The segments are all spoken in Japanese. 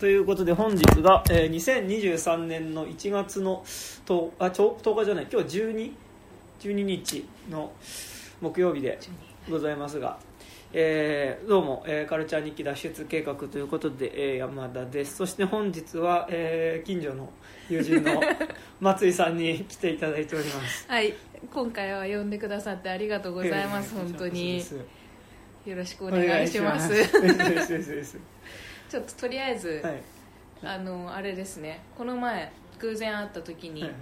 ということで本日が、えー、2023年の1月の10あちょ10日じゃない今日は12 12日の木曜日でございますが、えーどうも、えーカルチャー日記脱出計画ということで、えー山田です。そして本日は、えー近所の友人の 松井さんに来ていただいております。はい今回は呼んでくださってありがとうございます、えー本当に。よろしくおお願いします ちょっととりあえず、はい。あのあれですね。この前偶然会った時に、はいはい。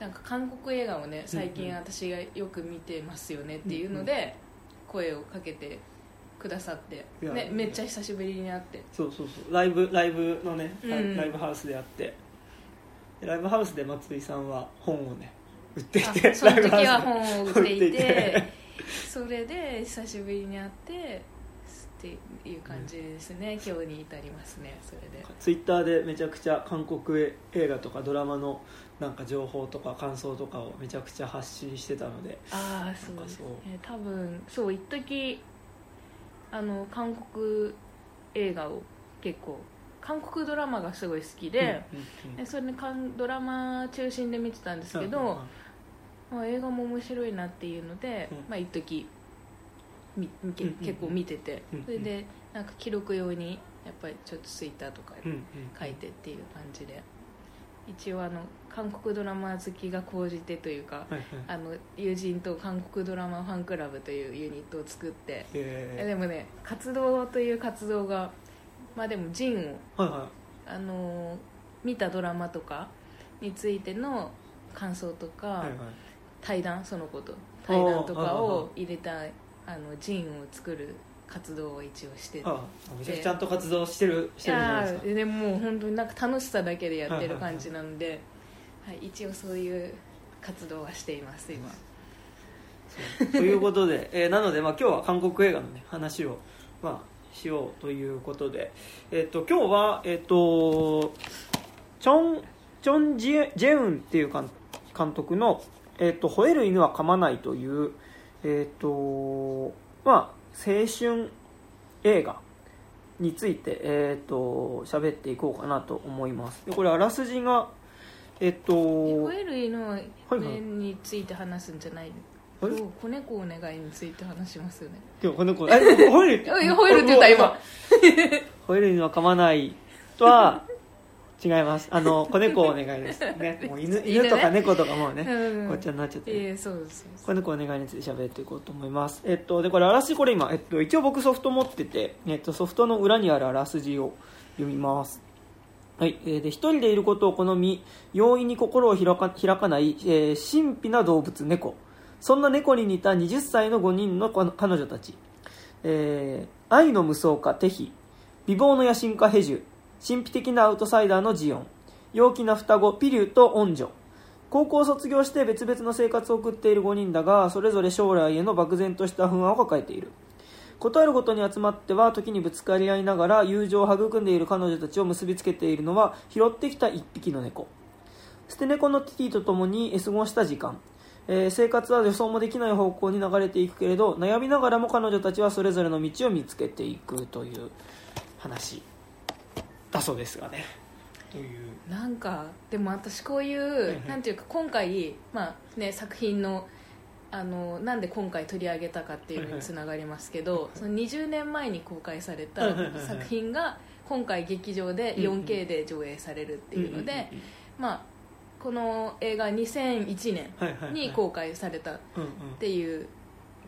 なんか韓国映画をね最近私がよく見てますよねっていうので、声をかけてくださって、ね、めっちゃ久しぶりに会って。そうそうそう。ライブライブのね、ライうんライブハウスでやって。でライブハウスで松井さんは本をね売っていあてその時は本を売っていて。それで久しぶりに会ってっていう感じですね、今日に至りますね。それで。スツイッターでめちゃくちゃ韓国映画とかドラマのなんか情報とか感想とかをめちゃくちゃ発信してたので。ああそうですね。多分そう一時あの韓国映画を結構韓国ドラマがすごい好きで、でそれで韓ドラマ中心で見てたんですけど、まあ、映画も面白いなっていうので、うん。まあ一時結構見てて、それでなんか記録用にやっぱりちょっとツイッターとか書いてっていう感じで。一応あの韓国ドラマ好きが高じてというかはいはい。あの友人と韓国ドラマファンクラブというユニットを作って。え。でもね活動という活動がまあでもジンをーはいはあの見たドラマとかについての感想とか、いはいはい。対談そのこと対談とかを入れたあのジンを作る活動を一応してて。ああめちゃくちゃちゃんと活動してるしてるじゃないですか。でももう本当になんか楽しさだけでやってる感じなので、はい、一応そういう活動はしています今。ということで、えーなので、まあ、今日は韓国映画の、ね、話を、まあ、しようということで、えっと今日は、えっとチョンチョンジェジェウンっていう監監督の、えっと「吠える犬は噛まない」という、えっとまあ、青春映画について、えっと喋っていこうかなと思います。でこれあらすじがえっと吠える犬のはいはいについて話すんじゃない？あれ今日子猫お願いについて話しますよね。でも子 え吠える？いや吠えるって言った今。吠える犬は噛まないとは違います。あの子猫お願いです。ね もう犬犬とか猫とかもうね、うん。こっちゃになっちゃって、ええそうです。そうです子猫お願いについて喋っていこうと思います。えっとでこれあらすじこれ今、えっと、一応僕ソフト持ってて、えっと、ソフトの裏にあるあらすじを読みます。はい、えーで一人でいることを好み容易に心を開か開かない、えー神秘な動物猫。そんな猫に似た20歳の5人の彼女たち、えー愛の無双家テヒ。美貌の野心家ヘジュ神秘的なアウトサイダーのジオン。陽気な双子ピリューとオンジョ高校を卒業して別々の生活を送っている5人だがそれぞれ将来への漠然とした不安を抱えている。事あるごとに集まっては時にぶつかり合いながら友情を育んでいる彼女たちを結びつけているのは拾ってきた一匹の猫。捨て猫のティティと共に過ごした時間、えー生活は予想もできない方向に流れていくけれど悩みながらも彼女たちはそれぞれの道を見つけていくという話。だそうですがね。という。なんかでも私こういんうんうなんていうか今回、まあね、作品のあのなんで今回取り上げたかっていうのにつながりますけどその20年前に公開された作品が今回劇場で 4K で上映されるっていうので、まあ、この映画2001年に公開されたっていう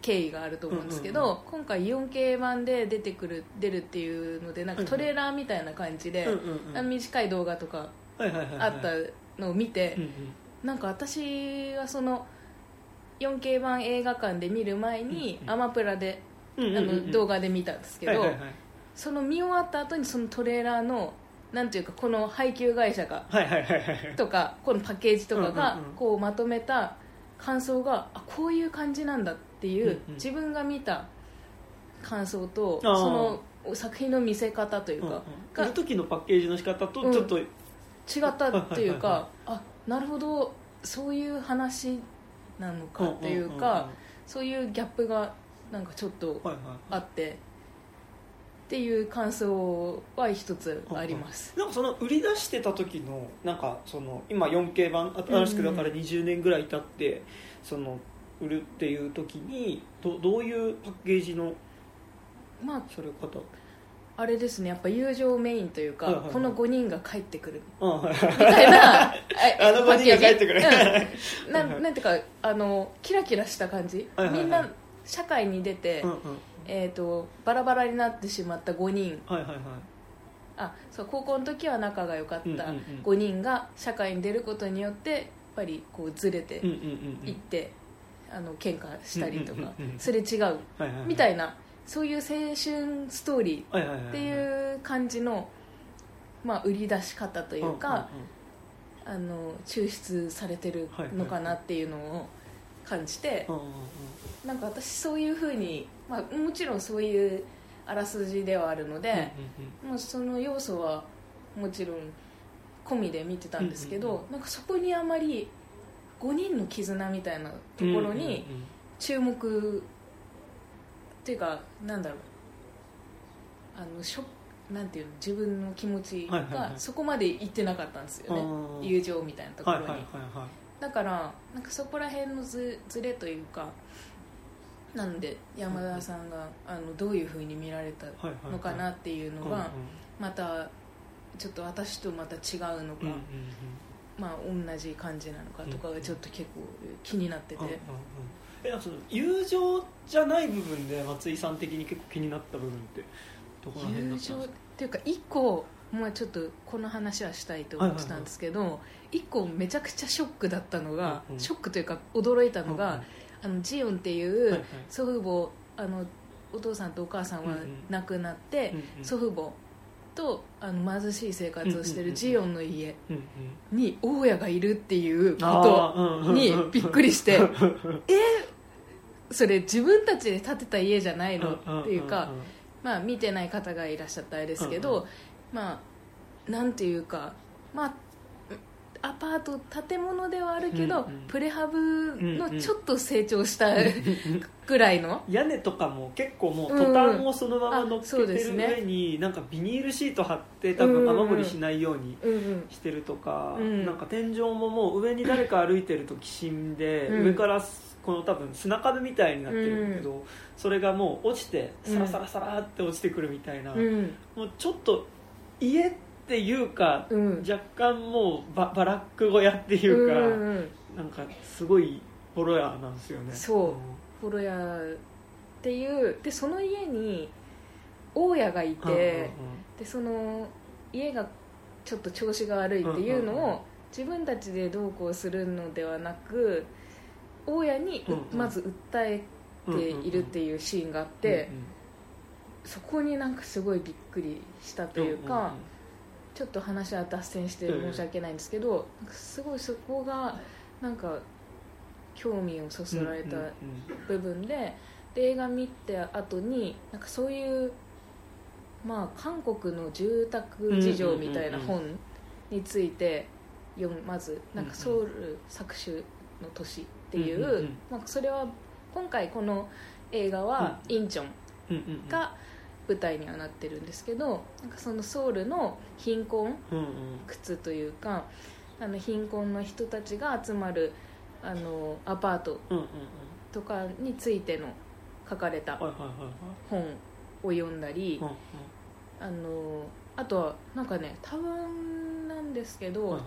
経緯があると思うんですけうんど今回 4K 版で出てくる出るっていうのでなんかトレーラーみたいな感じでうんうんうん。短い動画とかあったのを見てうんうん。なんか私はその 4K 版映画館で見る前にアマプラでうんうんあうん。うんの動画で見たんですけどはいはいはい。その見終わった後にそのトレーラーのなんていうかこの配給会社がはいはい。とかこのパッケージとかがうんうんうん。こうまとめた感想があこういう感じなんだっていう、うんうん。自分が見た感想とその作品の見せ方といううんうん。か、その時のパッケージの仕方とちょっと、違ったっていうはいはいはい。かあなるほどそういう話なのかっていうか、そういうギャップがなんかちょっとはいはい。あってっっていう感想は一つあります。なんかその売り出してた時のなんかその今 4K 版新しくだから20年ぐらい経って、その売るっていう時にどどういうパッケージのまあそれ方あれですね。やっぱ友情メインというか、はいはいはい。この5人が帰ってくるみたいな。ああの5人が帰ってくる。うん。はいはい。なんなんていうかあのキラキラした感じ、はいはいはい。みんな社会に出て、うんうんえー、とバラバラになってしまった5人。はいはいはい。あそう高校の時は仲が良かったうんうんうん。5人が社会に出ることによってやっぱりこうずれてうんうんうんうん。いって、あの喧嘩したりとかすれ違うみたいなそういう青春ストーリーっていう感じの、まあ、売り出し方というか、あの抽出されてるのかなっていうのを感じて、うなんか私そういうふうに、まあ、もちろんそういうあらすじではあるので、もうその要素はもちろん込みで見てたんですけど、なんかそこにあまり5人の絆みたいなところに注目っていうかなんだろう。あのショなんていうの自分の気持ちがそこまでいってなかったんですよね、友情みたいなところに、だからなんかそこら辺のずずれというかなんで山田さんがあのどういうふうに見られたのかなっていうのがまたちょっと私とまた違うのか、まあ同じ感じなのかとかがちょっと結構気になってて、えその友情じゃない部分で松井さん的に結構気になった部分ってどこら辺だ友情っったんですか？ていうか一個まあちょっとこの話はしたいと思ってたんですけど一個めちゃくちゃショックだったのが、ショックというか驚いたのが、あのジオンっていはいうはい。祖父母あのお父さんとお母さんは亡くなって、祖父母とあの貧しい生活をしてるジオンの家に大家がいるっていうことにびっくりして それ自分たちで建てた家じゃないの？っていうかまあ見てない方がいらっしゃったあれですけうんどまあなんていうかまあアパート建物ではあるけど、うんうん。プレハブうんうんのちょっと成長したぐらいの、屋根とかも結構もううんトタンをそのまま乗っけてる上になんかビニールシート貼って多分雨漏りしないようにうんうん。してるとか、うん。なんか天井ももう上に誰か歩いてるときしんで、うん。上からこの多分砂壁みたいになってるんだけど、それがもう落ちてサラサラサラって落ちてくるみたいな、うん。もうちょっと家っていうか、うん。若干もうババラック小屋っていうか、うんうんなんかすごいボロ屋なんですよね。そうフォロヤっていうでその家に大家がいて、うんうんうん。でその家がちょっと調子が悪いっていうのうんうんうん。を自分たちでどうこうするのではなく大家にううんうん。まず訴えているっていうシーンがあってそこになんかすごいびっくりしたというかちょっと話は脱線して申し訳ないんですけどなんかすごいそこがなんか興味をそそられたうんうん部分でで映画見た後になんかそういうまあ韓国の住宅事情みたいな本について読むまずなんかソウル搾取の都市っていう,、うんうんうん。まあ、それは今回この映画はインチョンうんうんうん。が舞台にはなってるんですけどなんかそのソウルの貧困靴というかあの貧困の人たちが集まるあのアパートとかについての書かれた本を読んだりはいあのあとはなんかね多分なんですけど、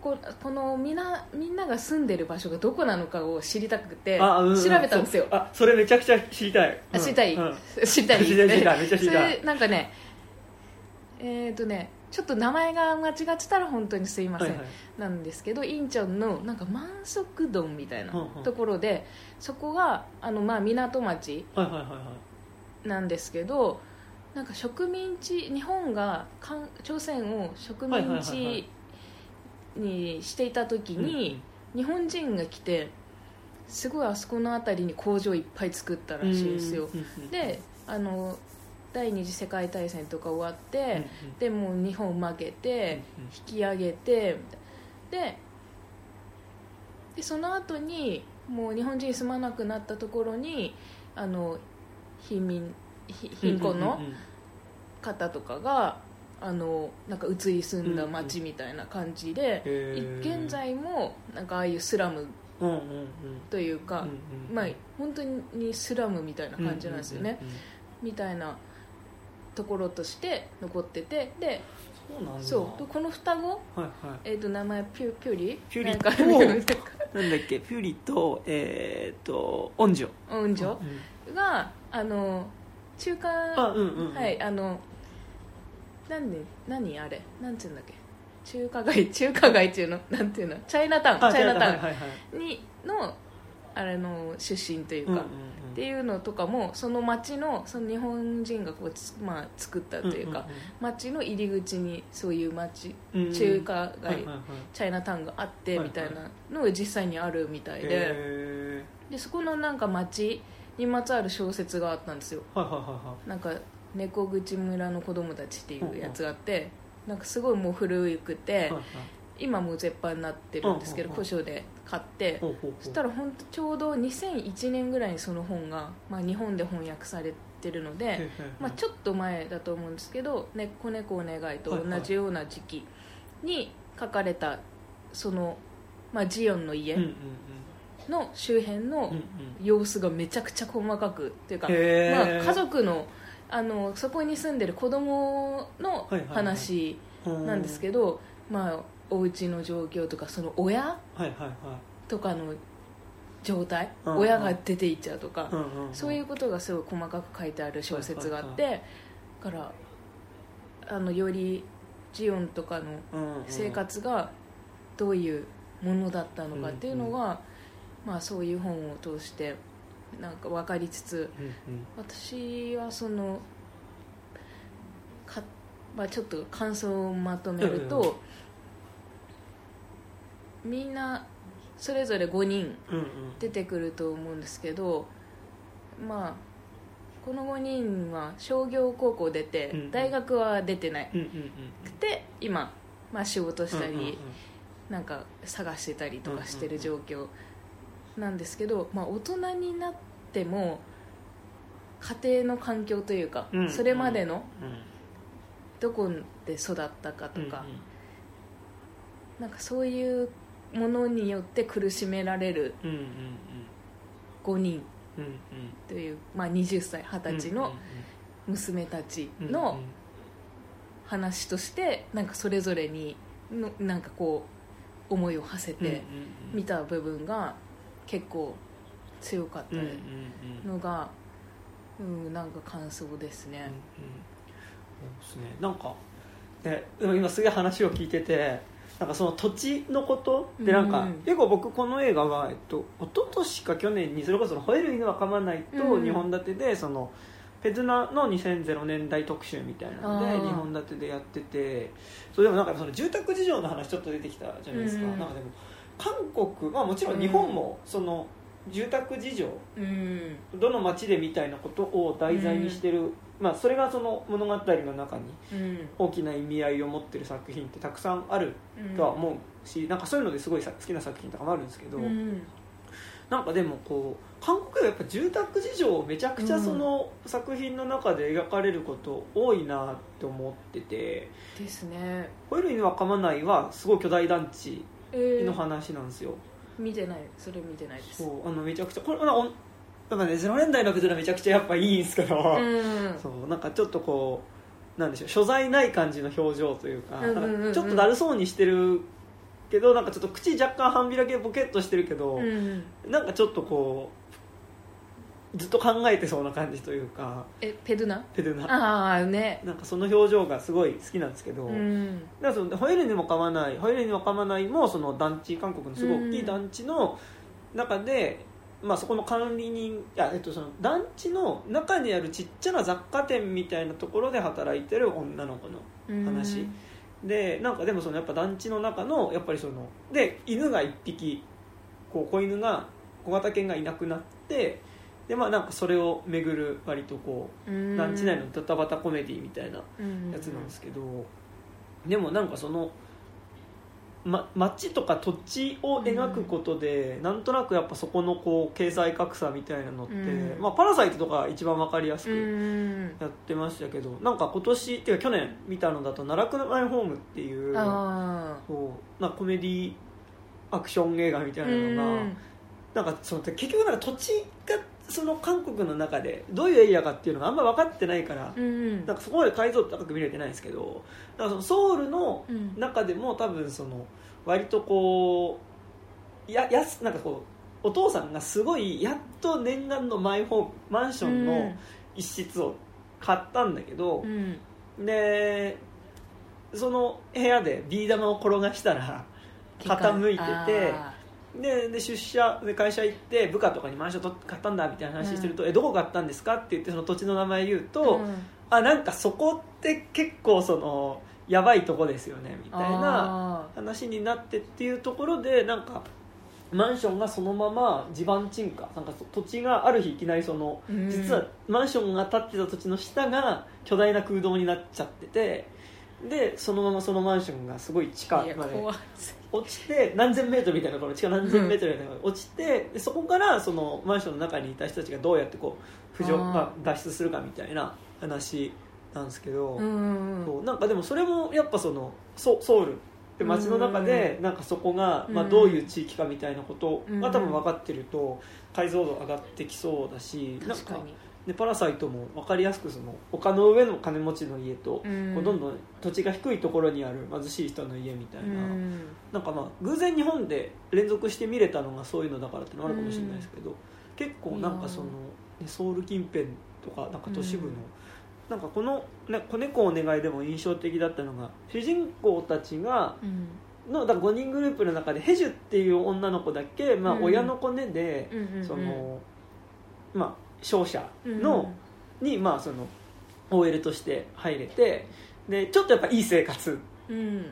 こここのみんなみんなが住んでる場所がどこなのかを知りたくてあうんうん調べたんですよ。あそれめちゃくちゃ知りたい。あ知りたい、うん。うん。知りたい。知りたい知りたいめっちゃ知りたい。それなんかねえっ、とねちょっと名前が間違ってたら本当にすいません、はいはい。なんですけどインチョンのなんか満足丼みたいなうんうん。ところでそこがあの、まあ、港町なんですけどなんか植民地日本が韓朝鮮を植民地いにしていた時に日本人が来てすごいあそこの辺りに工場いっぱい作ったらしいですよ。であの第二次世界大戦とか終わって、でもう日本負けて引き上げてででその後にもう日本人住まなくなったところにあの貧民ひ貧困の方とかがあのなんか移り住んだ街みたいな感じで、へー。現在もなんかああいうスラムうんうんうん。というか、うんうんまあ本当にスラムみたいな感じなんですよね、うんうんうんみたいなところとして残っててでそうなんだ。そう。この双子、はいはい。えー、と名前ピュピュリ？ピュリなんかとなんだっけ？ピュリとえーっと恩女恩女うんがあの中華あうんうんうん。はいあのなんで何あれ？なんていうんだっけ？中華街 中華街っていうの？なんていうの？チャイナタウン。チあャイナタウン。はいはいはい。にのあれの出身というか、うんうんっていうのとかもその町のその日本人がこうつ、まあ、作ったというか、町の入り口にそういう町うんうん。中華街、はいはいはい。チャイナタウンがあってはいみたいなのが実際にあるみたいで,、へでそこのなんか町にまつわる小説があったんですよ。ーはいはいはいはい。なんか猫口村の子供たちっていうやつがあってなんかすごいもう古くて、今もう絶版になってるんですけど古書で買ってそしたら本当ちょうど2001年ぐらいにその本が、まあ、日本で翻訳されてるので、まあ、ちょっと前だと思うんですけど「ね、子猫お願い」と同じような時期に書かれたその、まあ、ジオンの家の周辺の様子がめちゃくちゃ細かくっていうか、まあ、家族のあのそこに住んでる子供の話うんなんですけど、まあ、お家の状況とかその親とかの状態、親が出ていっちゃうとか、そういうことがすごい細かく書いてある小説があって、はだからあのよりジオンとかの生活がどういうものだったのかっていうのが、まあ、そういう本を通してなんか分かりつつうんうん。私はそのか、まあ、ちょっと感想をまとめると、みんなそれぞれ5人うんうん出てくると思うんですけどまあこの5人は商業高校出て、うんうん。大学は出てない。うんうんうん。で今、まあ、仕事したり、うんうんうん。なんか探してたりとかしてる状況なんですけど、まあ、大人になっても家庭の環境というか、うん。それまでのうん。どこで育ったかとか、うんなんかそういうものによって苦しめられるうんうん5人という、まあ、20歳20歳の娘たちの話としてなんかそれぞれにのなんかこう思いを馳せて見た部分が結構強かったうんうんうん。うんのが、うん、なんか感想ですね。うんうん、そうですね。なんかで今すげえ話を聞いててなんかその土地のことでなんか、うん結構僕この映画は、えっと一昨年か去年にそれこそ「吠える犬は噛まない」とうん2本立てでそのペズナの2000年代特集みたいなのであー。2本立てでやっててそうでもなんかその住宅事情の話ちょっと出てきたじゃないですか,、うん。なんかでも韓国、まあ、もちろん日本もその住宅事情うん。どの町でみたいなことを題材にしてる、まあ、それがその物語の中にうん。大きな意味合いを持ってる作品ってたくさんあるとは思うし、なんかそういうのですごいさ好きな作品とかもあるんですけど、うん。なんかでもこう韓国はやっぱ住宅事情をめちゃくちゃその作品の中で描かれること多いなって思ってて。ですね「吠える犬は噛まない」はすごい巨大団地えー、の話なんですよ、見てない。それ見てないです。そうあのめちゃくちゃこれまあおんやっぱね0年代のベテランめちゃくちゃやっぱいいんですけど、うん。そうなんかちょっとこうなんでしょう所在ない感じの表情というか,、ちょっとだるそうにしてるけどなんかちょっと口若干半開けボケっとしてるけど、うん。なんかちょっとこうずっと考えてそうな感じというか。えペドゥナ？ペルナ。ああね。なんかその表情がすごい好きなんですけど、うん。だからそのホエルにも噛まない。ホエルにも噛まないもその団地韓国のすごい大きい団地の中で、まあ、そこの管理人いや、えっと、その団地の中にあるちっちゃな雑貨店みたいなところで働いてる女の子の話。でなんかでもそのやっぱ団地の中のやっぱりそので犬が1匹こう子犬が小型犬がいなくなってでまあなんかそれを巡る割とこう団地内のドタバタコメディみたいなうん。やつなんですけど、でもなんかそのま、街とか土地を描くことで、なんとなくやっぱそこのこう経済格差みたいなのって、うん。まあ、パラサイトとか一番わかりやすうくん。やってましたけど、なんか今年っていうか去年見たのだと「奈落のマイホーム」っていうあこうなコメディアクション映画みたいなのが、うん。なんかその結局なんか土地がその韓国の中でどういうエリアかっていうのがあんま分かってないから、うんなんかそこまで解像度高く見れてないんですけどなんかそのソウルのうん。中でも多分その割とこうややすなんかこうお父さんがすごいやっと念願のマイホームマンションの一室を買ったんだけどう、ん。でその部屋でビー玉を転がしたら傾いててあでで出社で会社行って部下とかにマンションと買ったんだみたいな話してると「えどこ買ったんですか?」って言ってその土地の名前言うーと、うん。あなんかそこって結構そのやばいとこですよねみたいなあ話になってっていうところでなんかマンションがそのまま地盤沈下なんか土地がある日いきなりそのうん。実はマンションが建ってた土地の下が巨大な空洞になっちゃっててでそのままそのマンションがすごい地下まで落ちて何千メートルみたいなところ地下何千メートルみたいなところに落ちてでそこからそのマンションの中にいた人たちがどうやってこう浮上まあ、脱出するかみたいな話なんですけど、うんそうなんかでもそれもやっぱそのソソウルって街の中でなんかそこが、まあ、うんどういう地域かみたいなことうんが多分分かってると解像度上がってきそうだしなんか確かにでパラサイトも分かりやすくその丘の上の金持ちの家と、うん。こうどんどん土地が低いところにある貧しい人の家みたいな。うん。なんかまあ偶然日本で連続して見れたのがそういうのだからってのもあるかもしれないですけど、結構なんかその、ね、ソウル近辺とかなんか都市部の、うんなんかこの、ね「子猫お願い」でも印象的だったのが主人公たちがうん。のだから5人グループの中でヘジュっていう女の子だけ、まあ、うん。親の子ねで、うんうんうん。そのまあ勝者の、にまあその OL として入れてでちょっとやっぱいい生活。うん。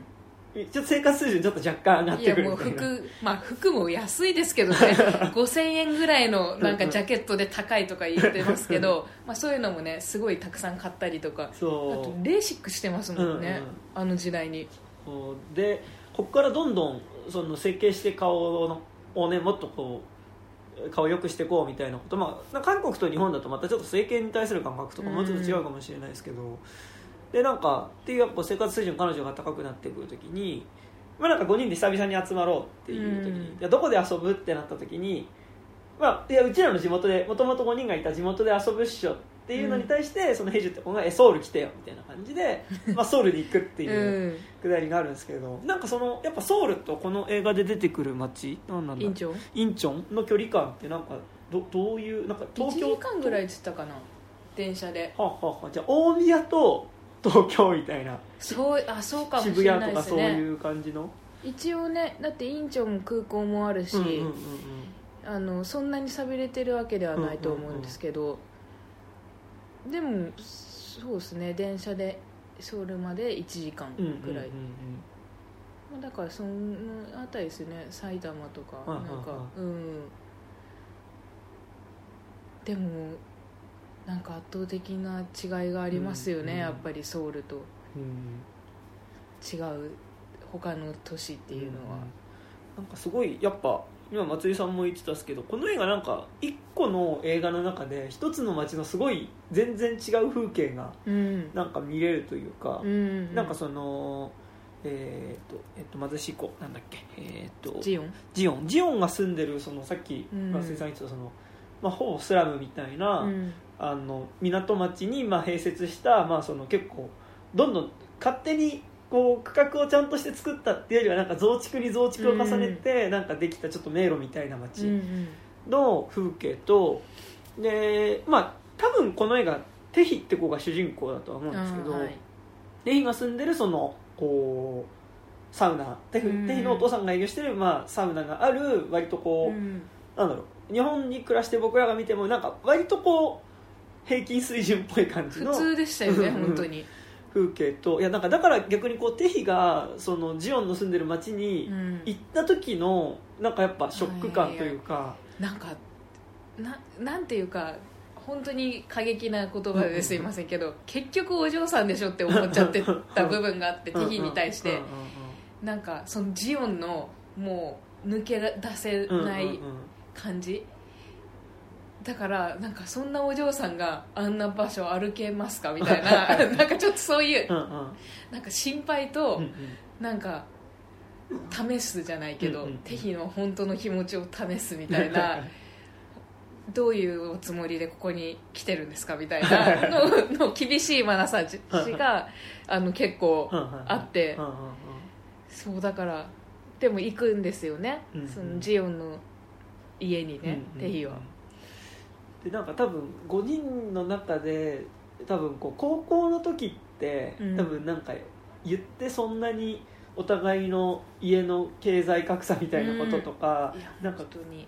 ちょっと生活水準ちょっと若干上がってくる服まあ服も安いですけどね。5000円ぐらいのなんかジャケットで高いとか言ってますけどまあそういうのもねすごいたくさん買ったりとか。あそとレーシックしてますもんね、うんあの時代に。う。でここからどんどんその整形して顔のをねもっとこう顔を良くしていこうみたいなこと、まあ、韓国と日本だとまたちょっと整形に対する感覚とかもうちょっと違うかもしれないですけど、でなんかっていうやっぱ生活水準彼女が高くなってくるときに、まあ、なんか5人で久々に集まろうっていう時に、うん。いやどこで遊ぶってなった時に、まあ、いやうちらの地元でもともと5人がいた地元で遊ぶっしょっていうのに対して、そのヘジュって子がえソウル来てよみたいな感じで、まあ、ソウルに行くっていう。うんくだりがあるんですけどなんかそのやっぱソウルとこの映画で出てくる街なんなんだ院長インチョン？の距離感ってなんかどどういうなんか1東京時間ぐらいっつったかな電車で。はあ、はあはあ、じゃあ大宮と東京みたいな。そうあそうかもし渋れない谷とかそうですねいう感じの？一応ねだって院長も空港もあるし、うんうんうんうん。あのそんなに寂れてるわけではないと思うんですけど、でもそうですね。電車でソウルまで1時間うんうんうんぐらい、まあだからそのあたりですよね。埼玉とかなんかうん。でもなんか圧倒的な違いがありますよね、うんやっぱりソウルと。うん違う他の都市っていうのは、なんかすごいやっぱ今松井さんも言ってたんですけどこの映画なんか一個の映画の中で一つの街のすごい全然違う風景がうん。なんか見れるというか、うんなんかそのえーっとえっと貧しい子なんだっけえーっとジオン？ジオン。ジオンが住んでるそのさっきうん。松井さん言ってたその、まあ、ほぼスラムみたいな、うん。あの港町にまあ併設した、まあ、その結構どんどん勝手にこう区画をちゃんとして作ったっていうよりはなんか増築に増築を重ねて、なんかできたちょっと迷路みたいな街んの風景と、でまあ多分この映画テヒって子が主人公だとは思うんですけど、はい。テヒが住んでるそのこうサウナテヒ,、のお父さんが営業してる、まあ、サウナがある割とこう、うん。なんだろう日本に暮らして僕らが見てもなんか割とこう平均水準っぽい感じの普通でしたよねうん。本当に、風景といやなんかだから逆にこうテヒがそのジオンの住んでる町にうん。行った時のなんかやっぱショック感というか、なんかななんていうか本当に過激な言葉で すいませんけど結局お嬢さんでしょって思っちゃってた部分があってティヒに対して。なんかそのジオンのもう抜け出せない感じ、だからなんかそんなお嬢さんがあんな場所歩けますかみたいななんかちょっとそういう、うんうん。なんか心配と、うんうん。なんか試すじゃないけど、うんうんテヒの本当の気持ちを試すみたいなどういうおつもりでここに来てるんですかみたいなのの厳しい眼差しがあの結構あってうんうんうんそうだからでも行くんですよね、うんうんそのジオンの家にね、うんテヒは。でなんか多分5人の中で多分こう高校の時ってうん。多分なんか言ってそんなにお互いの家の経済格差みたいなこととか、なんか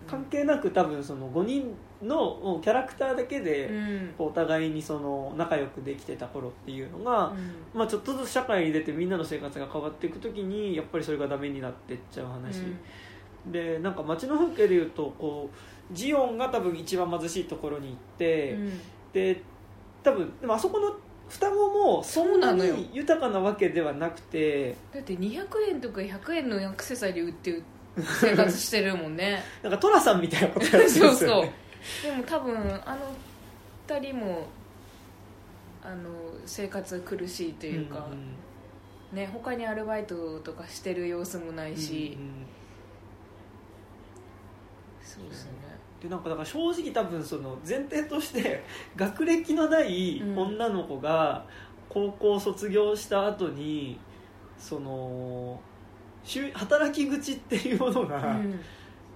関係なく多分その5人のキャラクターだけうでお互いにその仲良くできてた頃っていうのが、うん。まあ、ちょっとずつ社会に出てみんなの生活が変わっていく時にやっぱりそれがダメになっていっちゃう話、でなんか街の風景でいうとこうジオンが多分一番貧しいところに行って、うん。で多分でもあそこの双子もそんなそうなのよ。に豊かなわけではなくてだって200円とか100円のアクセサリー売って生活してるもんね。なんか寅さんみたいなことやってるん そうそう。ですよねでも多分あの2人もあの生活苦しいというか、ね他にアルバイトとかしてる様子もないし、うんうん。そうですねでなんかだから正直多分その前提として学歴のないうん。女の子が高校卒業した後にそのしゅ働き口っていうものが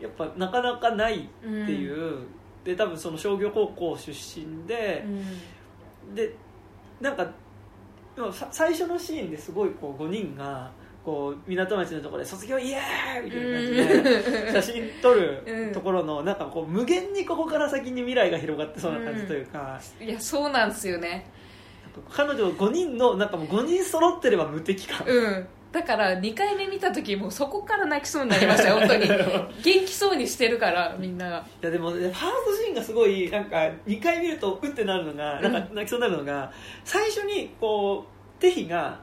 やっぱなかなかないっていう、で多分その商業高校出身でう、ん。でなんか最初のシーンですごいこう5人がこう港町のところで「卒業イエーイ!」みたいな感じで写真撮るところのなんかこう無限にここから先に未来が広がってそうな感じというか、いやそうなんですよね。彼女5人のなんかもう5人揃ってれば無敵感、うん。だから2回目見た時もそこから泣きそうになりましたよ本当に。元気そうにしてるからみんなが。いやでもねファーストシーンがすごいなんか2回見るとうってなるのがなんか泣きそうになるのが、最初にこうテヒが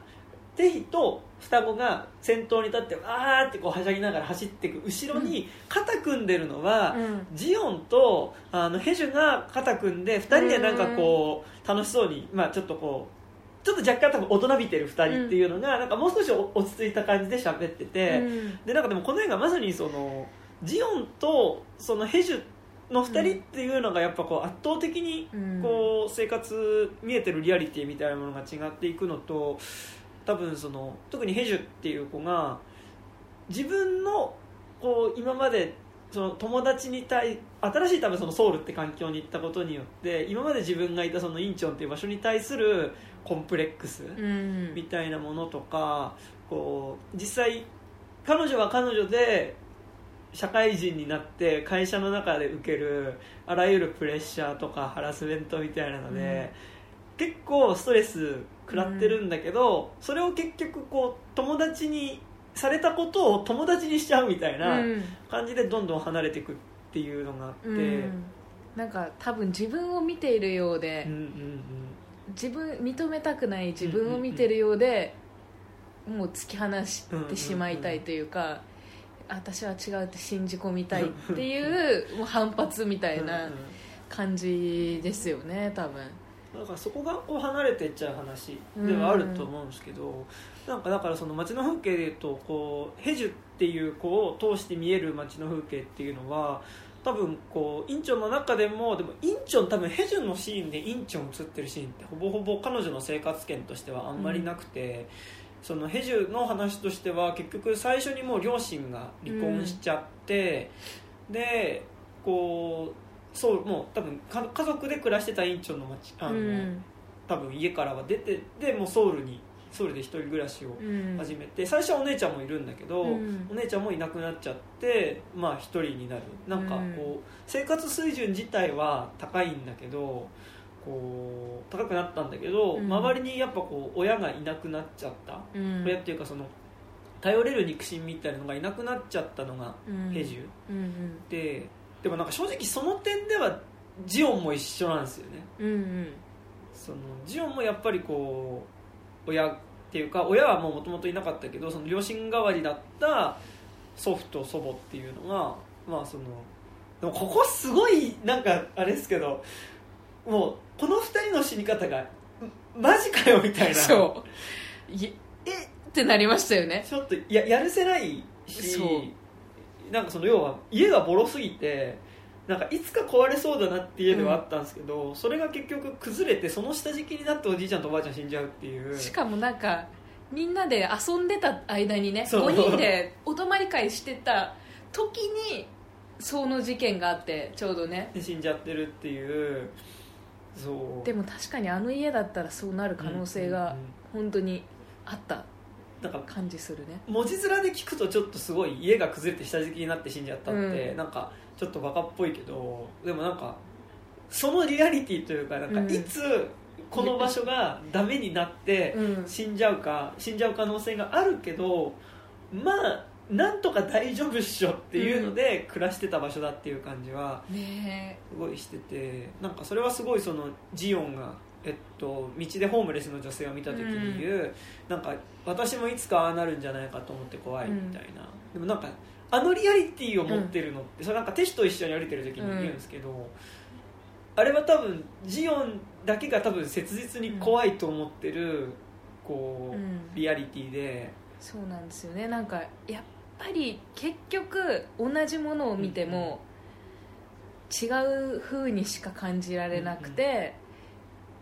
テヒと双子が先頭に立ってわーってこうはしゃぎながら走っていく後ろに肩組んでるのは、うん。ジオンとあのヘジュが肩組んで2人でなんかこう楽しそうに、まあ、ちょっとこうちょっと若干多分大人びてる2人っていうのが、なんかもう少し落ち着いた感じで喋ってて、うん。でなんかでもこの映画まさにそのジオンとそのヘジュの2人っていうのがやっぱこう圧倒的にうん。こう生活見えてるリアリティみたいなものが違っていくのと多分その特にヘジュっていう子が自分のこう今までその友達に対新しい多分そのソウルって環境に行ったことによって今まで自分がいたそのインチョンっていう場所に対するコンプレックス、うん。みたいなものとかこう実際彼女は彼女で社会人になって会社の中で受けるあらゆるプレッシャーとかハラスメントみたいなので、結構ストレス食らってるんだけど、それを結局こう友達にされたことを友達にしちゃうみたいなうん。感じでどんどん離れていくっていうのがあって、うん。なんか多分自分を見ているようで、うんうん自分認めたくない自分を見てるようで、もう突き放してしまいたいというか、私は違うって信じ込みたいっていうもう反発みたいなうんうんうん。感じですよね多分だからそこがこう離れていっちゃう話ではあると思うんですけど、なんかだからその街の風景でいうとこうヘジュっていう子を通して見える街の風景っていうのは多分こうインチョンの中でもでもインチョン多分ヘジュのシーンでインチョン映ってるシーンってほぼほぼ彼女の生活圏としてはあんまりなくて、そのヘジュの話としては結局最初にもう両親が離婚しちゃって、でこうそうもう多分か家族で暮らしてたインチョンの町あの、うん。多分家からは出てでもうソウルにソウルで一人暮らしをうん。始めて、最初はお姉ちゃんもいるんだけど、うん。お姉ちゃんもいなくなっちゃってまあ一人になる。なんかこう、生活水準自体は高いんだけどこう高くなったんだけど、うん。周りにやっぱこう親がいなくなっちゃった、うん。親っていうかその頼れる肉親みたいなのがいなくなっちゃったのがうん。ヘジュ。うんうん。ででもなんか正直その点ではジオンも一緒なんですよね。うんうん。そのジオンもやっぱりこう親っていうか親はもともといなかったけどその両親代わりだった祖父と祖母っていうのがまあそのでもここすごいなんかあれですけどもうこの2人の死に方がマジかよみたいな。そう。いえってなりましたよね。ちょっとややるせないしなんかその要は家がボロすぎてなんかいつか壊れそうだなって家ではあったんですけど、うん、それが結局崩れてその下敷きになっておじいちゃんとおばあちゃん死んじゃうっていう。しかもなんかみんなで遊んでた間にね5人でお泊まり会してた時にその事件があってちょうどね。死んじゃってるっていう。そう。でも確かにあの家だったらそうなる可能性が本当にあったなんか感じするね。文字面で聞くとちょっとすごい家が崩れて下敷きになって死んじゃったって、うん、なんかちょっとバカっぽいけどでもなんかそのリアリティというかなんかいつこの場所がダメになって死んじゃうか、死んじゃう可能性があるけどまあなんとか大丈夫っしょっていうので暮らしてた場所だっていう感じはすごいしててなんかそれはすごいそのジオンがえっと、道でホームレスの女性を見た時に言う、うん、なんか私もいつかああなるんじゃないかと思って怖いみたいな、うん、でもなんかあのリアリティを持ってるのって、うん、それなんかテシと一緒に歩いてる時に言うんですけど、あれは多分ジオンだけが多分切実に怖いと思ってる、こうリアリティで。そうなんですよね。なんかやっぱり結局同じものを見ても、違う風にしか感じられなくて、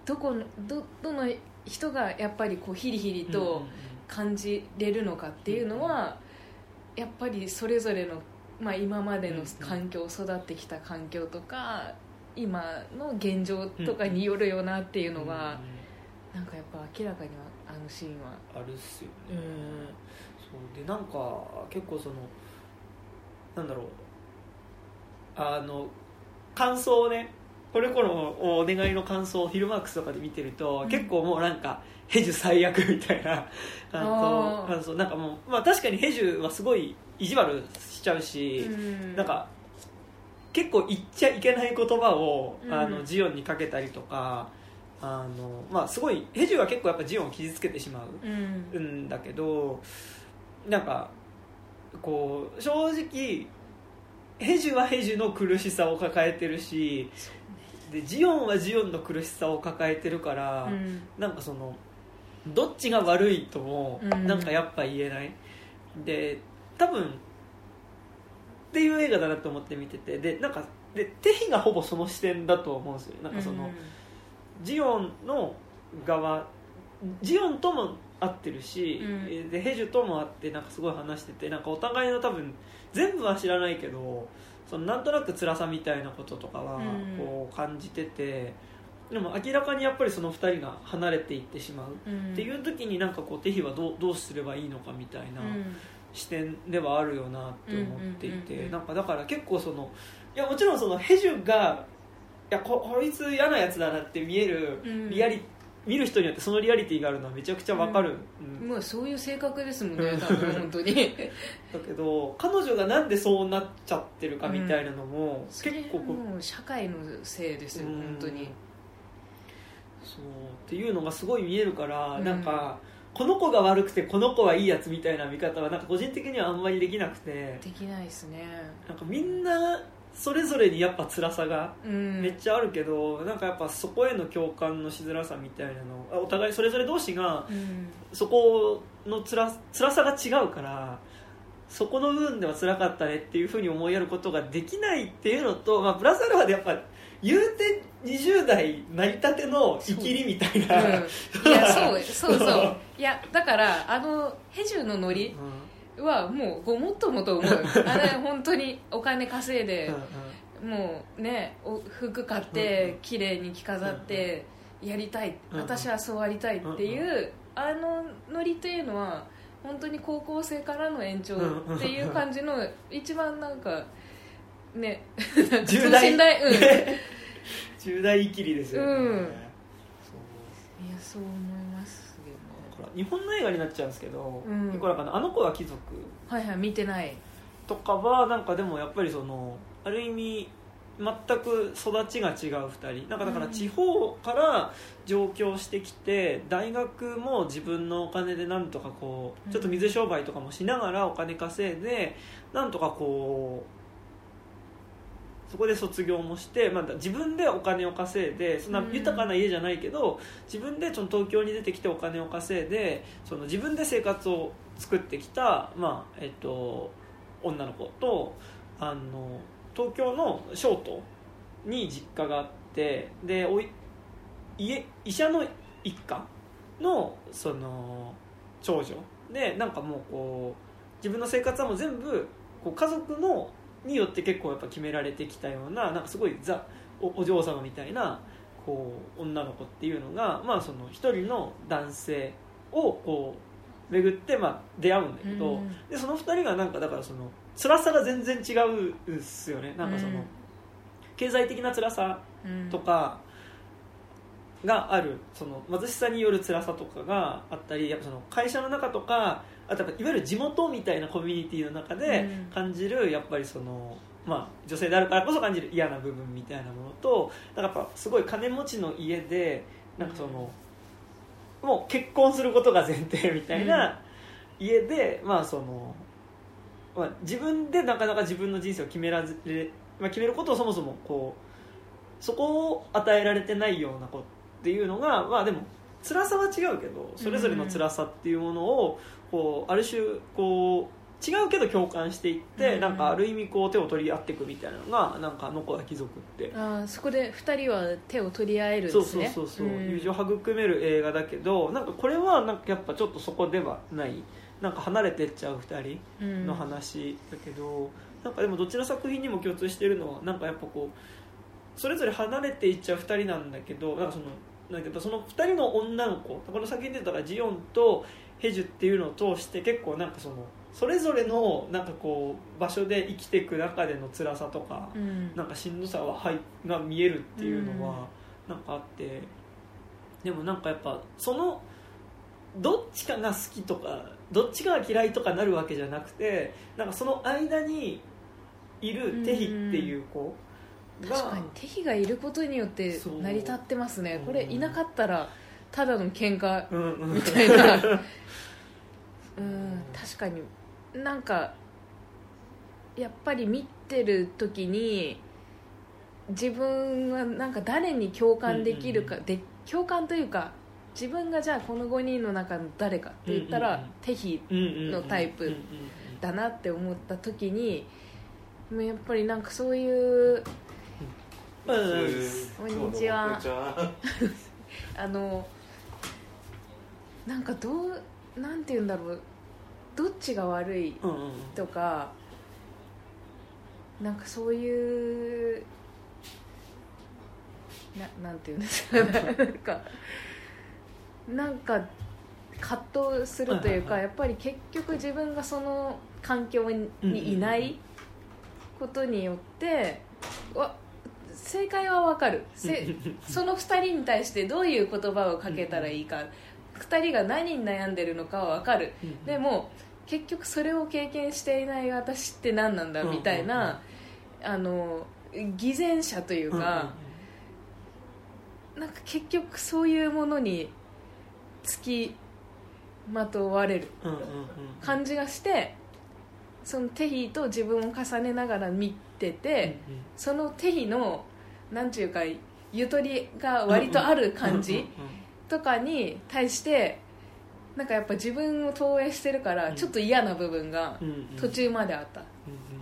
どこどどの人がやっぱりこうヒリヒリと感じれるのかっていうのは、やっぱりそれぞれの、まあ、今までの環境育ってきた環境とか今の現状とかによるよなっていうのは、なんかやっぱ明らかにはあのシーンは。あるっすよね、そうでなんか結構そのなんだろう。あの感想をねこれこのお願いの感想をフィルマークスとかで見てると、うん、結構もうなんかヘジュ最悪みたいな 感想。なんかもう、まあ、確かにヘジュはすごい意地悪しちゃうし、うん、なんか結構言っちゃいけない言葉を、うん、あのジオンにかけたりとかあの、まあ、すごいヘジュは結構やっぱジオンを傷つけてしまうんだけど、うん、なんかこう正直ヘジュはヘジュの苦しさを抱えてるしでジオンはジオンの苦しさを抱えてるから、うん、なんかそのどっちが悪いともなんかやっぱ言えない、うん、で多分っていう映画だなと思って見ててでなんかでテヒがほぼその視点だと思うんですよ。なんかその、うん、ジオンの側ジオンとも会ってるし、うん、でヘジュとも会ってなんかすごい話しててなんかお互いの多分全部は知らないけどそのなんとなく辛さみたいなこととかはこう感じてて、でも明らかにやっぱりその2人が離れていってしまう。っていう時になんかこうテヒはどうどうすればいいのかみたいな視点ではあるよなって思っていてなんかだから結構そのいやもちろんそのヘジュがいやここいつ嫌なやつだなって見えるリアリティ見る人によってそのリアリティがあるのはめちゃくちゃわかる、うん、まあそういう性格ですもんね多分本当に。だけど彼女がなんでそうなっちゃってるかみたいなのも、結構もう社会のせいですよ、うん、本当に。そう。っていうのがすごい見えるから、うん、なんかこの子が悪くてこの子はいいやつみたいな見方はなんか個人的にはあんまりできなくて。できないですね。なんかみんなそれぞれにやっぱ辛さがめっちゃあるけど、うん、なんかやっぱそこへの共感のしづらさみたいなのお互いそれぞれ同士がそこの辛辛さが違うからそこの部分では辛かったねっていうふうに思いやることができないっていうのと、まあ、プラスアルファでやっぱ言うて20代成り立ての生きりみたいな、うん、いやそうそうそう。いやだからあのヘジュのノリ、うんはもうごもっともと思う。あれ本当にお金稼いでもうね服買って綺麗に着飾ってやりたい。私はそうありたいっていうあのノリというのは本当に高校生からの延長っていう感じの一番なんかね 重大、うん、重大生きりですよね、うん、いやそう思い日本の映画になっちゃうんですけど、うん、結構なんかあの子は貴族。はいはい見てない。とかはなんかでもやっぱりそのある意味全く育ちが違う2人。なんかだから地方から上京してきて大学も自分のお金でなんとかこうちょっと水商売とかもしながらお金稼いでなんとかこうそこで卒業もして、まあ、自分でお金を稼いでそんな豊かな家じゃないけど自分でその東京に出てきてお金を稼いでその自分で生活を作ってきた、まあえっと、女の子とあの東京の小都に実家があってでおい家医者の一家のその長女。でなんかもうこう自分の生活はもう全部こう家族のによって結構やっぱ決められてきたようななんかすごいザおお嬢様みたいなこう女の子っていうのが、まあ、その一人の男性をこう巡ってまあ出会うんだけど、うん。でその二人がなんかだからその辛さが全然違うっすよね。なんかその、うん。経済的な辛さうん。とかがあるその貧しさによる辛さとかがあったりやっぱその会社の中とかあといわゆる地元みたいなコミュニティの中でうん。感じるやっぱりその、まあ、女性であるからこそ感じる嫌な部分みたいなものとなんかやっぱすごい金持ちの家でなんかその、もう結婚することが前提みたいな家で、まあその、まあ、自分でなかなか自分の人生を決めらずれ、まあ、決めることをそもそもこうそこを与えられてないような子っていうのがまあでも辛さは違うけどそれぞれの辛さっていうものをこうある種こう違うけど共感していって、うん。なんかある意味こう手を取り合っていくみたいなのがなんかあの子は貴族って。あーそこで2人は手を取り合えるんですそうねそうそうそう、ん。友情育める映画だけどなんかこれはなんかやっぱちょっとそこではない。なんか離れてっちゃう2人の話だけど、なんかでもどっちの作品にも共通してるのはなんかやっぱこうそれぞれ離れていっちゃう2人なんだけどなんかそのなんかその2人の女の子この作品で言ったらジオンとヘジュっていうのを通して結構なんかそのそれぞれのなんかこう場所で生きていく中での辛さとか、うん。なんかしんどさははいが見えるっていうのはなんかあって、でもなんかやっぱそのどっちかが好きとかどっちかが嫌いとかなるわけじゃなくてなんかその間にいるテヒっていう子が、確かに手比がいることによって成り立ってますね。これうんいなかったらただの喧嘩うんうん。みたいな うん確かに。なんかやっぱり見てる時に自分はなんか誰に共感できるか、うんで共感というか自分がじゃあこの5人の中の誰かって言ったら、うんうんうん。テヒうんうんうんのタイプうんうんうん。だなって思った時にもうやっぱりなんかそういうこんにちは。あのなんかどうなんて言うんだろう。どっちが悪いうんうんとかなんかそういうななんて言うんですかなんかなんか葛藤するというか、はいはいはい。やっぱり結局自分がその環境にいないことによって、わ正解はわかる。せ その2人に対してどういう言葉をかけたらいいか2人が何に悩んでるのかはわかる。うんでも結局それを経験していない私って何なんだみたいな、あの偽善者というか、なんか結局そういうものにつきまとわれるうんうんうん。うん感じがしてそのテヒと自分を重ねながら見てて、そのテヒのなんていうかゆとりが割とある感じとかに対してなんかやっぱ自分を投影してるからうん。ちょっと嫌な部分が途中まであった。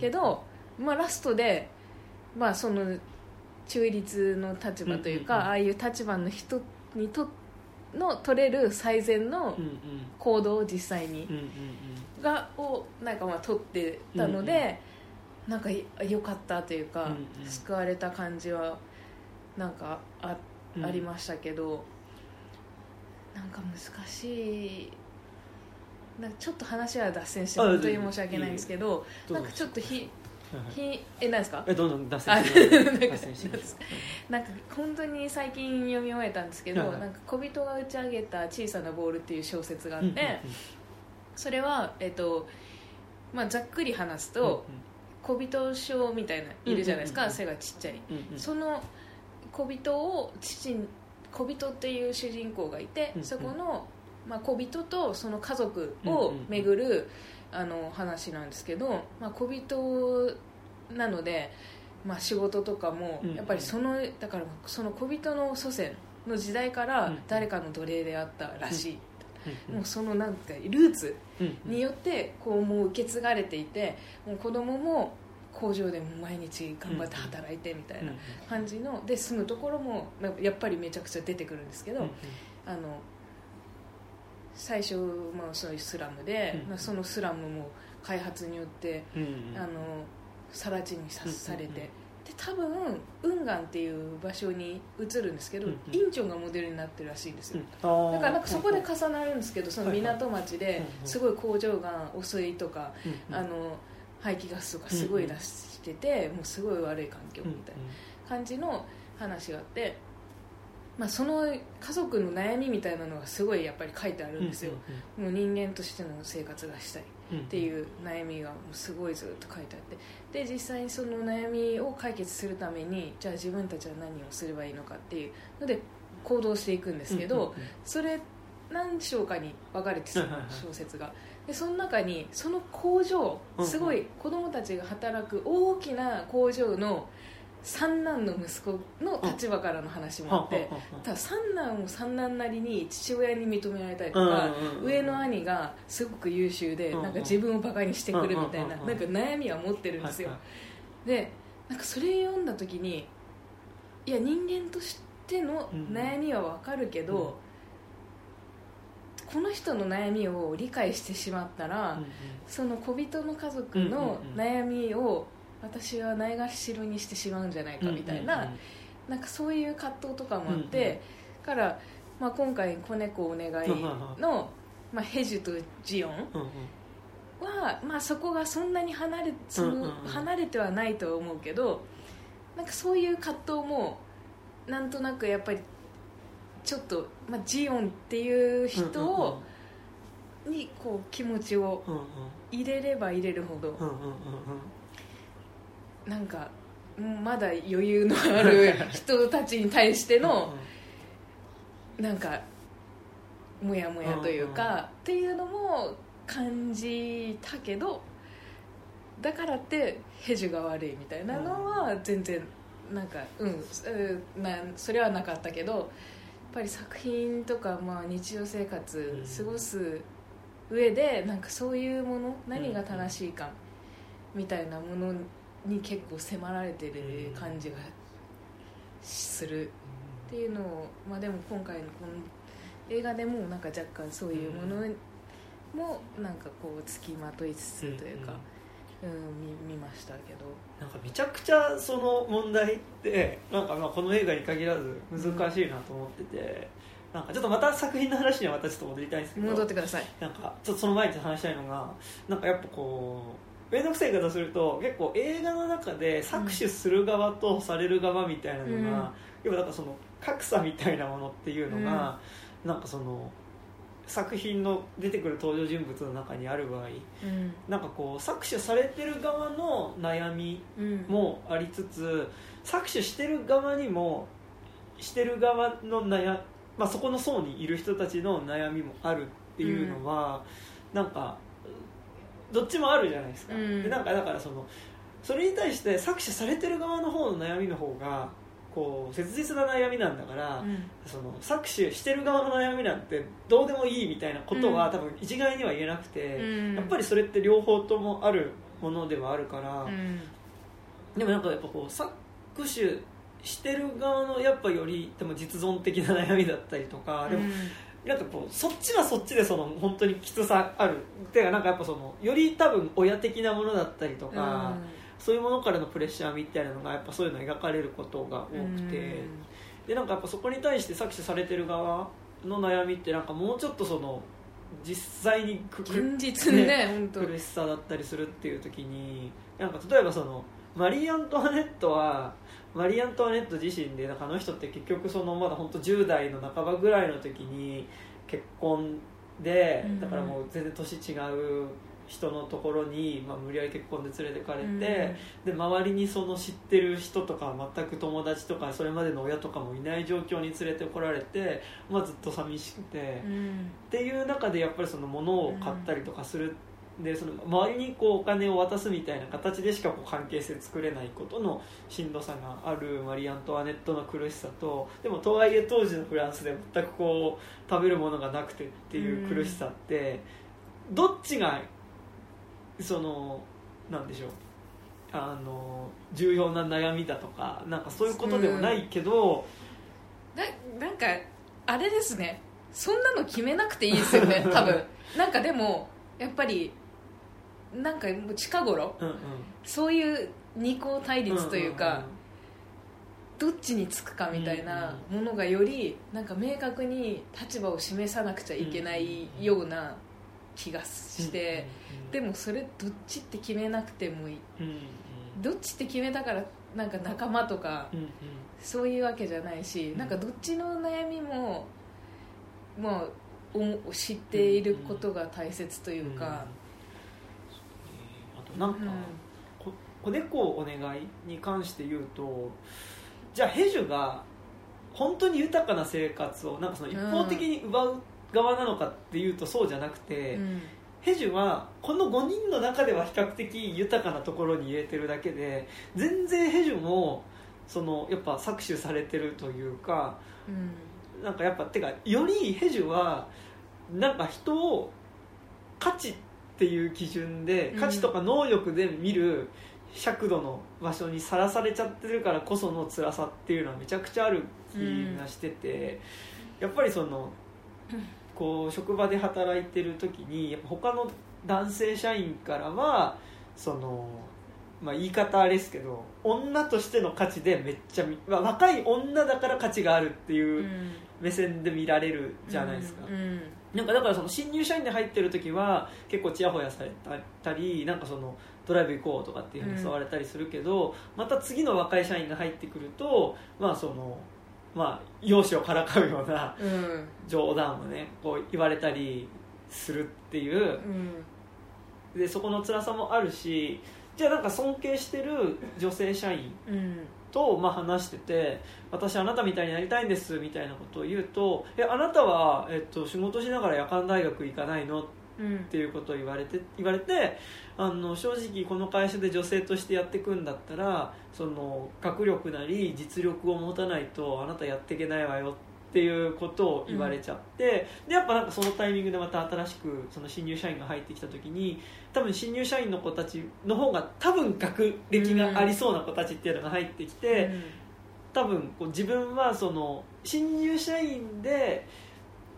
けど、まあ、ラストで、まあ、その中立の立場というか、ああいう立場の人にとの取れる最善の行動を実際にがをなんかまあ取ってたので、なんか良かったというか、救われた感じはなんかあ,、うん。ありましたけどなんか難しい。なんかちょっと話は脱線してあ本当に申し訳ないんですけどなんかちょっとひひえ何ですか？えどんどん脱あ線して なんか？本当に最近読み終えたんですけど、はいはい。なんか小人が打ち上げた小さなボールっていう小説があって、うんうんうん。それは、えっとまあ、ざっくり話すと、小人症みたいないるじゃないですか、うんうんうん背がちっちゃい、うんうん。その小人を父に小人っていう主人公がいて、うんうん。そこの、まあ、小人とその家族を巡る、あの話なんですけど、まあ、小人なので、まあ、仕事とかもうんうん。やっぱりそのだからその小人の祖先の時代からうん誰かの奴隷であったらしい、うんもうそのなんかルーツうん。によってこうもう受け継がれていてもう子供も工場でも毎日頑張って働いてみたいな感じので住むところもやっぱりめちゃくちゃ出てくるんですけど、あの最初、まあ、そういうスラムで、うんまあそのスラムも開発によって、あの更地にさされて、で多分雲岩っていう場所に移るんですけど、インチョンがモデルになってるらしいんですよ、うん。だからなんかそこで重なるんですけどその港町ですごい工場が汚水とか、うん。あの排気ガスとかすごい出してて、もうすごい悪い環境みたいな感じの話があって、まあ、その家族の悩みみたいなのがすごいやっぱり書いてあるんですよ、もう人間としての生活がしたいってういう悩みがもうすごいずっと書いてあって。で実際にその悩みを解決するためにじゃあ自分たちは何をすればいいのかっていうので行動していくんですけど、それ何章かに分かれてその小説がでその中にその工場うんすごい子供たちが働く大きな工場の三男の息子の立場からの話もあってただ三男も三男なりに父親に認められたりとか上の兄がすごく優秀でなんか自分をバカにしてくるみたいななんか悩みは持ってるんですよ。でなんかそれ読んだ時にいや人間としての悩みはわかるけど、この人の悩みを理解してしまったら、その小人の家族の悩みを私はないがしろにしてしまうんじゃないかみたいな、なんかそういう葛藤とかもあって、から、まあ、今回「子猫お願いの」まあ、ヘジュとジオンは、まあ、そこがそんなに離れそのうんうんうん。離れてはないとは思うけどなんかそういう葛藤もなんとなくやっぱりちょっと、まあ、ジオンっていう人を、にこう気持ちを入れれば入れるほど、なんかうんまだ余裕のある 人たちに対してのなんかモヤモヤというかっていうのも感じたけどだからってヘジュが悪いみたいなのは全然なんかうんうんなそれはなかったけどぱり作品とかまあ日常生活過ごす上でなんかそういうもの何が正しいかみたいなものに結構迫られてる感じがする。っていうのを、まあ、でも今回のこの映画でもなんか若干そういうものもなんかこう付きまといつつというか、うん見見ましたけど。なんかめちゃくちゃその問題ってなんかまあこの映画に限らず難しいなと思ってて、なんかちょっとまた作品の話にはまたちょっと戻りたいんですけど戻ってください。なんかちょっとその前に話したいのがなんかやっぱこう面倒くさい言い方すると結構映画の中で搾取する側とされる側みたいなのが、うん。要はなんかその格差みたいなものっていうのが、なんかその作品の出てくる登場人物の中にある場合うん。なんかこう搾取されてる側の悩みうんもありつつ搾取してる側にもしてる側の悩まあ、そこの層にいる人たちの悩みもあるっていうのは、なんかどっちもあるじゃないですか、うん。でなんかだからそのそれに対して搾取されてる側の方の悩みの方がこう切実な悩みなんだから、うん。その搾取してる側の悩みなんてどうでもいいみたいなことは、うん。多分一概には言えなくて、うん。やっぱりそれって両方ともあるものではあるから、うん。でもなんかやっぱこう搾取してる側のやっぱよりでも実存的な悩みだったりとかでもなんかこうそっちはそっちでその本当にきつさある。てかなんかやっぱそのより多分親的なものだったりとか、そういうものからのプレッシャーみたいなのがやっぱそういうの描かれることが多くて、でなんかやっぱそこに対して搾取されてる側の悩みってなんかもうちょっとその実際にくく現実にね本当。苦しさだったりするっていう時になんか例えばそのマリー・アントワネットはマリー・アントワネット自身でなんかあの人って結局そのまだ本当10代の半ばぐらいの時に結婚でうん。だからもう全然年違う人のところに、まあ、無理やり結婚で連れてかれて、うん。で周りにその知ってる人とか全く友達とかそれまでの親とかもいない状況に連れてこられて、まあ、ずっと寂しくて、っうん。ていう中でやっぱりその物を買ったりとかする、でその周りにこうお金を渡すみたいな形でしかこう関係性作れないことのしんどさがあるマリー・アントワネットの苦しさとでもとはいえ当時のフランスで全くこう食べるものがなくてっていう苦しさって、どっちがそのなんでしょう。あの重要な悩みだとかなんかそういうことでもないけど、ななんかあれですね。そんなの決めなくていいですよね 多分。なんかでもやっぱりなんかもう近頃うんうん、そういう二項対立というか、んんん。どっちにつくかみたいなものがよりなんか明確に立場を示さなくちゃいけないような気がして、でもそれどっちって決めなくてもいい。どっちって決めたからなんか仲間とかそういうわけじゃないしなんかどっちの悩みもまあお知っていることが大切というか、あとなんか、こ子猫お願いに関して言うとじゃあヘジュが本当に豊かな生活をなんかその一方的に奪う側なのかっていうとそうじゃなくて、うんヘジュはこの5人の中では比較的豊かなところに入れてるだけで全然ヘジュもそのやっぱ搾取されてるというかうん。なんかやっぱてかよりヘジュはなんか人を価値っていう基準でうん。価値とか能力で見る尺度の場所にさらされちゃってるからこその辛さっていうのはめちゃくちゃある気がしてて、やっぱりその こう職場で働いてる時にやっぱ他の男性社員からはその、まあ、言い方あれですけど女としての価値でめっちゃみ、まあ、若い女だから価値があるっていううん。目線で見られるじゃないですか、うんなんかだからその新入社員で入ってる時は結構ちやほやされたりなんかそのドライブ行こうとかっていうふうに誘われたりするけど、また次の若い社員が入ってくるとまあそのまあ容姿をからかうようなうん。冗談をねこう言われたりするっていう。うん。でそこの辛さもあるしじゃあなんか尊敬してる女性社員うん。とまあ話してて私あなたみたいになりたいんですみたいなことを言うとえあなたは、えっと、仕事しながら夜間大学行かないのうんっていうことを言われて言われてあの正直この会社で女性としてやっていくんだったらその学力なり実力を持たないとあなたやっていけないわよっていうことを言われちゃって、でやっぱなんかそのタイミングでまた新しくその新入社員が入ってきた時に多分新入社員の子たちの方が多分学歴がありそうな子たちっていうのが入ってきて、多分こう自分はその新入社員で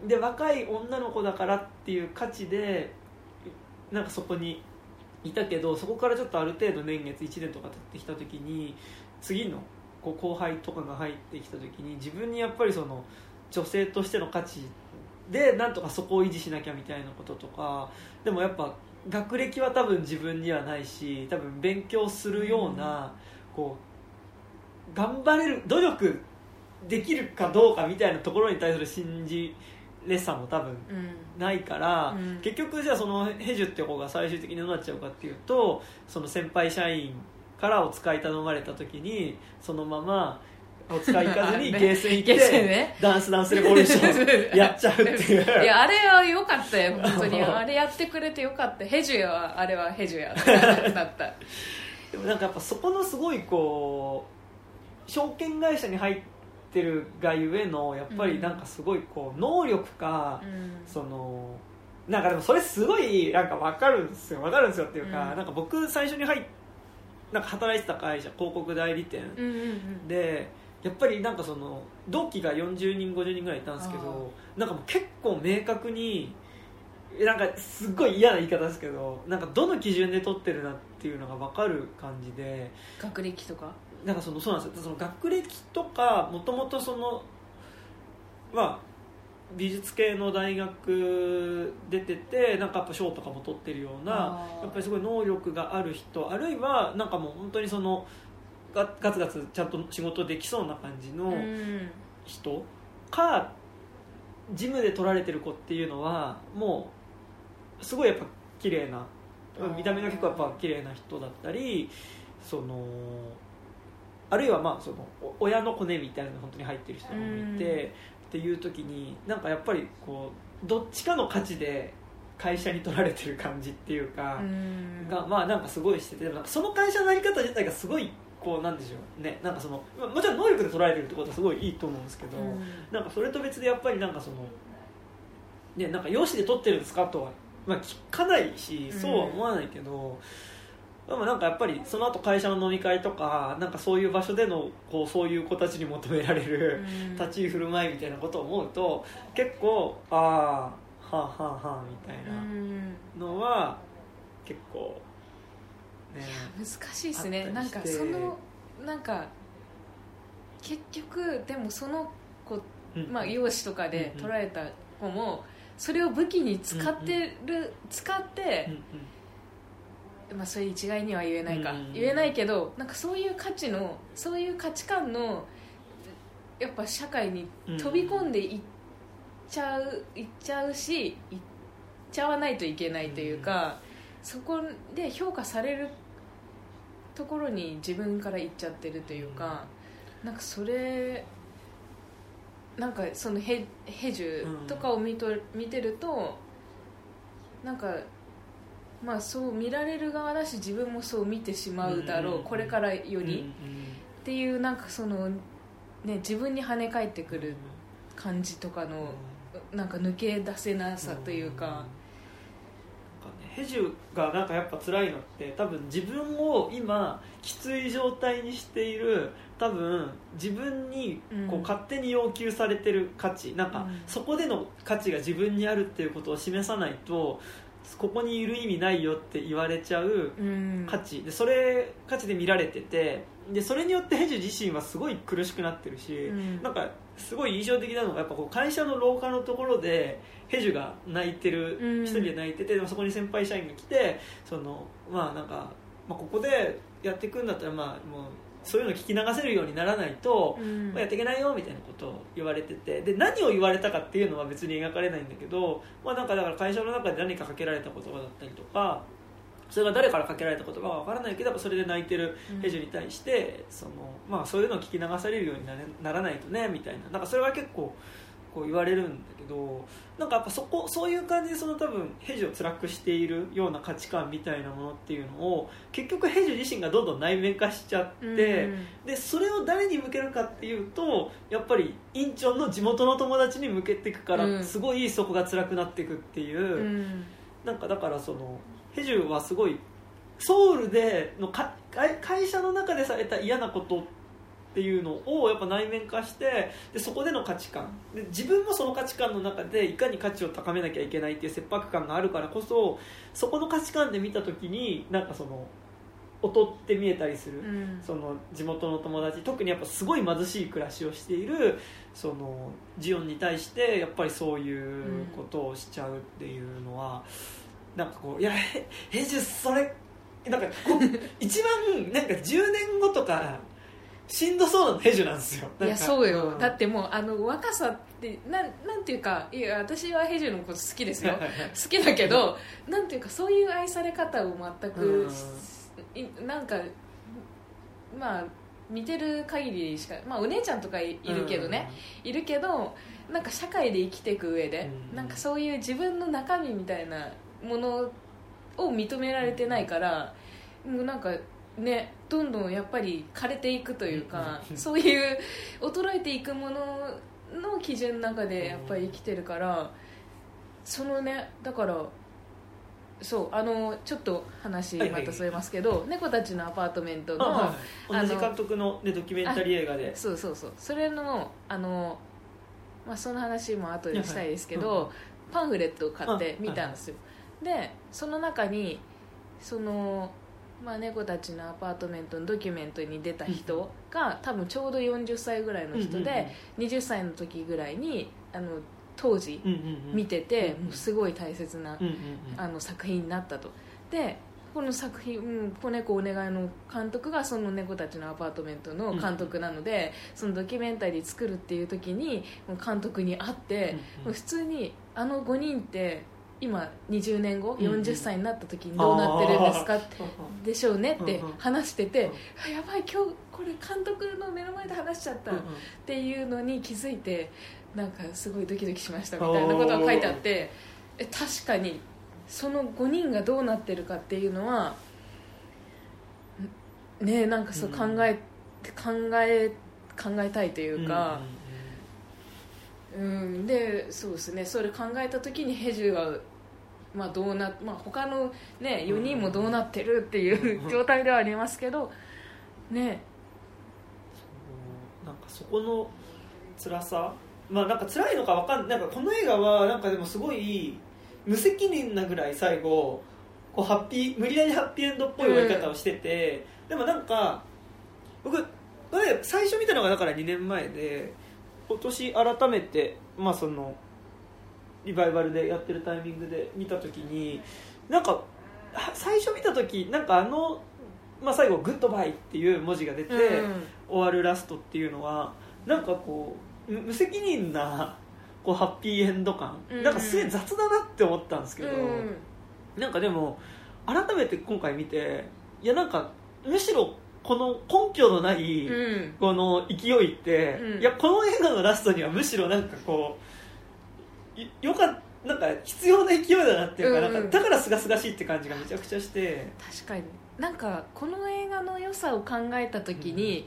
で若い女の子だからっていう価値でなんかそこにいたけどそこからちょっとある程度年月1年とか経ってきた時に次のこう後輩とかが入ってきた時に自分にやっぱりその女性としての価値でなんとかそこを維持しなきゃみたいなこととかでもやっぱ学歴は多分自分にはないし多分勉強するような、こう頑張れる努力できるかどうかみたいなところに対する信じれさも多分うん。ないから、うん。結局じゃあそのヘジュって子が最終的にどうなっちゃうかっていうとその先輩社員からお使い頼まれた時にそのままお使い行かずに ね。ゲーセン行って、ね。ダンスダンスレボリューション やっちゃうっていう。いやあれは良かったよ本当に。あれやってくれて良かった。ヘジュやはあれはヘジュやだった。でもなんかやっぱそこのすごいこう証券会社に入ってるがゆえのやっぱりなんかすごいこう能力か、うん。そのなんかでもそれすごいなんか分かるんですよ。分かるんですよっていうか、うん。なんか僕最初に入っなんか働いてた会社広告代理店。うんうんうん。でやっぱりなんかその同期が40人50人ぐらいいたんですけどなんかもう結構明確になんかすっごい嫌な言い方ですけどなんかどの基準で取ってるなっていうのが分かる感じで。学歴とか？なんかそのそうなんですよ。その学歴とかもともとそのまあ美術系の大学出ててなんかやっぱ賞とかも取ってるようなやっぱりすごい能力がある人あるいはなんかもう本当にそのガガツガツちゃんと仕事できそうな感じのうん。人かジムで取られてる子っていうのはもうすごいやっぱ綺麗な見た目が結構やっぱ綺麗な人だったりそのあるいはまあその親のコネみたいなのが本当に入ってる人もいて、っていう時になんかやっぱりこうどっちかの価値で会社に取られてる感じっていうか、がまあなんかすごいしててでもその会社の在り方自体がすごいこうなんでしょうね。なんかそのもちろん能力で取られてるってことはすごいいいと思うんですけど、なんかそれと別でやっぱりなんかそのねなんか容姿で取ってるんですかとは、まあ、聞かないしそうは思わないけど。でもなんかやっぱりその後会社の飲み会とかなんかそういう場所でのこうそういう子たちに求められる立ち居振る舞いみたいなことを思うと結構ああはあはあはあみたいなのは結構ね難しいですね。なんかそのなんか結局でもその子、まあ、容姿とかで捉えた子もそれを武器に使ってる、使って、まあ、それ一概には言えないか、言えないけどなんかそういう価値のそういう価値観のやっぱ社会に飛び込んでいっちゃう、いっちゃうしいっちゃわないといけないというか、そこで評価されるところに自分から行っちゃってるというか、なんかそれなんかそのヘヘジュとかを見と見てるとなんかまあそう見られる側だし自分もそう見てしまうだろう、これからより、っていうなんかその、ね、自分に跳ね返ってくる感じとかの、なんか抜け出せなさというか。ヘジュがなんかやっぱ辛いのって多分自分を今きつい状態にしている多分自分にこう勝手に要求されてる価値、うん、なん。かそこでの価値が自分にあるっていうことを示さないとここにいる意味ないよって言われちゃう価値。でそれ価値で見られててでそれによってヘジュ自身はすごい苦しくなってるし、うん、なんかすごい印象的なのがやっぱこう会社の廊下のところでヘジュが泣いてる一人で泣いてて、でもそこに先輩社員が来てそのまあなんか、まあ、ここでやっていくんだったらまあもうそういうの聞き流せるようにならないと、うん、まあ、やっていけないよみたいなことを言われててで何を言われたかっていうのは別に描かれないんだけど、まあ、なんかだから会社の中で何かかけられた言葉だったりとかそれが誰からかけられた言葉か分からないけどそれで泣いてるヘジュに対して、うん、そのまあ、そういうのを聞き流されるようになれならないとねみたいな。なんかそれは結構こう言われるんだけどなんかやっぱそこそういう感じでその多分ヘジを辛くしているような価値観みたいなものっていうのを結局ヘジ自身がどんどん内面化しちゃって、うん、でそれを誰に向けるかっていうとやっぱりインチョンの地元の友達に向けていくから、うん、すごいそこが辛くなっていくっていう、うん、なんかだからそのヘジュはすごいソウルでのか会社の中でされた嫌なことっていうのをやっぱ内面化してでそこでの価値観。で自分もその価値観の中でいかに価値を高めなきゃいけないっていう切迫感があるからこそそこの価値観で見た時になんかその劣って見えたりする、うん、その地元の友達特にやっぱすごい貧しい暮らしをしているそのジオンに対してやっぱりそういうことをしちゃうっていうのは、うん、なんかこういやヘジュそれなんか一番なんか10年後とかしんどそうなのヘジュなんですよ。いやそうよ、うん、だってもうあの若さってなんなんていうかいや私はヘジュのこと好きですよ。好きだけどなんていうかそういう愛され方を全く、うん、なんかまあ見てる限りしか、まあ、お姉ちゃんとかいるけどね、うん、いるけどなんか社会で生きていく上で、うん、なんかそういう自分の中身みたいなものを認められてないからもうなんかねどんどんやっぱり枯れていくというかそういう衰えていくものの基準の中でやっぱり生きてるからそのねだからそうあのちょっと話また添えますけど、猫たちのアパートメントの,、はい、同じ監督の、ね、ドキュメンタリー映画で。そうそうそう。それのあの、まあ、その話も後でしたいですけど、はいうん、パンフレットを買って見たんですよ、でその中にそのまあ、猫たちのアパートメントのドキュメントに出た人が多分ちょうど40歳ぐらいの人で20歳の時ぐらいにあの当時見ててすごい大切なあの作品になったと。でこの作品「子猫お願い」の監督がその猫たちのアパートメントの監督なので、そのドキュメンタリー作るっていう時に監督に会って、普通にあの5人って今20年後40歳になった時にどうなってるんですかでしょうねって話してて、あやばい今日これ監督の目の前で話しちゃったっていうのに気づいてなんかすごいドキドキしましたみたいなことが書いてあってえ確かにその5人がどうなってるかっていうのはねなんかそう考え、考え考えたいというか、うん、でそうですねそれ考えた時にヘジュが、まあどうなまあ、他の、ね、4人もどうなってるっていう状態ではありますけど、ね。なんかそこの辛さまあなんか辛いのかわかんないなんかこの映画はなんかでもすごい無責任なぐらい最後こうハッピー無理やりハッピーエンドっぽい終わり方をしてて、うん、でもなんか僕最初見たのがだから2年前で今年改めてまあそのリバイバルでやってるタイミングで見た時になんか最初見た時なんかあの、まあ、最後「グッドバイ」っていう文字が出て、終わるラストっていうのはなんかこう無責任なこうハッピーエンド感、うんうん、なんかすげえ雑だなって思ったんですけど、うん、なんかでも改めて今回見ていやなんかむしろこの根拠のない、この勢いって、うん、いやこの映画のラストにはむしろなんかこうよかなんか必要な勢いだなっていうかうんうん、なん。かだからすがすがしいって感じがめちゃくちゃして。確かに。なんかこの映画の良さを考えた時に、うん。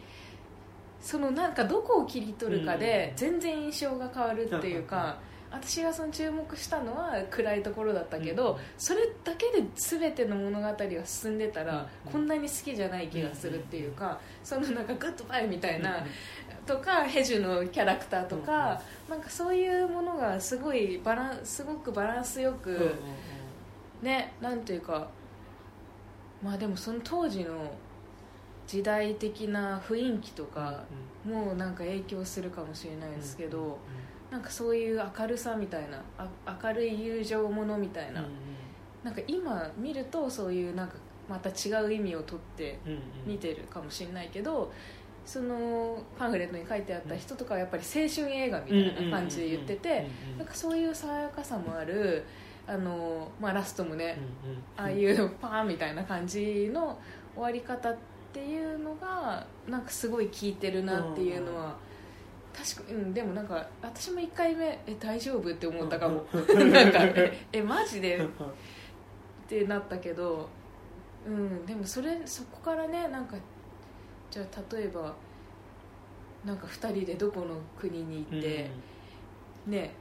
そのなんかどこを切り取るかで全然印象が変わるっていうか、私がその注目したのは暗いところだったけど、それだけで全ての物語が進んでたら、こんなに好きじゃない気がするっていうか、そのなんかグッドバイみたいな、とかヘジュのキャラクターとか、なんかそういうものがすごいバランすごくバランスよく、ねなんていうかまあでもその当時の時代的な雰囲気とかもなんか影響するかもしれないですけど、なんかそういう明るさみたいなあ明るい友情ものみたいな、なんか今見るとそういうなんかまた違う意味をとって見てるかもしれないけど、そのパンフレットに書いてあった人とかはやっぱり青春映画みたいな感じで言っててなんかそういう爽やかさもあるあの、まあ、ラストもね、ああいうパーンみたいな感じの終わり方っていうのがなんかすごい効いてるなっていうのは、確かうんでもなんか私も1回目え大丈夫って思ったかもなんかええマジでってなったけどうんでもそれそこからねなんかじゃあ例えばなんか2人でどこの国に行って、うん、ね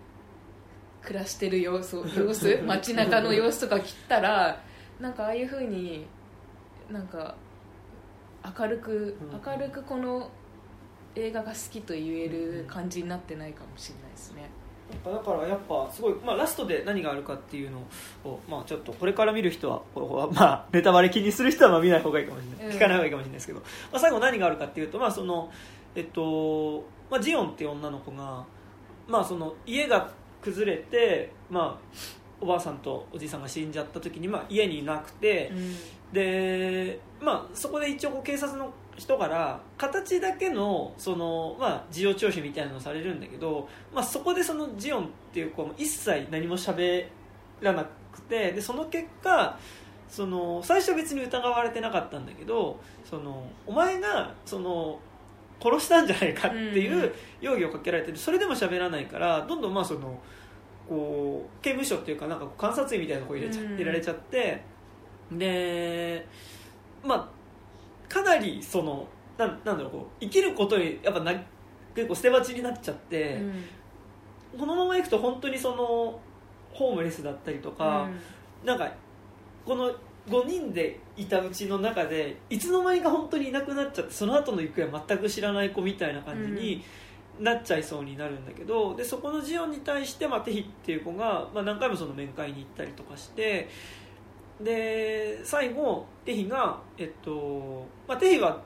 暮らしてる様子様子 街中の様子とか切ったらなんかああいうふうになんか明るく、明るくこの映画が好きと言える感じになってないかもしれないですね。だからやっぱすごい、まあ、ラストで何があるかっていうのを、まあ、ちょっとこれから見る人は、まあ、ネタバレ気にする人はまあ見ない方がいいかもしれない、聞かない方がいいかもしれないですけど、まあ、最後何があるかっていうと、まあそのえっとまあ、ジオンっていう女の子が、まあ、その家が崩れて、まあ、おばあさんとおじいさんが死んじゃった時に、まあ、家にいなくて、うん、で、まあ、そこで一応警察の人から形だけのその、まあ、事情聴取みたいなのをされるんだけど、まあ、そこでそのジオンっていう子も一切何も喋らなくてでその結果その最初別に疑われてなかったんだけどそのお前がその殺したんじゃないかっていう容疑をかけられてそれでも喋らないからどんどんまあそのこう刑務所っていうかなんか観察医みたいなとこ入れちゃ、入れられちゃってでまあかなりそのななんだろうこう生きることにやっぱな結構捨て鉢になっちゃって、うん、このままいくと本当にそのホームレスだったりとか、うん、なんかこの5人でいたうちの中でいつの間にか本当にいなくなっちゃってその後の行方は全く知らない子みたいな感じになっちゃいそうになるんだけどでそこのジオンに対して、まあ、テヒっていう子が、まあ、何回もその面会に行ったりとかしてで最後テヒが、えっとまあ、テヒは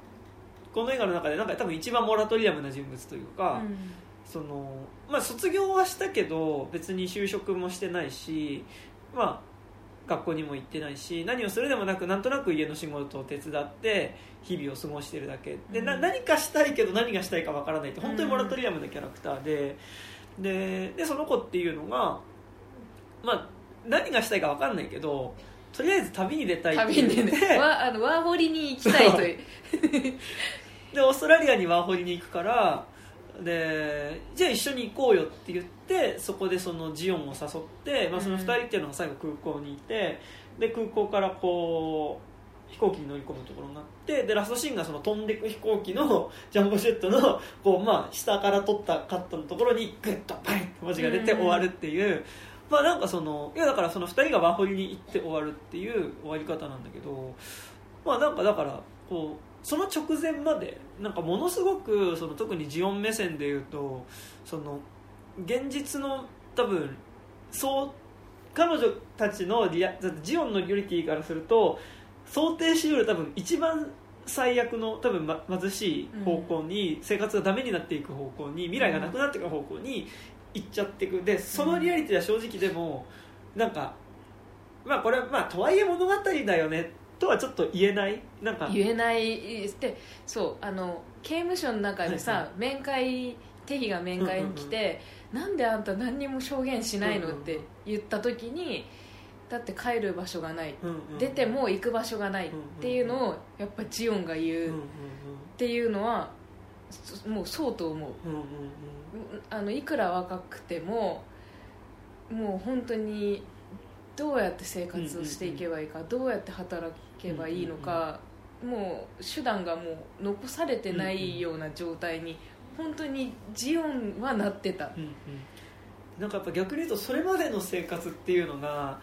この映画の中でなんか多分一番モラトリアムな人物というか、うん、そのまあ、卒業はしたけど別に就職もしてないし、まあ、学校にも行ってないし何をするでもなくなんとなく家の仕事を手伝って日々を過ごしてるだけ。で、うん、何かしたいけど何がしたいかわからないって本当にモラトリアムなキャラクターで。ででその子っていうのがまあ何がしたいか分かんないけどとりあえず旅に出たいって旅に言ってねわあのワーホリに行きたいという。でオーストラリアにワーホリに行くからでじゃあ一緒に行こうよって言ってそこでそのジオンを誘って、まあ、その2人っていうのが最後空港にいてで空港からこう飛行機に乗り込むところになってでラストシーンがその飛んでいく飛行機の ジャンボジェットのこう、まあ、下から撮ったカットのところにグッとバイって文字が出てうん終わるっていう。まあなんかそのいやだからその2人がワーホリに行って終わるっていう終わり方なんだけどまあなんかだからこうその直前までなんかものすごくその特にジオン目線で言うとその現実の多分そう彼女たちのリアだってジオンのリアリティからすると想定しうる多分一番最悪の多分、ま、貧しい方向に、生活がダメになっていく方向に未来がなくなっていく方向に行っちゃっていく。でそのリアリティは正直でもなんかまあこれはまあとはいえ物語だよねとはちょっと言えない？なんか。言えない。でそうあの刑務所の中でさ、はいは面会テヒが面会に来て、なんであんた何にも証言しないの？うんうんうん。って言った時にだって帰る場所がない、うんうん出ても行く場所がないっていうのをやっぱジオンが言うっうんうんうん。ていうのはそもうそうと思う。うんうんうん。あのいくら若くてももう本当にどうやって生活をしていけばいいか、どうやって働けばいいのか、もう手段がもう残されてないような状態に本当にジオンはなってた、うんうん。なんかやっぱ逆に言うとそれまでの生活っていうのが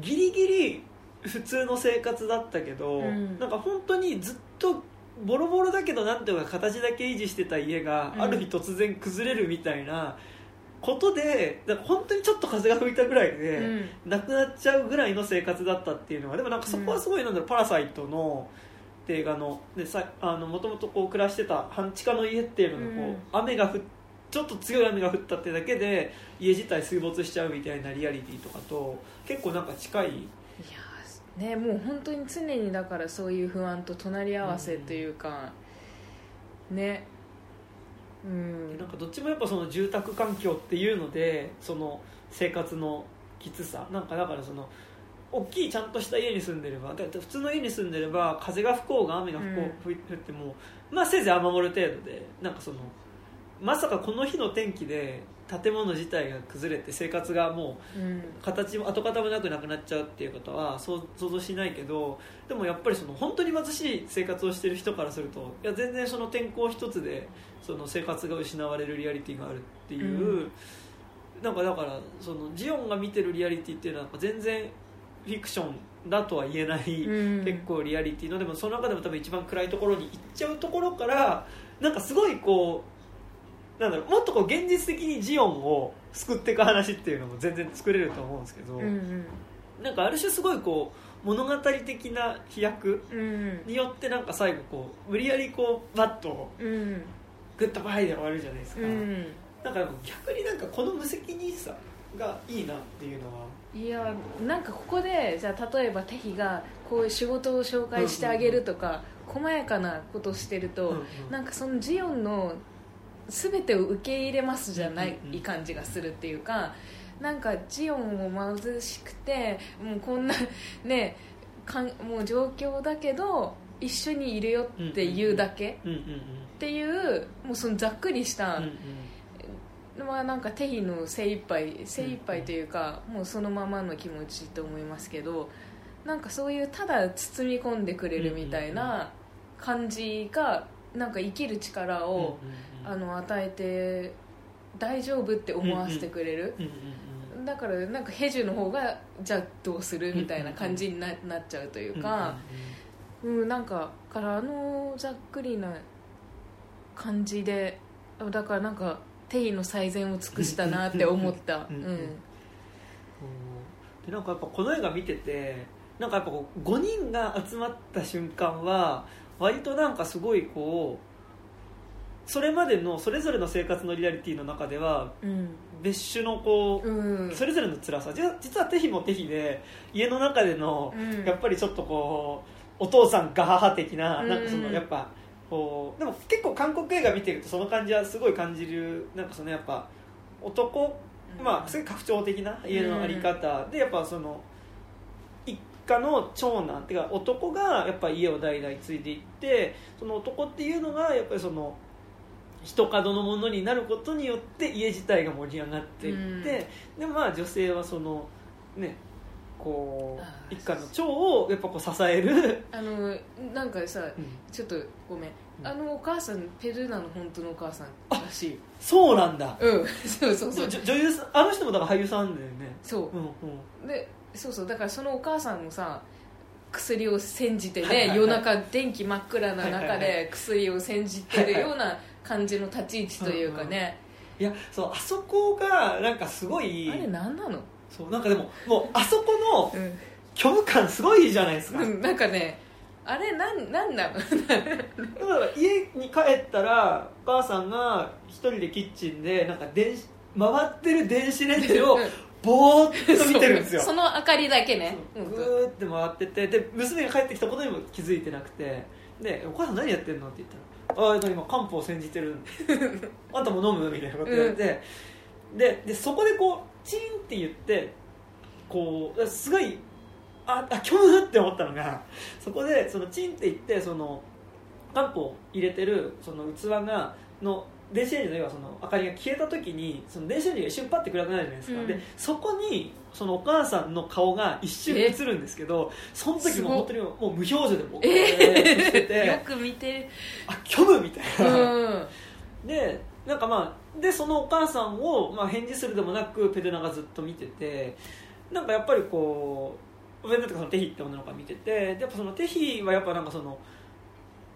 ギリギリ普通の生活だったけど、うん。なんか本当にずっとボロボロだけどなんていうか形だけ維持してた家が、うん。ある日突然崩れるみたいなことでだ本当にちょっと風が吹いたぐらいで、うん。なくなっちゃうぐらいの生活だったっていうのはでもなんかそこはすごいなんだろう、パラサイトの映画のでさあのもともとこう暮らしてた半地下の家っていうのがこう、うん。雨が降っちょっと強い雨が降ったってだけで家自体水没しちゃうみたいなリアリティとかと結構なんか近い。いやねもう本当に常にだからそういう不安と隣り合わせというか、ねうん。なんかどっちもやっぱその住宅環境っていうのでその生活のきつさ。なんかだからその大きいちゃんとした家に住んでればだって普通の家に住んでれば風が吹こうが雨が吹こう、降ってもまあせいぜい雨漏る程度でなんかそのまさかこの日の天気で建物自体が崩れて生活がもううん。形も跡形もなくなくなっちゃうっていうことはそう想像しないけどでもやっぱりその本当に貧しい生活をしてる人からするといや全然その天候一つでその生活が失われるリアリティがあるっていう、うん。なんかだからそのジオンが見てるリアリティっていうのは全然フィクションだとは言えない、うん。結構リアリティのでもその中でも多分一番暗いところに行っちゃうところからなんかすごいこうなんだろうもっとこう現実的にジオンを救っていく話っていうのも全然作れると思うんですけど、うんなんかある種すごいこう物語的な飛躍うん。うんによってなんか最後こう無理やりこうバッとうん。グッとバイで終わるじゃないですか、うん。だから逆になんかこの無責任さがいいなっていうのは。いやなんかここでじゃあ例えばテヒがこういう仕事を紹介してあげるとか、細やかなことをしてると、うんうん。なんかそのジオンの全てを受け入れますじゃないうんうんうん感じがするっていうかなんかジオンも貧しくてもうこんなねかんもう状況だけど一緒にいるよっていうだけうんうんっていうもうそのざっくりした、うんうん。まあなんかテヒの精一杯精一杯というか、もうそのままの気持ちと思いますけどなんかそういうただ包み込んでくれるみたいな感じがなんか生きる力を、あの与えて大丈夫って思わせてくれる、うんうんだからなんかヘジュの方がじゃあどうするみたいな感じにななっちゃうというか、うんなんかからあのざっくりな感じでだからなんかテイの最善を尽くしたなって思ったうんうんうんでなんかやっぱこの映画見ててなんかやっぱこう5人が集まった瞬間は割となんかすごいこうそれまでのそれぞれの生活のリアリティの中ではうん。別種のこう、うん。それぞれの辛さ。実は実はテヒもテヒで家の中での、うん。やっぱりちょっとこうお父さんガハハ的な,、うん。なんかそのやっぱこうでも結構韓国映画見てるとその感じはすごい感じるなんかそのやっぱ男うん。まあすごい家父長的な家のあり方。でやっぱその一家の長男っていうか男がやっぱ家を代々継いでいってその男っていうのがやっぱりその一角のものになることによって家自体が盛り上がっていって、でまあ女性はそのねこう一家の長をやっぱこう支える、あのなんかさうん。ちょっとごめん。うん。あのお母さんペルーナの本当のお母さんらしい。そうなんだ。うん。そうそうそう。女優さんあの人もだから俳優さんだよね。そう。うんうん。でそうそう。だからそのお母さんもさ薬を煎じてはいはいはいね夜中電気真っ暗な中で薬を煎じてるような感じの立ち位置というかね。いやそうあそこがなんかすごいあれ何なの？そうなんかでももうあそこのうん。虚無感すごいじゃないですか。だかうんなんかねあれなんなんなの？ら家に帰ったらお母さんが一人でキッチンでなんか電子回ってる電子レンジをぼーっと見てるんですよ。そう。その明かりだけね。そう。うん。ぐーって回っててで娘が帰ってきたことにも気づいてなくて。で「お母さん何やってんの?」って言ったら「ああ今漢方を煎じてる。あんたも飲む?」みたいなこと言われて、ででそこでこうチンって言ってこうすごいああ虚無って思ったのがそこでそのチンって言ってその漢方を入れてるその器がの電子レンジの要はその明かりが消えた時にその電子レンジが一瞬パッて暗くなるじゃないですか、うん。でそこにそのお母さんの顔が一瞬映るんですけどその時も本当にもう無表情でもうこうえしてて、よく見てあ虚無みたいな、うん。でなんかまあでそのお母さんを、まあ、返事するでもなくペデナがずっと見ててなんかやっぱりこうペデナとかそのテヒって女の子が見ててでやっぱそのテヒはやっぱなんかその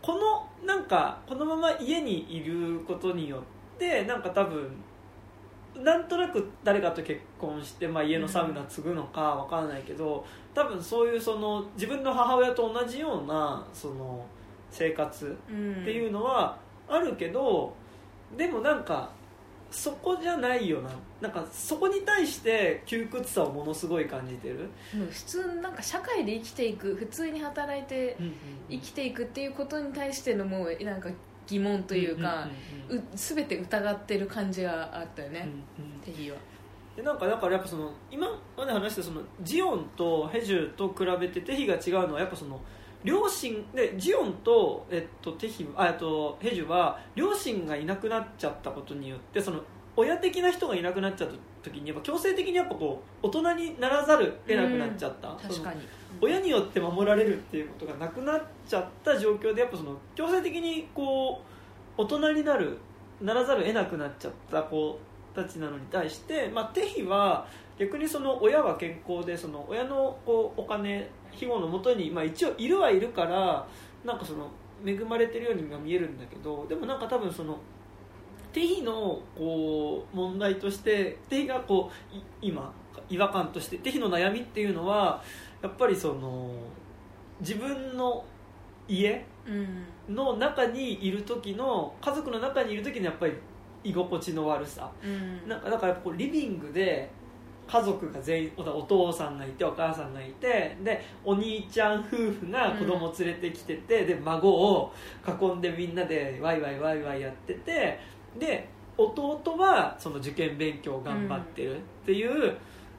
このなんかこのまま家にいることによってなんか多分なんとなく誰かと結婚して、まあ、家のサウナ継ぐのかわからないけど、多分そういうその自分の母親と同じようなその生活うん。っていうのはあるけど、でもなんかそこじゃないよななんかそこに対して窮屈さをものすごい感じてる、うん普通なんか社会で生きていく普通に働いて生きていくっていうことに対してのもうなんか疑問というか、うんう全て疑ってる感じがあったよね、うんうんテヒは。でなんかだからやっぱその今まで話したそのジオンとヘジュと比べてテヒが違うのはやっぱその両親でジオンと,、えっと、テヒあとヘジュは両親がいなくなっちゃったことによってその親的な人がいなくなっちゃった時にやっぱ強制的にやっぱこう大人にならざる得なくなっちゃった、確かに。親によって守られるっていうことがなくなっちゃった状況でやっぱその強制的にこう大人になるならざるを得なくなっちゃった子たちなのに対して、まあ、テヒは逆にその親は健康でその親のこうお金庇護のもとに、まあ、一応いるはいるからなんかその恵まれてるようには見えるんだけどでもなんか多分そのテヒのこう問題としてテヒがこうい今違和感としてテヒの悩みっていうのはやっぱりその自分の家うん。の中にいる時の家族の中にいる時のやっぱり居心地の悪さ。うん。なんかだからこうリビングで家族が全員おお父さんがいてお母さんがいてでお兄ちゃん夫婦が子供連れてきてて、で孫を囲んでみんなでワイワイワイワイやっててで弟はその受験勉強を頑張ってるっていう、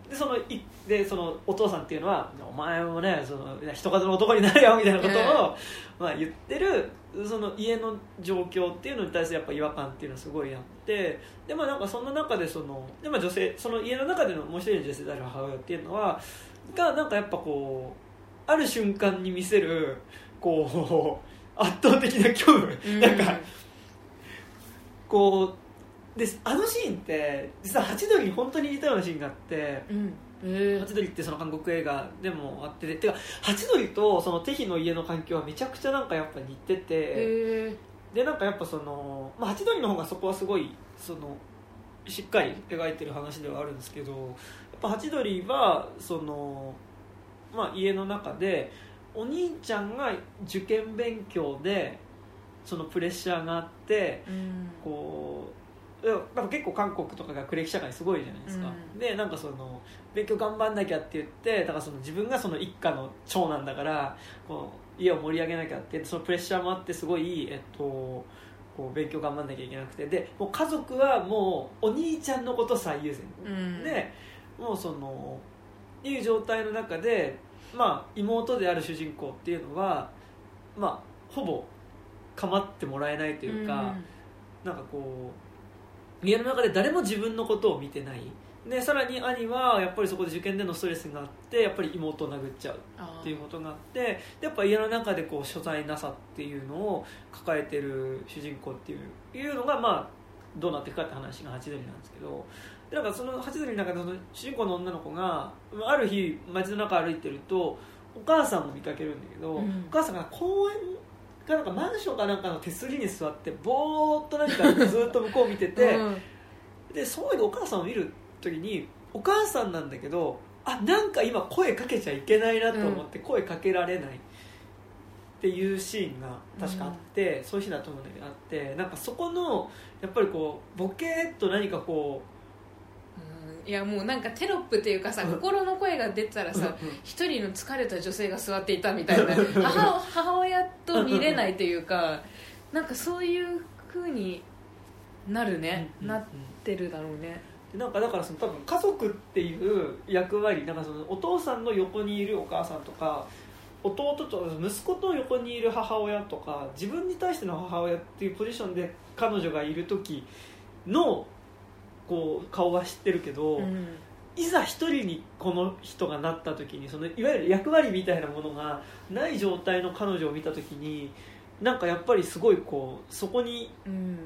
でそのいでそのお父さんっていうのはお前もねその人数の男になれよみたいなことを、まあ、言ってるその家の状況っていうのに対してやっぱ違和感っていうのはすごいあってでまあなんかそんな中でそので、まあ、女性その家の中でのもう一人の女性である母親っていうのはがなんかやっぱこうある瞬間に見せるこう圧倒的な虚無、うん。なんかこうであのシーンって実はハチドリに本当に似たようなシーンがあって。うんへハチドリってその韓国映画でもあってててかハチドリとそのテヒの家の環境はめちゃくちゃなんかやっぱ似ててえでなんかやっぱその、まあ、ハチドリの方がそこはすごいそのしっかり描いてる話ではあるんですけどやっぱハチドリはその、まあ、家の中でお兄ちゃんが受験勉強でそのプレッシャーがあってうん。こうなんか結構韓国とか学歴社会すごいじゃないですか、うん。でなんかその勉強頑張んなきゃって言ってだからその自分がその一家の長男だからこう家を盛り上げなきゃってそのプレッシャーもあってすごい、えっと、こう勉強頑張んなきゃいけなくて。でもう家族はもうお兄ちゃんのこと最優先、うん。でもうそのいう状態の中で、まあ、妹である主人公っていうのは、まあ、ほぼ構ってもらえないというか、なんかこう家の中で誰も自分のことを見てない。でさらに兄はやっぱりそこで受験でのストレスがあってやっぱり妹を殴っちゃうっていうことがあってでやっぱ家の中でこう所在なさっていうのを抱えてる主人公っていういうのがまあどうなっていくかって話がハチドリなんですけどでなんかそのハチドリの中でその主人公の女の子がある日街の中歩いてるとお母さんを見かけるんだけど、うん。お母さんが公園かなんかマンションかなんかの手すりに座ってぼーっと何かずっと向こうを見てて、うん。でそういうお母さんを見る時にお母さんなんだけどあなんか今声かけちゃいけないなと思って声かけられない。っていうシーンが確かあって、そういうシーンだと思うんだけどあってなんかそこのやっぱりこうボケーっと何かこうんいやもうなんかテロップっていうかさうん。心の声が出たらうさ一人の疲れた女性が座っていたみたいな。母母親と見れないというかなんかそういう風になるね。うんなってるだろうね。でなんかだからその多分家族っていう役割なんかそのお父さんの横にいるお母さんとか弟と息子と横にいる母親とか自分に対しての母親っていうポジションで彼女がいる時のこう顔は知ってるけど、うん。いざ一人にこの人がなった時にそのいわゆる役割みたいなものがない状態の彼女を見た時になんかやっぱりすごいこうそこにうん。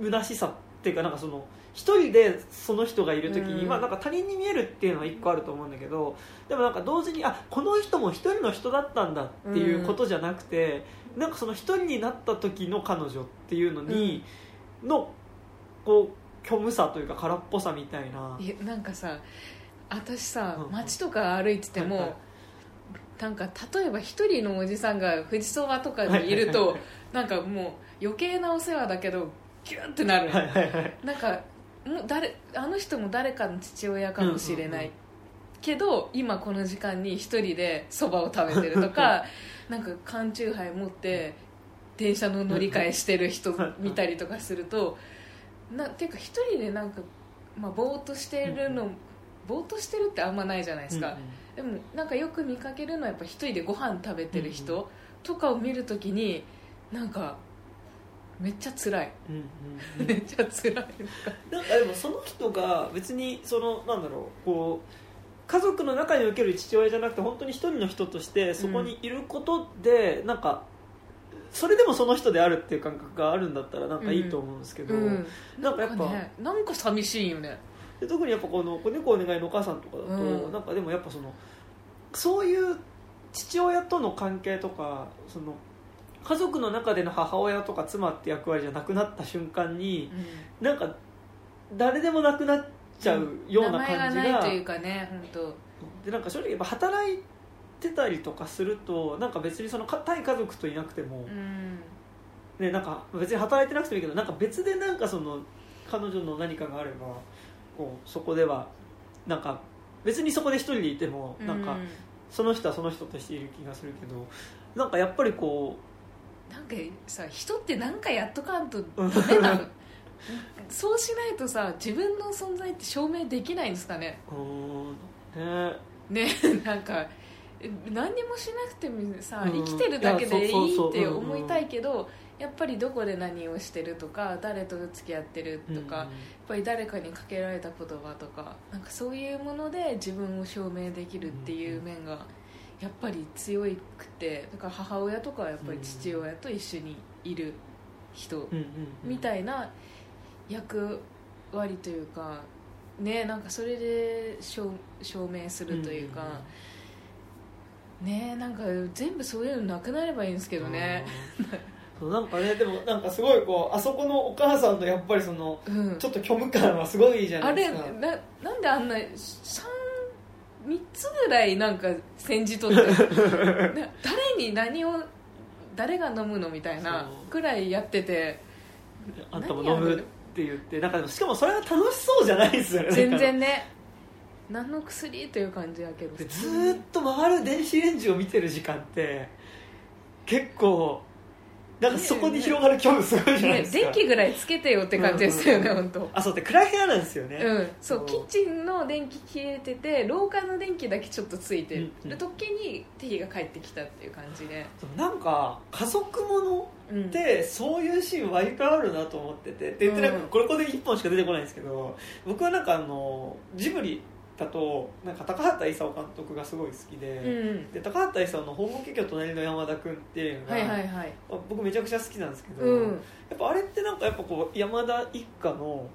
虚しさっていうかなんかその一人でその人がいる時に、うん。まあなんか他人に見えるっていうのは一個あると思うんだけどでもなんか同時にあこの人も一人の人だったんだっていうことじゃなくて、なんかその一人になった時の彼女っていうのに、のこう虚無さというか空っぽさみたいな。いやなんかさ私さうん街とか歩いてても、はいはい。なんか例えば一人のおじさんが富士そばとかにいると、なんかもう余計なお世話だけどギュンってなる、はいはいはい。なんかもう誰あの人も誰かの父親かもしれない、うんうんうん。けど今この時間に一人でそばを食べてるとか なんか缶チューハイ持って電車の乗り換えしてる人見たりとかするとなていうか一人でなんか、まあ、ぼーっとしてるの、ぼーっとしてるってあんまないじゃないですか、でもなんかよく見かけるのはやっぱ一人でご飯食べてるうん人とかを見るときになんかめっちゃ辛い。うんうんうん。めっちゃ辛いなんかでもその人が別にそのなんだろうこう家族の中における父親じゃなくて本当に一人の人としてそこにいることで、なんかそれでもその人であるっていう感覚があるんだったらなんかいいと思うんですけど、うん。なんかやっぱねなんか寂しいよね。で特にやっぱこの「子猫お願い」のお母さんとかだと、うん。なんかでもやっぱそのそういう父親との関係とかその家族の中での母親とか妻って役割じゃなくなった瞬間になんか誰でもなくなっちゃうような感じが,、名前がないというかね本でなんか正直やっぱ働いてたりとかするとなんか別にそのか対家族といなくても、ね、なんか別に働いてなくてもいいけどなんか別でなんかその彼女の何かがあればこうそこではなんか別にそこで一人でいてもなんかうんその人はその人としている気がするけどなんかやっぱりこなんかさ人って何かやっとかんとうんダメなの。そうしないとさ自分の存在って証明できないんですかね。うんね。ねなんかえ何にもしなくてもさうん。生きてるだけでいいって思いたいけどやっぱりどこで何をしてるとか誰と付き合ってるとか、やっぱり誰かにかけられた言葉とかなんかそういうもので自分を証明できるっていう面がやっぱり強くてだから母親とかはやっぱり父親と一緒にいる人うんうんうん。みたいな役割というかねなんかそれで証証明するというか、ねなんか全部そういうのなくなればいいんですけどね、うん。そうなんかねでもなんかすごいこうあそこのお母さんのやっぱりそのうん。ちょっと虚無感はすごいじゃなあれいですか。ななんであんな3つぐらいなんか煎じとってな 誰に何を誰が飲むのみたいなくらいやっててあんたも飲むって言ってなんかしかもそれが楽しそうじゃないですよね。全然ね何の薬という感じやけど。でずーっと回る電子レンジを見てる時間って結構なんかそこに広がる恐怖すごいじゃないねですか、電気ぐらいつけてよって感じですよね、うん本当あそうで暗い部屋なんですよね、うん、そうキッチンの電気消えてて廊下の電気だけちょっとついてる、うんうん。で時にティが帰ってきたっていう感じで、なんか家族ものうん、でそういうシーン割とあるなと思っててって言ってなんかうんこれこれで1本しか出てこないんですけど僕はなんかあのジブリだとなんか高畑勲監督がすごい好きで,、うんで高畑勲の「訪問結局隣の山田君」っていうのが、はいはいはい。僕めちゃくちゃ好きなんですけど、うん。やっぱあれってなんかやっぱこう山田一家の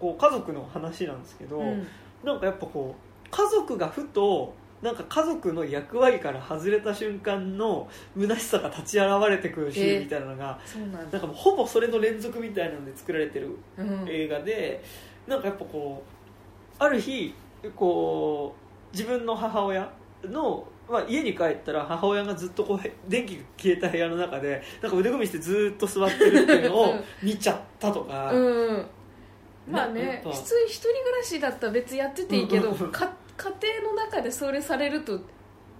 こう家族の話なんですけど、うん。なんかやっぱこう家族がふとなんか家族の役割から外れた瞬間の虚しさが立ち現れてくるシーンみたいなのが、そうなんかもうほぼそれの連続みたいなので作られてるうん。映画で、なんかやっぱこうある日こう自分の母親の、まあ、家に帰ったら母親がずっとこうへ電気が消えた部屋の中でなんか腕組みしてずっと座ってるっていうのをうん。見ちゃったとか、うん。まあね普通一人暮らしだったら別にやってていいけど、か家庭の中でそれされると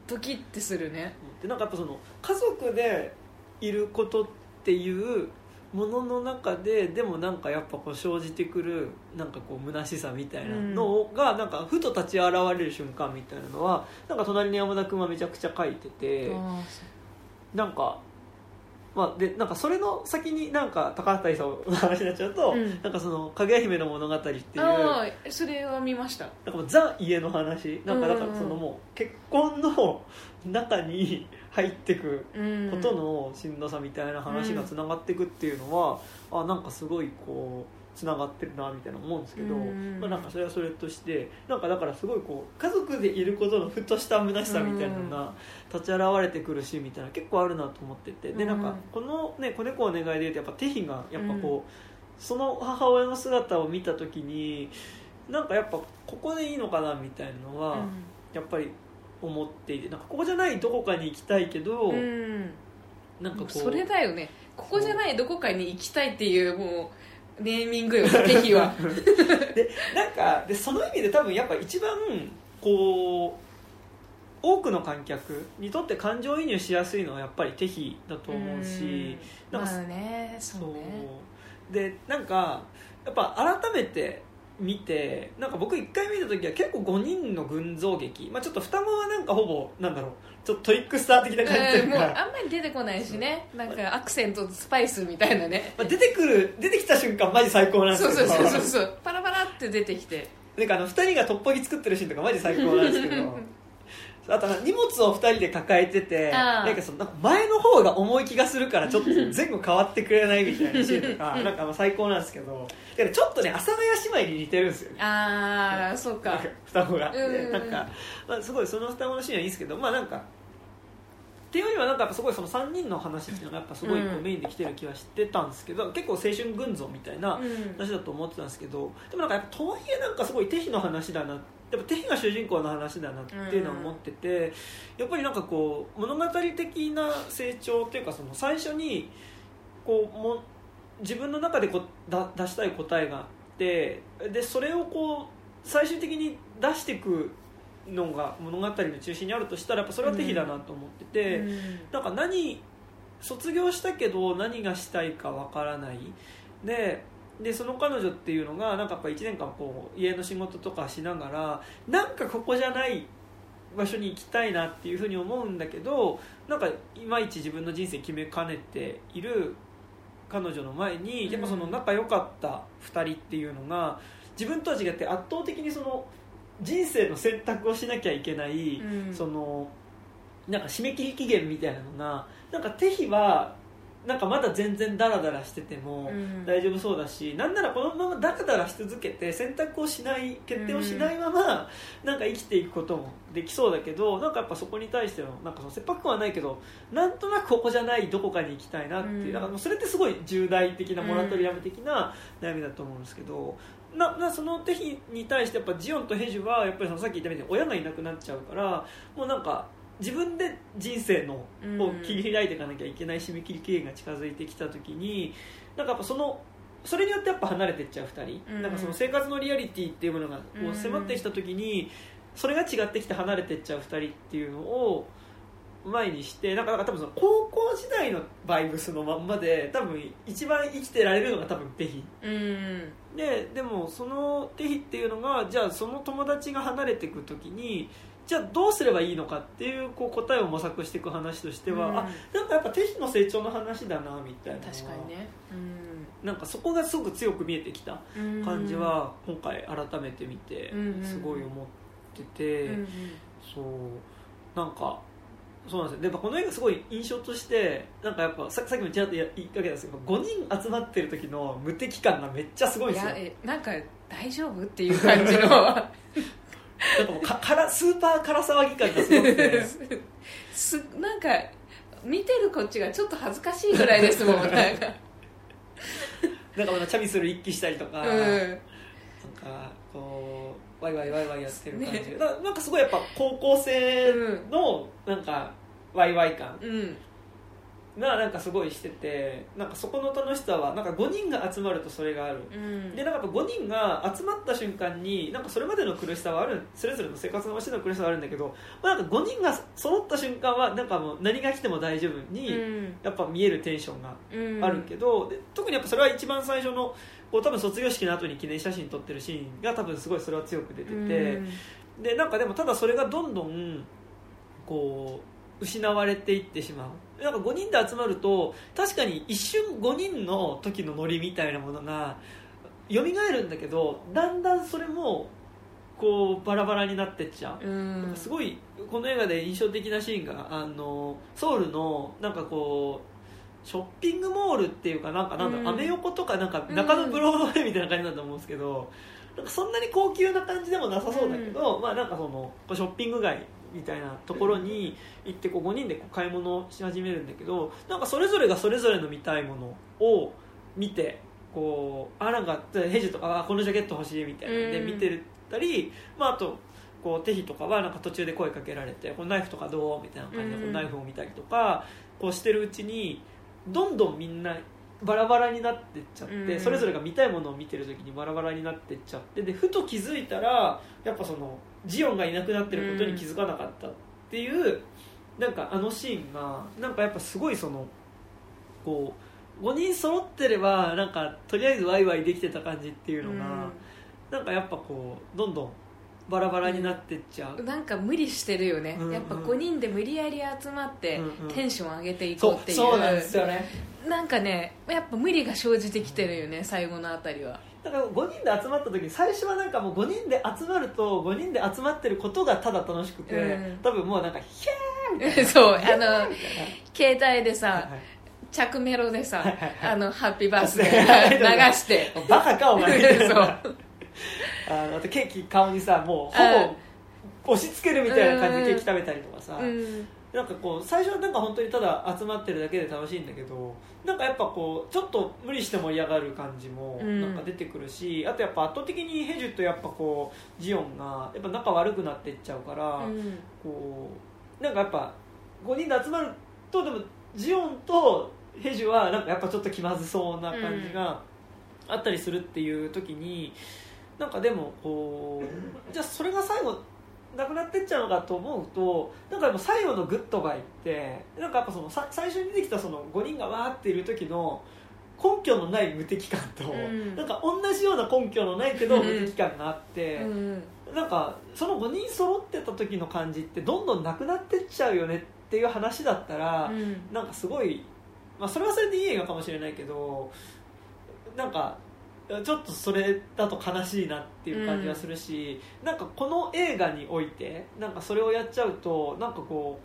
ドキッてするね。でなんかやっぱその家族でいることっていうものの中ででもなんかやっぱこう生じてくるなんかこう虚しさみたいなのがなんかふと立ち現れる瞬間みたいなのはなんか隣に山田君はめちゃくちゃ書いててあなんか。まあ、でなんかそれの先になんか高畑勲の話になっちゃうと、うん。なんかその「かぐや姫の物語」っていうそれは見ました。なんかザ家の話。なんかだからそのもう結婚の中に入ってくうん。ことのしんどさみたいな話がつながっていくっていうのは、あなんかすごいこうつながってるなみたいな思うんですけど、うん。まあ、なんかそれはそれとしてなんかだからすごいこう家族でいることのふとした虚しさみたいなのが立ち現れてくるしみたいな結構あるなと思ってて。でなんかこのね子猫お願いで言うとやっぱテヒがやっぱこう、その母親の姿を見た時になんかやっぱここでいいのかなみたいなのは、やっぱり思っていてなんかここじゃないどこかに行きたいけど、うん。うんなんかこうそれだよね。ここじゃないどこかに行きたいっていうもうネーミングよ ぜひは。でなんかでその意味で多分やっぱ一番こう多くの観客にとって感情移入しやすいのはやっぱりテヒだと思うしうん。なんかまあねそうね。でなんかやっぱ改めて見てなんか僕1回見た時は結構5人の群像劇、まあ、ちょっと双子はなんかほぼなんだろうちょっとトリックスター的な感じとうあんまり出てこないしね。なんかアクセントとスパイスみたいなね。まあ、出てくる出てきた瞬間マジ最高なんですけどそうそうそうそう。パラパラって出てきて。なんかあの2人がトッポギ作ってるシーンとかマジ最高なんですけど。あと荷物を2人で抱えててなんかそのなんか前の方が重い気がするからちょっと前後変わってくれないみたいなシーンとか なんかまあ最高なんですけど。だからちょっとね阿佐ヶ谷姉妹に似てるんですよね。ああそうか。双子が、うん。うんうんなんか、まあ、すごいその双子のシーンはいいんですけどまあなんかっていうよりはなんかやっぱすごいその3人の話っていうのがやっぱすごいメインで来てる気はしてたんですけど、結構青春群像みたいなうん。話だと思ってたんですけどでもなんかやっぱとはいえなんかすごいテヒの話だなやっぱテヒが主人公の話だなっていうのは思ってて、やっぱりなんかこう物語的な成長っていうかその最初にこうも自分の中でこうだ出したい答えがあってでそれをこう最終的に出していくのが物語の中心にあるとしたらやっぱそれはテヒだなと思ってて。うんなんか何卒業したけど何がしたいかわからないででその彼女っていうのがなんかやっぱ1年間こう家の仕事とかしながらなんかここじゃない場所に行きたいなっていうふうに思うんだけどなんかいまいち自分の人生決めかねている彼女の前にやっぱその仲良かった2人っていうのが自分とは違って圧倒的にその人生の選択をしなきゃいけない、うん。そのなんか締め切り期限みたいなのがなんか手日はなんかまだ全然ダラダラしててもうん大丈夫そうだし、なんならこのままダラダラし続けて選択をしない決定をしないままなんか生きていくこともできそうだけどなんかやっぱそこに対してのなんかその切迫感はないけどなんとなくここじゃないどこかに行きたいなっていう、うんだからそれってすごい重大的なモラトリアム的な悩みだと思うんですけど。ななその手日に対してやっぱジオンとヘジュはやっぱりさっき言ったみたいに親がいなくなっちゃうからもうなんか自分で人生のうん。を切り開いていかなきゃいけない締め切り期限が近づいてきた時になんかやっぱそのそれによってやっぱ離れていっちゃう2人、うん。なんかその生活のリアリティっていうものがこう迫ってきた時にそれが違ってきて離れていっちゃう2人っていうのを前にしてなんかなんか多分その高校時代のバイブスのまんまで多分一番生きてられるのが多分テヒ。うん。ででもそのテヒっていうのがじゃあその友達が離れていく時にじゃあどうすればいいのかっていうこう答えを模索していく話としては、うん。あなんかやっぱテヒの成長の話だなみたいな。確かにね。なんかそこがすごく強く見えてきたうん。感じは今回改めて見てうんすごい思ってて、うんうん。そう。なんかそうなんですよ。でやっぱこの映画すごい印象としてなんかやっぱささっきもちらっと言いかけたんですけど5人集まってる時の無敵感がめっちゃすごいですよ。やえなんか大丈夫っていう感じの なんかもうかからスーパーから騒ぎ感がすごくて。すなんか見てるこっちがちょっと恥ずかしいぐらいですもん なんか。なんかまだチャミスル一気したりとか、うん。なんかこうワイワイワイワイやってる感じ、ななんかすごいやっぱ高校生のなんかワイワイ感。うんがなんかすごいしててなんかそこの楽しさはなんか5人が集まるとそれがある。うん。でなんかやっぱ5人が集まった瞬間になんかそれまでの苦しさはあるそれぞれの生活の場所の苦しさはあるんだけど、まあ、なんか5人が揃った瞬間はなんかもう何が来ても大丈夫に、うん。やっぱ見えるテンションがうん。あるけど、で特にやっぱそれは一番最初のこう多分卒業式の後に記念写真撮ってるシーンが多分すごいそれは強く出てて、うん。でなんかでもただそれがどんどんこう失われていってしまうなんか5人で集まると確かに一瞬5人の時のノリみたいなものが蘇るんだけどだんだんそれもこうバラバラになってっちゃう、うん。すごいこの映画で印象的なシーンがあのソウルのなんかこうショッピングモールっていうかなんかなんだアメ横とかなんか中野ブロードウェイみたいな感じだと思うんですけど、なんかそんなに高級な感じでもなさそうだけど、まあなんかそのショッピング街みたいなところに行ってこう5人でこう買い物をし始めるんだけどなんかそれぞれがそれぞれの見たいものを見てこうあなんかヘジとかあこのジャケット欲しいみたいなのでうん。見てたり、まあ、あとこうテヒとかはなんか途中で声かけられてこのナイフとかどうみたいな感じでこううんナイフを見たりとかこうしてるうちにどんどんみんなバラバラになってっちゃって、うん。それぞれが見たいものを見てる時にバラバラになってっちゃってでふと気づいたらやっぱそのジオンがいなくなってることに気づかなかったっていう、なんかあのシーンがなんかやっぱすごいそのこう5人揃ってればなんかとりあえずワイワイできてた感じっていうのが、なんかやっぱこうどんどんバラバラになってっちゃう、なんか無理してるよね、うんうん。やっぱ5人で無理やり集まってうんうん。テンション上げていこそううっていう、そうなんですよね。なんかねやっぱ無理が生じてきてるよね最後のあたりは。だから5人で集まった時に最初はなんかもう5人で集まると5人で集まってることがただ楽しくて、うん。多分もうなんかヒャーみたいな。そうあの携帯でさ、はいはい。着メロでさ、はいはいはい。あのハッピーバースデはいー流して。バカかお前。そう あのあとケーキ顔にさもうほぼ押し付けるみたいな感じでケーキ食べたりとかさ、うん。なんかこう最初はなんか本当にただ集まってるだけで楽しいんだけどなんかやっぱこうちょっと無理して盛り上がる感じもうん。なんか出てくるし、あとやっぱ圧倒的にヘジュとやっぱこうジオンがやっぱ仲悪くなっていっちゃうから、うん。こうなんかやっぱ5人で集まるとでもジヨンとヘジュはなんかやっぱちょっと気まずそうな感じがあったりするっていう時に、なんかでもこうじゃあそれが最後なくなってっちゃうのかと思うとなんかでも最後のグッドバイってなんかやっぱそのさ最初に出てきたその5人がわーっている時の根拠のない無敵感と、うん。なんか同じような根拠のないけど無敵感があって。うん。なんかその5人揃ってた時の感じってどんどんなくなってっちゃうよねっていう話だったら、うん。なんかすごい、まあ、それはそれでいい映画かもしれないけどなんかちょっとそれだと悲しいなっていう感じがするし、なんかこの映画においてなんかそれをやっちゃうとなんかこ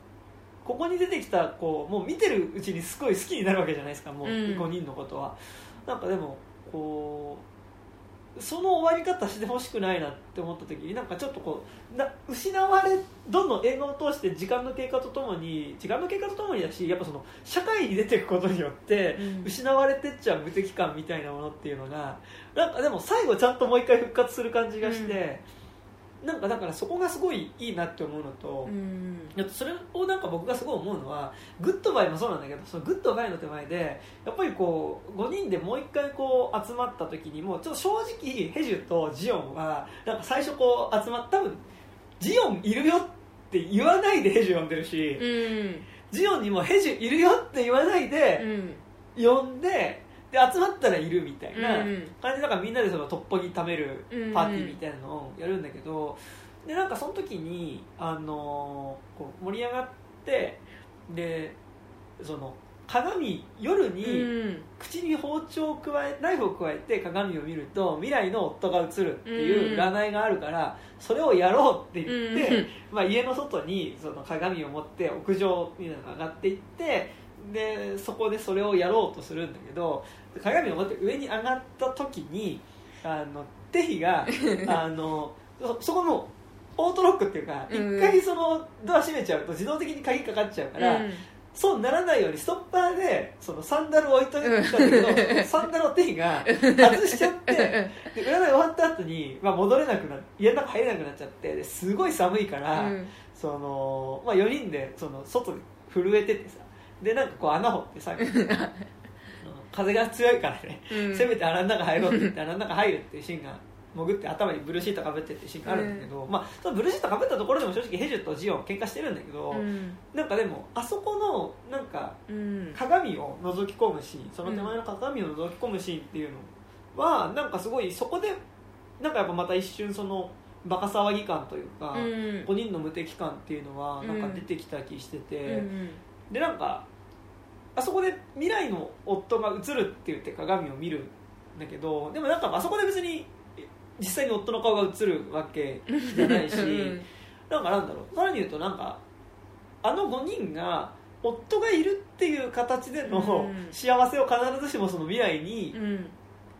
うここに出てきたこうもう見てるうちにすごい好きになるわけじゃないですかもううん。5人のことは、なんかでもこうその終わり方してほしくないなって思った時になんかちょっとこうな失われどんどん映画を通して時間の経過とともに時間の経過とともにだしやっぱその社会に出ていくことによってうん。失われてっちゃう無敵感みたいなものっていうのがなんかでも最後ちゃんともう一回復活する感じがして、なんかだからそこがすごいいいなって思うのと、うん。それをなんか僕がすごい思うのはグッドバイもそうなんだけどそのグッドバイの手前でやっぱりこう5人でもう一回こう集まった時にもちょっと正直ヘジュとジオンはなんか最初こう集まった多分ジオンいるよっって言わないでヘジュ呼んでるし、うん。ジオンにもヘジュいるよって言わないでうん。呼んでで集まったらいるみたいなうん感じだからみんなでそのトッポギ食べるパーティーみたいなのをやるんだけどでなんかその時に、あのーこう盛り上がってでその鏡夜に、うん口に包丁を加えナイフを加えて鏡を見ると未来の夫が映るっていう占いがあるから、それをやろうって言って、うん。まあ、家の外にその鏡を持って屋上みたいなのが上がっていってでそこでそれをやろうとするんだけど鏡を持って上に上がった時にあのテヒが あのそそこのオートロックっていうか一、うん。回そのドア閉めちゃうと自動的に鍵かかっちゃうから。うん。そうならないようにストッパーでそのサンダルを置いといたんだけど、うん。サンダルを手が 外しちゃってで占い終わった後にまあ、戻れなくな家の中入れなくなっちゃってですごい寒いから、うん。そのまあ、4人でその外で震えててさでなんかこう穴掘ってさ 風が強いからね、うん。せめて穴の中入ろうって言って 穴の中入るっていうシーンが潜って頭にブルーシートかぶってっていうシーンがあるんだけど、まあ、そのブルーシートかぶったところでも正直ヘジュとジオン喧嘩してるんだけど、うん。なんかでもあそこのなんかうん。鏡を覗き込むシーンその手前の鏡を覗き込むシーンっていうのは、なんかすごいそこでなんかやっぱまた一瞬そのバカ騒ぎ感というか、うん。5人の無敵感っていうのはなんか出てきた気してて、うんでなんかあそこで未来の夫が映るって言って鏡を見るんだけどでもなんかあそこで別に実際に夫の顔が映るわけじゃないし、うん。なんかなんだろう。さらに言うとなんかあの5人が夫がいるっていう形でのうん。幸せを必ずしもその未来にうん。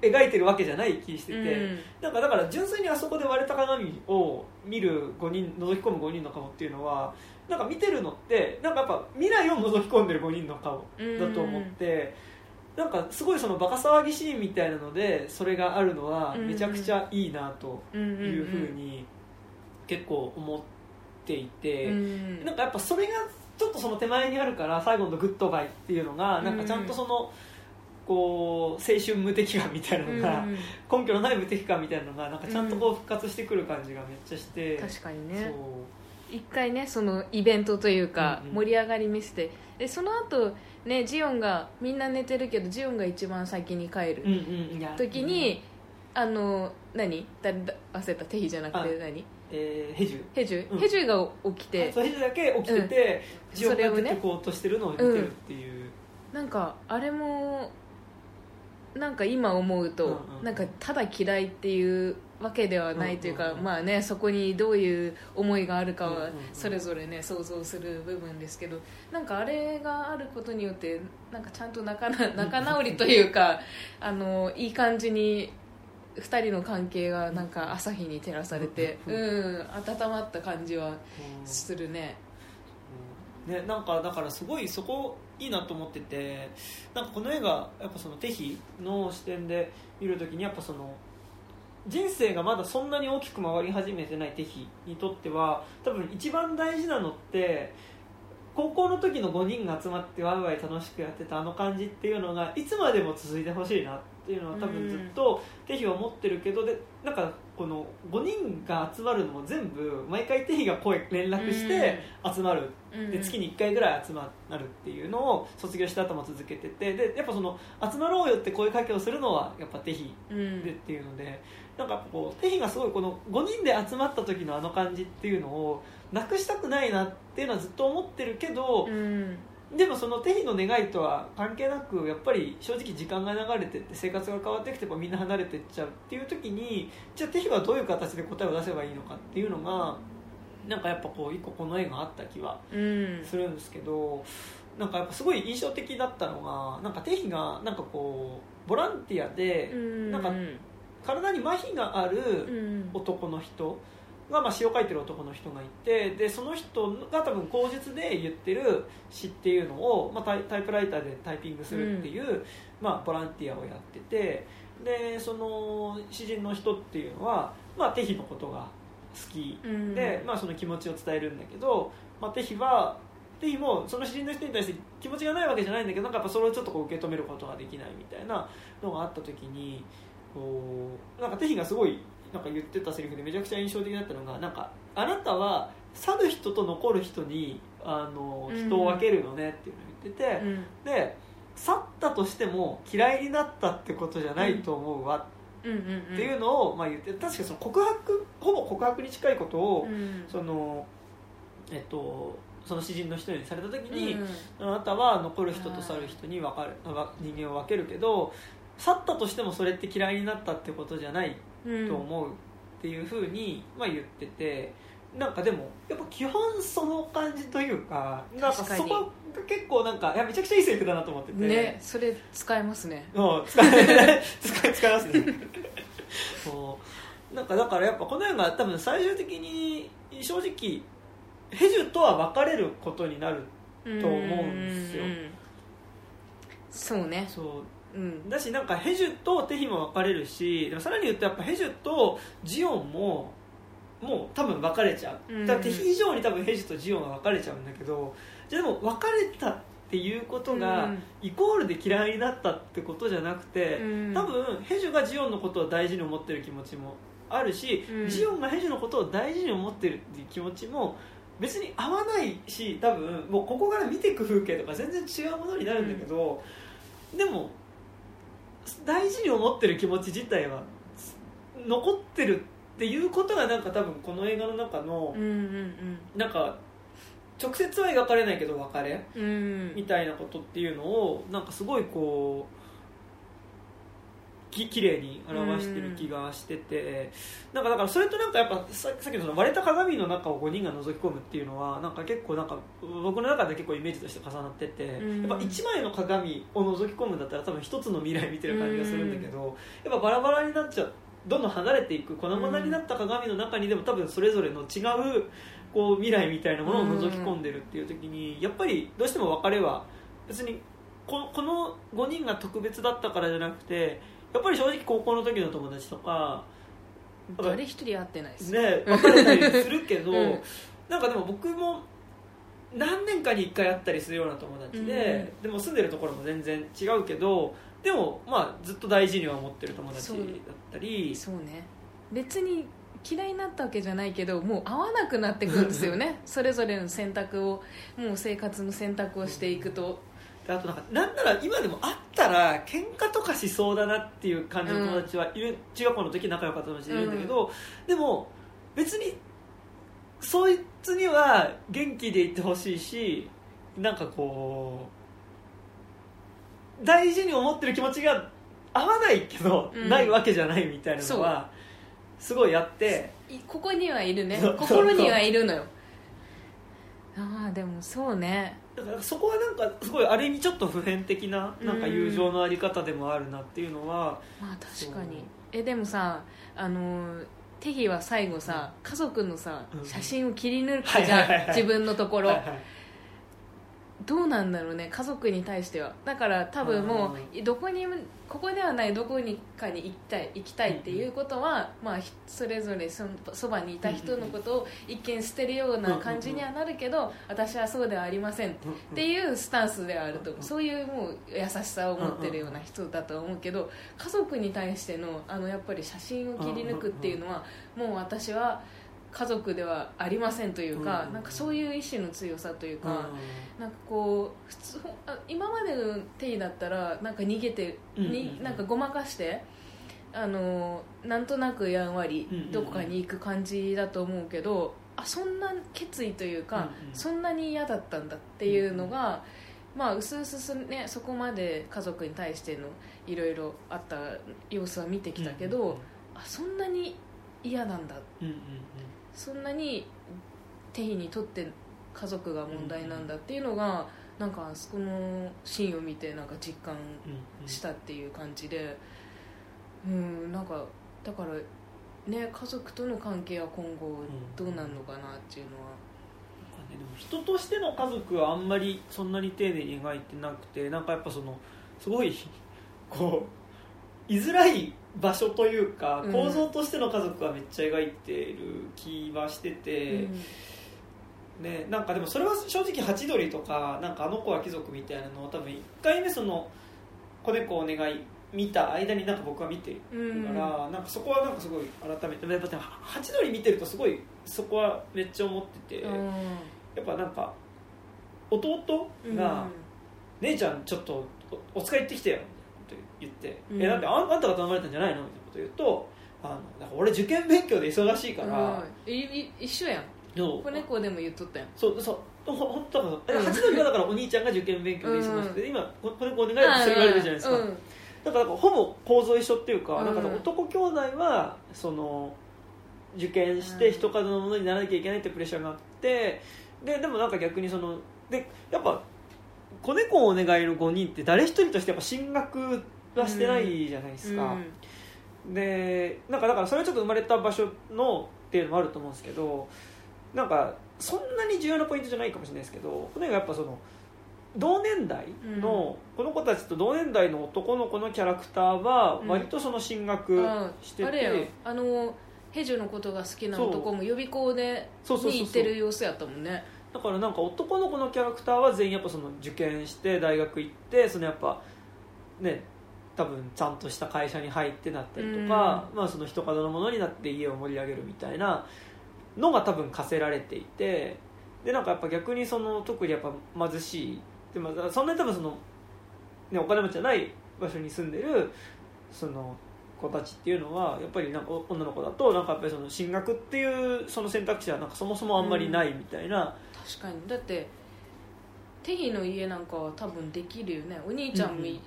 描いてるわけじゃない気してて、うん。なんかだから純粋にあそこで割れた鏡を見る5人覗き込む5人の顔っていうのはなんか見てるのってなんかやっぱ未来を覗き込んでる5人の顔だと思って、なんかすごいそのバカ騒ぎシーンみたいなのでそれがあるのはめちゃくちゃいいなとうんいうふうに結構思っていて、うん。なんかやっぱそれがちょっとその手前にあるから最後のグッドバイっていうのがなんかちゃんとその。こう青春無敵感みたいなのが、うん根拠のない無敵感みたいなのがなんかちゃんとこう復活してくる感じがめっちゃして、確かにね。そう一回ねそのイベントというかうんうん。盛り上がり見せてでその後ねジオンがみんな寝てるけどジオンが一番先に帰るうんうんいや時に、あの何？誰だ忘れたテヒじゃなくて何？えーヘジュヘジュ、うん。ヘジュが起きてそうヘジュだけ起きてて、ジオンが出てこうとしてるのを見てるっていう、なんかあれもなんか今思うと、うんうん。なんかただ嫌いっていうわけではないというか、まあねそこにどういう思いがあるかはそれぞれね想像する部分ですけどなんかあれがあることによってなんかちゃんと仲な仲直りというかあのいい感じに2人の関係がなんか朝日に照らされてううんん温まった感じはうん。するね。ね、なんかだからすごいそこいいなと思っててなんかこの映画やっぱそのテヒの視点で見るときにやっぱその人生がまだそんなに大きく回り始めてないテヒにとっては多分一番大事なのって高校の時の5人が集まってワイワイ楽しくやってたあの感じっていうのがいつまでも続いてほしいなっていうのは多分ずっとテヒは思ってるけどでなんかこの5人が集まるのも全部毎回テヒが声連絡して集まる。うん。で月に1回ぐらい集まるっていうのを卒業した後も続けててでやっぱその集まろうよって声かけをするのはやっぱテヒうん。でっていうのでなんかこうテヒがすごいこの5人で集まった時のあの感じっていうのをなくしたくないなっていうのはずっと思ってるけどうん。でもそのテヒの願いとは関係なくやっぱり正直時間が流れてって生活が変わってきてもみんな離れていっちゃうっていう時にじゃあテヒはどういう形で答えを出せばいいのかっていうのがなんかやっぱこう一個この絵があった気はうんするんですけどなんかやっぱすごい印象的だったのがなんかテヒがなんかこうボランティアでうん。なんか体に麻痺があうるん。男の人が、まあ、詩を書いてる男の人がいてでその人が多分口述で言ってる詩っていうのを、まあ、タイタイプライターでタイピングするっていう、まあ、ボランティアをやっててでその詩人の人っていうのは、まあ、テヒのことが好きうん。で、まあ、その気持ちを伝えるんだけど、まあ、テヒはテヒもその詩人の人に対して気持ちがないわけじゃないんだけどなんかやっぱそれをちょっとこう受け止めることができないみたいなのがあった時にこうなんかテヒがすごいなんか言ってたセリフでめちゃくちゃ印象的だったのがなんかあなたは去る人と残る人にあの人を分けるのねっていうのを言ってて、うん。で去ったとしても嫌いになったってことじゃないと思うわうん。っていうのを、まあ、言って確かその告白ほぼ告白に近いことを、うん。そのえっとその詩人の人にされた時に、うん。あなたは残る人と去る人に分かるわ人間を分けるけど去ったとしてもそれって嫌いになったってことじゃないうん。と思うっていうふうに、まあ、言っててなんかでもやっぱ基本その感じというかなんかそこが結構なんかいやめちゃくちゃいいセリフだなと思ってて、ねそれ使えますね。うん使え使い使いますね。そう。なんかだからやっぱこの映画多分最終的に正直ヘジュとは別れることになると思うんですよ。ん。そうね。そううん。だしなんかヘジュとテヒも別れるしでもさらに言うとやっぱヘジュとジオンももう多分別れちゃう、うんだテヒ以上に多分ヘジュとジオンが別れちゃうんだけどじゃあでも別れたっていうことが、うん。イコールで嫌いになったってことじゃなくて、うん。多分ヘジュがジオンのことを大事に思ってる気持ちもあるし、うん。ジオンがヘジュのことを大事に思ってるっていう気持ちも別に合わないし多分もうここから見ていく風景とか全然違うものになるんだけど、でも大事に思ってる気持ち自体は残ってるっていうことがなんか多分この映画の中のうんうんなんか直接は描かれないけど別れみたいなことっていうのをなんかすごいこうき綺麗に表してる気がしてて、なんかだからそれとなんかやっぱささっきのその割れた鏡の中を5人が覗き込むっていうのはなんか結構なんか僕の中で結構イメージとして重なってて、うん。やっぱ1枚の鏡を覗き込むんだったら多分一つの未来見てる感じがするんだけど、やっぱバラバラになっちゃうどんどん離れていく粉々になった鏡の中にでも多分それぞれの違うこう未来みたいなものを覗き込んでるっていう時にやっぱりどうしても別れは別にここの5人が特別だったからじゃなくてやっぱり正直高校の時の友達とか誰一人会ってないです。ね別れたりするけど、うん。なんかでも僕も何年かに1回会ったりするような友達で、でも住んでるところも全然違うけどでもまあずっと大事には思ってる友達だったり。そう。ね。別に嫌いになったわけじゃないけどもう会わなくなってくるんですよね。それぞれの選択をもう生活の選択をしていくと。であとなんかなんなら今でも会ったら喧嘩とかしそうだなっていう感じの友達はいる、中学校の時仲良かった友達いるんだけど、でも別にそいつには元気でいてほしいしなんかこう大事に思ってる気持ちが合わないけど、うん。ないわけじゃないみたいなのはすごいあって。いここにはいるね。心にはいるのよああでもそうね。だからそこはなんかすごいある意味ちょっと普遍的ななんか友情のあり方でもあるなっていうのは、まあ確かに。えでもさあのテヒは最後さ家族のさうん。写真を切り抜くじゃはいはいはいはい。ん自分のところ、はいはいどうなんだろうね家族に対しては。だから多分もうどこにもここではないどこにかに行きたい行きたいっていうことは、まあ、ひそれぞれそのそばにいた人のことを一見捨てるような感じにはなるけど私はそうではありませんっていうスタンスではあると思う。そういうもう優しさを持ってるような人だと思うけど家族に対してのあのやっぱり写真を切り抜くっていうのはもう私は家族ではありませんというかうん。なんかそういう意志の強さといううん。かなんかこう普通あ今までのテイだったらなんか逃げてうんうんになんかごまかしてあのなんとなくやんわりうんうんうん。どこかに行く感じだと思うけどあそんな決意というか、うんうん。そんなに嫌だったんだっていうのが、まあうすうすすねそこまで家族に対してのいろいろあった様子は見てきたけど、あそんなに嫌なんだうんうんうんそんなにテヒにとって家族が問題なんだっていうのが、なんかあそこのシーンを見てなんか実感したっていう感じでうんなんかだからね家族との関係は今後どうなるのかなっていうのは、でも人としての家族はあんまりそんなに丁寧に描いてなくてなんかやっぱそのすごいこう居づらい場所というかうん。構造としての家族はめっちゃ描いてる気はしてて、ね、なんかでもそれは正直ハチドリとかなんかあの子は貴族みたいなのを多分1回目その子猫お願い見た間になんか僕は見てるから、なんかそこはなんかすごい改めてやっぱでもハチドリ見てるとすごいそこはめっちゃ思ってて、うん。やっぱなんか弟が、姉ちゃんちょっとおお使い行ってきてよ」言って「うん。えなんであんあんたが頼まれたんじゃないの?」みたいなこと言うとあのなんか俺受験勉強で忙しいから、うん。いい一緒やん。子猫でも言っとったやん。そうそう。ほほんとだからうん。え八戸はだからお兄ちゃんが受験勉強で忙しくて、今ここれお願いって言われるじゃないですか、うん。だからほぼ構造一緒っていうか,、うん。なんか男兄弟はその受験してうん。人数のものにならなきゃいけないってプレッシャーがあってででもなんか逆にそのでやっぱ子猫をお願いの5人って誰一人としてやっぱ進学はしてないじゃないですか、でなんかだからそれはちょっと生まれた場所のっていうのもあると思うんですけどなんかそんなに重要なポイントじゃないかもしれないですけどこの映画やっぱその同年代の、この子たちと同年代の男の子のキャラクターは割とその進学うん。してて、あれやあのヘジュのことが好きな男も予備校でに行ってる様子やったもんね。だからなんか男の子のキャラクターは全員やっぱその受験して大学行ってそのやっぱね多分ちゃんとした会社に入ってなったりとか、まあ、その人角のものになって家を盛り上げるみたいなのが多分課せられていてでなんかやっぱ逆にその特にやっぱ貧しいで、まあ、そんなに多分その、ね、お金持ちじゃない場所に住んでるその子たちっていうのはやっぱりなんか女の子だとなんかやっぱりその進学っていうその選択肢はなんかそもそもあんまりないみたいな。確かに。だってテヒの家なんかは多分できるよね。お兄ちゃんもうん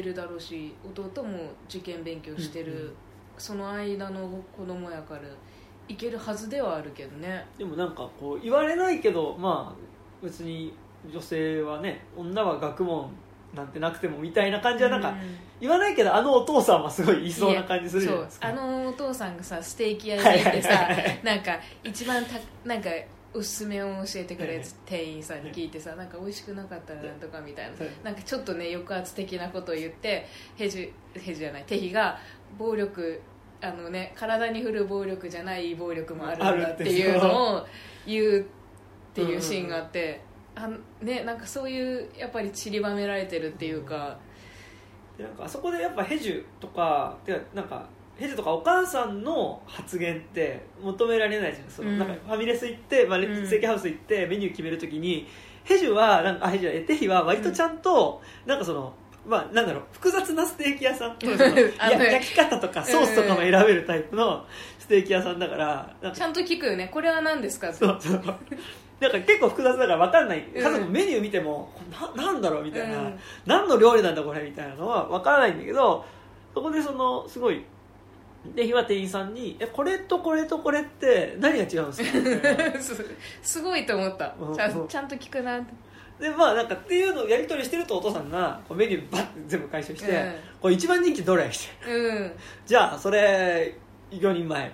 ってるだろうし弟も受験勉強してる、うんうん。その間の子供やからいけるはずではあるけどね。でもなんかこう言われないけどまあ別に女性はね女は学問なんてなくてもみたいな感じはなんか、うん。言わないけどあのお父さんはすごい言いそうな感じするじゃないですか。あのお父さんがさステーキ屋に行ってさはいはい。なんか一番たなんかおすすめを教えてくれって店員さんに聞いてさなんか美味しくなかったらなんとかみたいな。はいなんかちょっとね抑圧的なことを言ってヘジヘジじゃないテヒが暴力あのね体に振る暴力じゃない暴力もあるんだっていうのを言うっていうシーンがあってあねなんかそういうやっぱり散りばめられてるっていうか。でなんかあそこでやっぱヘジュとかてかなんかヘジュとかお母さんの発言って求められないじゃん。その、うん。なんかファミレス行って、まあ、ステーキハウス行ってメニュー決めるときにヘジュはなんかあヘジュはえテヒは割とちゃんと、なんかそのまあ、なんだろう複雑なステーキ屋さん 焼き方とかソースとかも選べるタイプのステーキ屋さんだからちゃんと聞くよね。これは何ですか？ってそうそう。なんか結構複雑だから分かんない。うん。家族メニュー見ても、ななんだろうみたいな、うん。何の料理なんだこれみたいなのは分からないんだけどそこでそのすごいで日は店員さんにえ「これとこれとこれって何が違うんですか?」みたいなすすごいと思った。うんちゃんちゃんと聞くなって。でまあなんかっていうのをやり取りしてるとお父さんがこうメニューバッて全部回収して「うん。これ一番人気どれ?」ってうん。じゃあそれ4人前。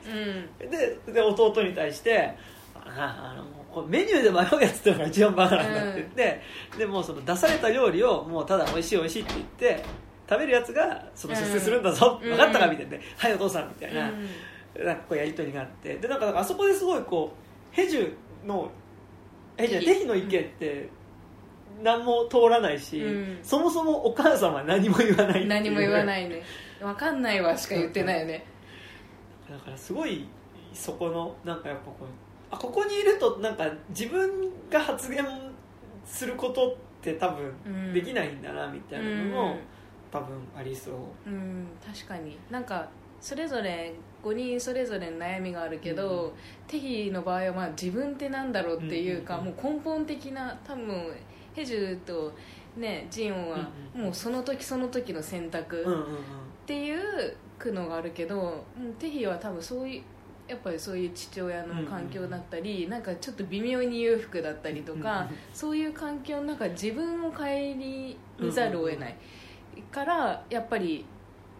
うん。でで弟に対してああのこれメニューで迷うやつってのが一番バカなんだって言って、でもうその出された料理をもうただ美味しい美味しいって言って食べるやつがその出世するんだぞ、うん。分かったかみたいな、はいお父さんみたいな,、うん。なんかこうやり取りがあって。でなんかなんかあそこですごいこうヘジュのヘジュテヒの意見って何も通らないし、うん。そもそもお母さんは何も言わないいう。何も言わないね。分かんないわしか言ってないよね。だからすごいそこのなんかやっぱこうあここにいるとなんか自分が発言することって多うん。分できないんだなみたいなのも、多分ありそう。うん、うん確かに。なんかそれぞれ5人それぞれの悩みがあるけど、うんテヒの場合はまあ自分ってなんだろうっていうか、うんもう根本的な多分ヘジュと、ね、ジンオンはうんうん。もうその時その時の選択、うんうんうん。っていうのがあるけどうんテヒは多分そういうやっぱりそういう父親の環境だったり、なんかちょっと微妙に裕福だったりとか、うんそういう環境の中で自分を顧みざるを得ない、からやっぱり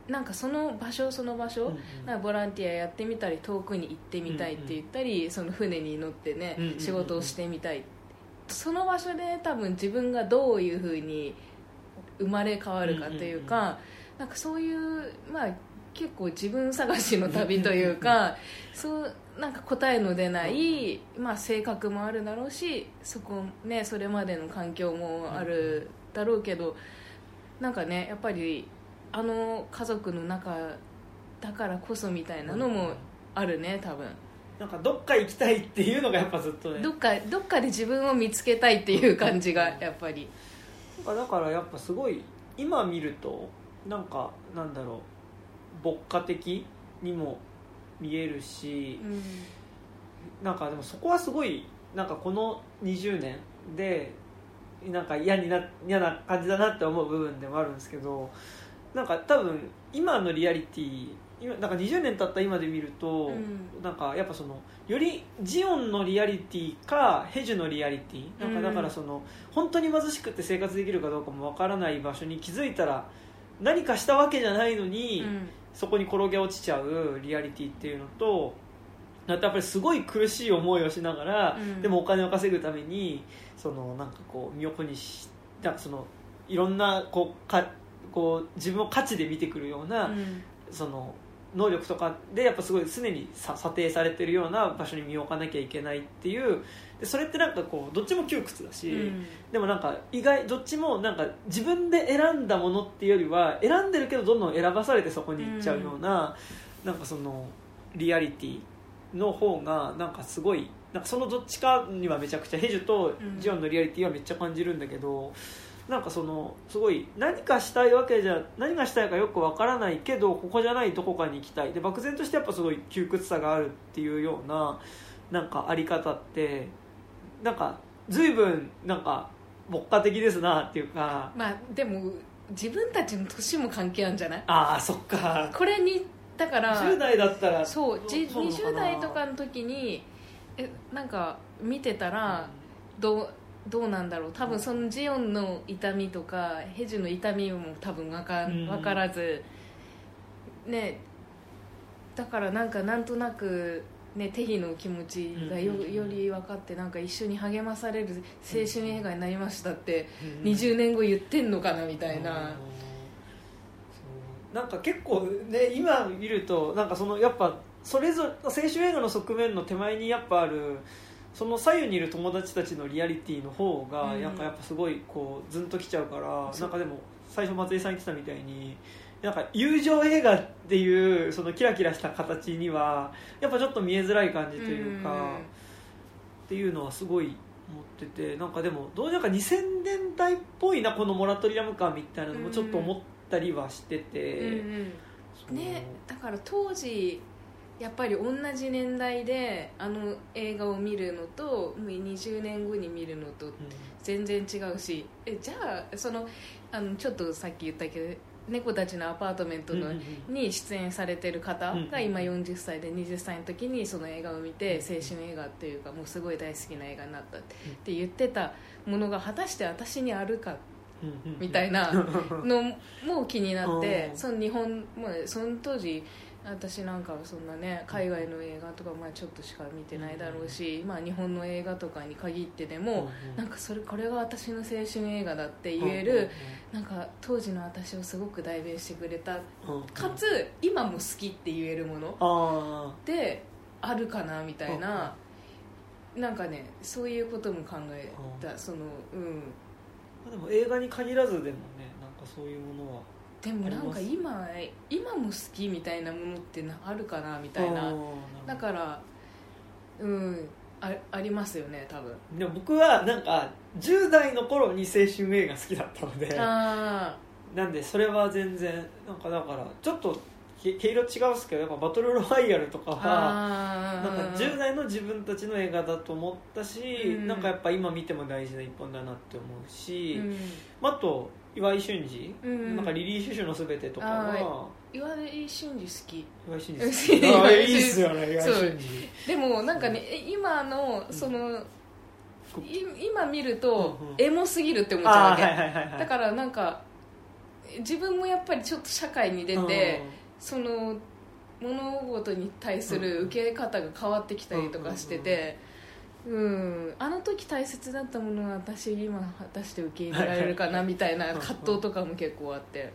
なんかその場所その場所、うんうん。なんかボランティアやってみたり遠くに行ってみたいって言ったり、その船に乗ってね、うんうんうんうん仕事をしてみたい。その場所で多分自分がどういうふうに生まれ変わるかというか、なんかそういうまあ結構自分探しの旅というかそうなんか答えの出ない、まあ、性格もあるだろうしそこ、ね、それまでの環境もあるだろうけどなんかねやっぱりあの家族の中だからこそみたいなのもあるね多分。なんかどっか行きたいっていうのがやっぱずっとね。どっかどっかで自分を見つけたいっていう感じがやっぱり。なんかだからやっぱすごい今見るとなんかなんだろう牧歌的にも見えるし、うん。なんかでもそこはすごいなんかこの20年でなんか嫌にな嫌な感じだなって思う部分でもあるんですけどなんか多分今のリアリティ今なんか20年経った今で見ると、うん。なんかやっぱそのよりジオンのリアリティかヘジュのリアリティなんかだからその、本当に貧しくて生活できるかどうかもわからない場所に気づいたら何かしたわけじゃないのに、うん。そこに転げ落ちちゃうリアリティっていうのとあとやっぱりすごい苦しい思いをしながら、うん。でもお金を稼ぐためにそのなんかこう身を粉にしなんかそのいろんなこうかこう自分を価値で見てくるような、うん。その能力とかでやっぱすごい常にさ査定されてるような場所に身を置かなきゃいけないっていうでそれってなんかこうどっちも窮屈だし、うん。でもなんか意外どっちもなんか自分で選んだものっていうよりは選んでるけどどんどん選ばされてそこに行っちゃうような、なんかそのリアリティの方がなんかすごいなんかそのどっちかにはめちゃくちゃヘジュとジオンのリアリティはめっちゃ感じるんだけど、なんかそのすごい何かしたいわけじゃ何がしたいかよくわからないけどここじゃないどこかに行きたい。で漠然としてやっぱすごい窮屈さがあるっていうようななんかあり方ってなんか随分なんか牧歌的ですなっていうか。まあでも自分たちの年も関係あるんじゃない？ああそっか。これにだから10代だったらそうじそうなのかな。20代とかの時にえなんか見てたらどうどうなんだろう。多分そのジオンの痛みとかヘジュの痛みも多分わかうん。分からず、ねだからなんかなんとなく、ね、テヒの気持ちがようんより分かってなんか一緒に励まされる青春映画になりましたってうん。20年後言ってんのかなみたいうんな。なんか結構ね今見るとなんかそのやっぱそれぞれ青春映画の側面の手前にやっぱあるその左右にいる友達たちのリアリティの方がうん。なんかやっぱすごいこうズンときちゃうから、そう。なんかでも最初松井さん言ってたみたいになんか友情映画っていうそのキラキラした形にはやっぱちょっと見えづらい感じというか、っていうのはすごい思っててなんかでもどうにか2000年代っぽいなこのモラトリアム感みたいなのもちょっと思ったりはしてて、うんうん。ねだから当時やっぱり同じ年代であの映画を見るのともう20年後に見るのとうん。全然違うしえじゃあそのあのちょっとさっき言ったけど猫たちのアパートメントの、うんうんに出演されてる方うんが今40歳で20歳の時にその映画を見て青春映画っていうかもうすごい大好きな映画になったって言ってたものが果たして私にあるかうんうんみたいなのも気になって うん。その日本、まあ、その当時私なんかはそんなね海外の映画とかまあちょっとしか見てないだろうし、まあ、日本の映画とかに限ってでも、なんかそれこれが私の青春映画だって言える、なんか当時の私をすごく代弁してくれたうんうん。うんかつ今も好きって言えるものあであるかなみたいな、なんかねそういうことも考えた、そのうん。あでも映画に限らずでもねなんかそういうものはでもなんか今今も好きみたいなものってなあるかなみたいな。だからうんあありますよね多分。でも僕はなんか10代の頃に青春映画好きだったのであなんでそれは全然なんかだからちょっと毛毛色違うんですけどやっぱバトルロワイヤルとかーはあなんか10代の自分たちの映画だと思ったし、うん。なんかやっぱ今見ても大事な一本だなって思うし、うん。あと岩井俊二、うんなんかリリー・シュシュのすべてとかあは岩井俊二好き。岩井俊好二き。ああいいっすよね岩井俊二。でもなんかねえ今のその、こい今見るとうんうん。エモすぎるって思っちゃうわけ、ああはいはいはいはい。だからなんか自分もやっぱりちょっと社会に出て、その物事に対する受け方が変わってきたりとかしてて、うん、あの時大切だったものは私今果たして受け入れられるかなみたいな葛藤とかも結構あって。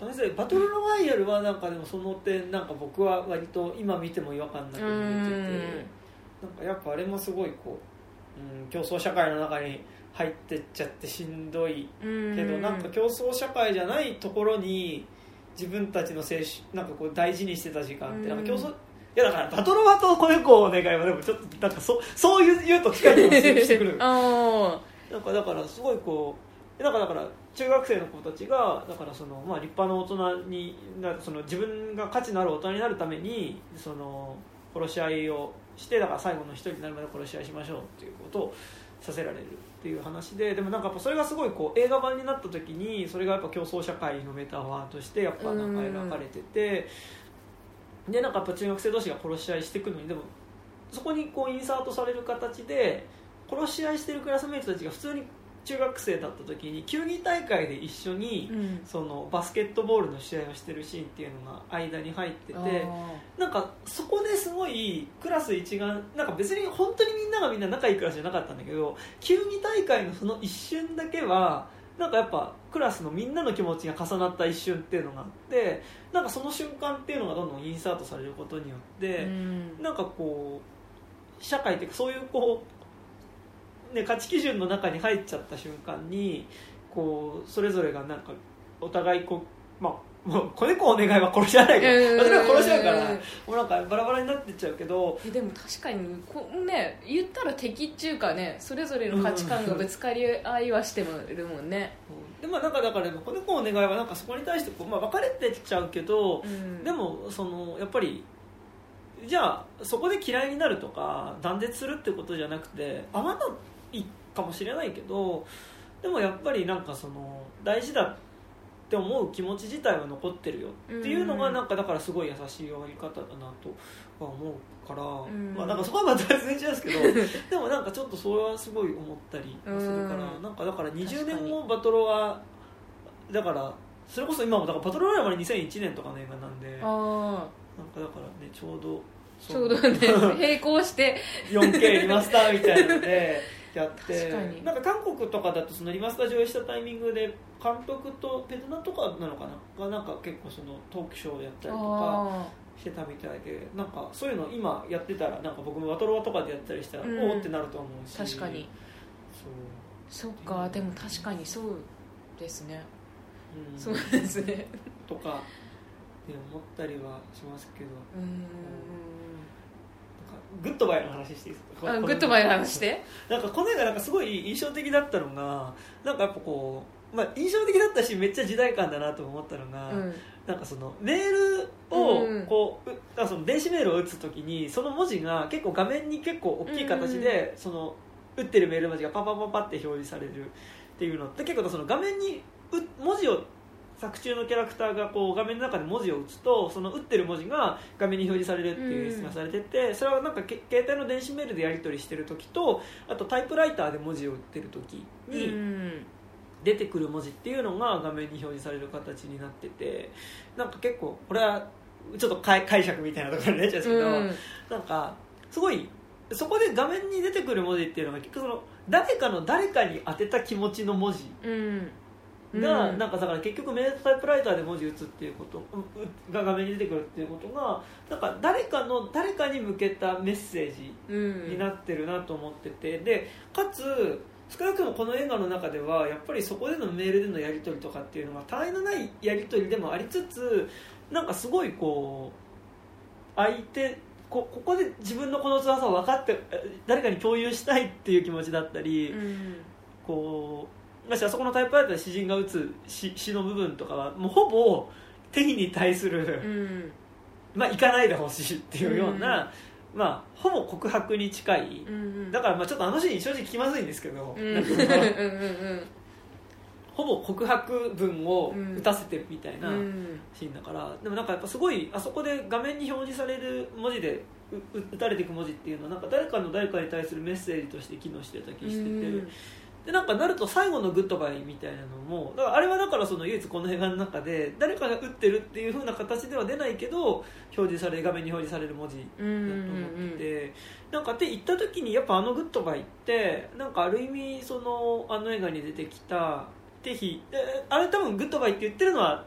なんかバトルロワイヤルはなんかでもその点なんか僕は割と今見ても違和感なく見えててなんかやっぱあれもすごいこう、うん、競争社会の中に入ってっちゃってしんどい。うん。けどなんか競争社会じゃないところに自分たちの青春なんかこう大事にしてた時間ってなんか競争、うんいやだからバトロワと子猫お願いはでもちょっとなんかそそういう言うと近い気もしてくる。あなん。かだからすごいこうだからだから中学生の子たちがだからその、まあ、立派な大人になその自分が価値のある大人になるためにその殺し合いをしてだから最後の一人になるまで殺し合いしましょうっていうことをさせられるっていう話ででもなんかやっぱそれがすごいこう映画版になった時にそれがやっぱ競争社会のメタファーとしてやっぱなんか描かれててでなんかやっぱ中学生同士が殺し合いしていくのにでもそこにこうインサートされる形で殺し合いしてるクラスメイトたちが普通に中学生だった時に球技大会で一緒に、そのバスケットボールの試合をしてるシーンっていうのが間に入っててなんかそこですごいクラス一丸なんか別に本当にみんながみんな仲いいクラスじゃなかったんだけど球技大会のその一瞬だけはなんかやっぱクラスのみんなの気持ちが重なった一瞬っていうのがあってなんかその瞬間っていうのがどんどんインサートされることによって、うん。なんかこう社会っていうかそういうこう、ね、価値基準の中に入っちゃった瞬間にこうそれぞれがなんかお互いこうまあもう 子猫お願いは殺し合わないからうん。私は殺し合うからもうなんかバラバラになってっちゃうけどえでも確かにこね言ったら敵っていうかねそれぞれの価値観がぶつかり合いはしてもるもんね、でまあなんかだから子猫お願いはなんかそこに対してこう、まあ、分かれてっちゃうけど、うん、でもそのやっぱりじゃあそこで嫌いになるとか断絶するってことじゃなくて合わないかもしれないけどでもやっぱりなんかその大事だって思う気持ち自体は残ってるよっていうのがうんなんかだからすごい優しい終わり方だなとは思うから、ん。まあなんかそこはまた全然違うんですけど でもなんかちょっとそれはすごい思ったりはするからうん。なんかだから20確かに。年後バトロはだからそれこそ今もだからバトロワイヤルまで2001年とかの映画なんでなんかあだからねちょうどあちょうどね並行して。4K リマスターみたいなのでやってなんか韓国とかだとそのリマスター上映したタイミングで監督とペルナとかなのかな？がなんか結構そのトークショーをやったりとかあしてたみたいでなんかそういうの今やってたらなんか僕もバトロワとかでやったりしたら、うん。おおってなると思うし。確かに。そう、そっかでも確かにそうですね、うん、そうですね。とかって思ったりはしますけど。うん。なんかグッドバイの話していいですか？あグッドバイの話して。なんかこの映画なんかすごい印象的だったのがなんかやっぱこう、まあ、印象的だったしめっちゃ時代感だなと思ったのが、うん。なんかそのメールをうんこう、うあその電子メールを打つ時にその文字が結構画面に結構大きい形で、その打ってるメール文字がパパパパって表示されるっていうのって結構その画面にう文字を作中のキャラクターがこう画面の中で文字を打つとその打ってる文字が画面に表示されるっていう演出がされてて、それはなんかけ携帯の電子メールでやり取りしてる時とあとタイプライターで文字を打ってる時に、うん出てくる文字っていうのが画面に表示される形になっててなんか結構これはちょっと解解釈みたいなところになっちゃうんですけど、うん。なんかすごいそこで画面に出てくる文字っていうのが結局その誰かの誰かに当てた気持ちの文字うん。が、うん。なんかだから結局メールタイプライターで文字打つっていうことが画面に出てくるっていうことがなんか誰かの誰かに向けたメッセージうん。になってるなと思っててでかつ少なくともこの映画の中ではやっぱりそこでのメールでのやり取りとかっていうのが他愛のないやり取りでもありつつなんかすごいこう相手こここで自分のこの辛さを分かってえ誰かに共有したいっていう気持ちだったり、うん。こうましてあそこのタイプライターで詩人が打つ詩詩の部分とかはもうほぼ手に対する、うん。まあ行かないでほしいっていうような、まあほぼ告白に近い、うんだからまあちょっとあのシーン正直気まずいんですけど、うん。ほぼ告白文を打たせてるみたいなうん。シーンだから、でもなんかやっぱすごいあそこで画面に表示される文字でうう打たれていく文字っていうのはなんか誰かの誰かに対するメッセージとして機能してた気してて、うんでなんかなると最後のグッドバイみたいなのもだからあれはだからその唯一この映画の中で誰かが打ってるっていう風な形では出ないけど表示され画面に表示される文字だと思ってて、なんかって言った時にやっぱあのグッドバイってなんかある意味そのあの映画に出てきたテヒえあれ多分グッドバイって言ってるのは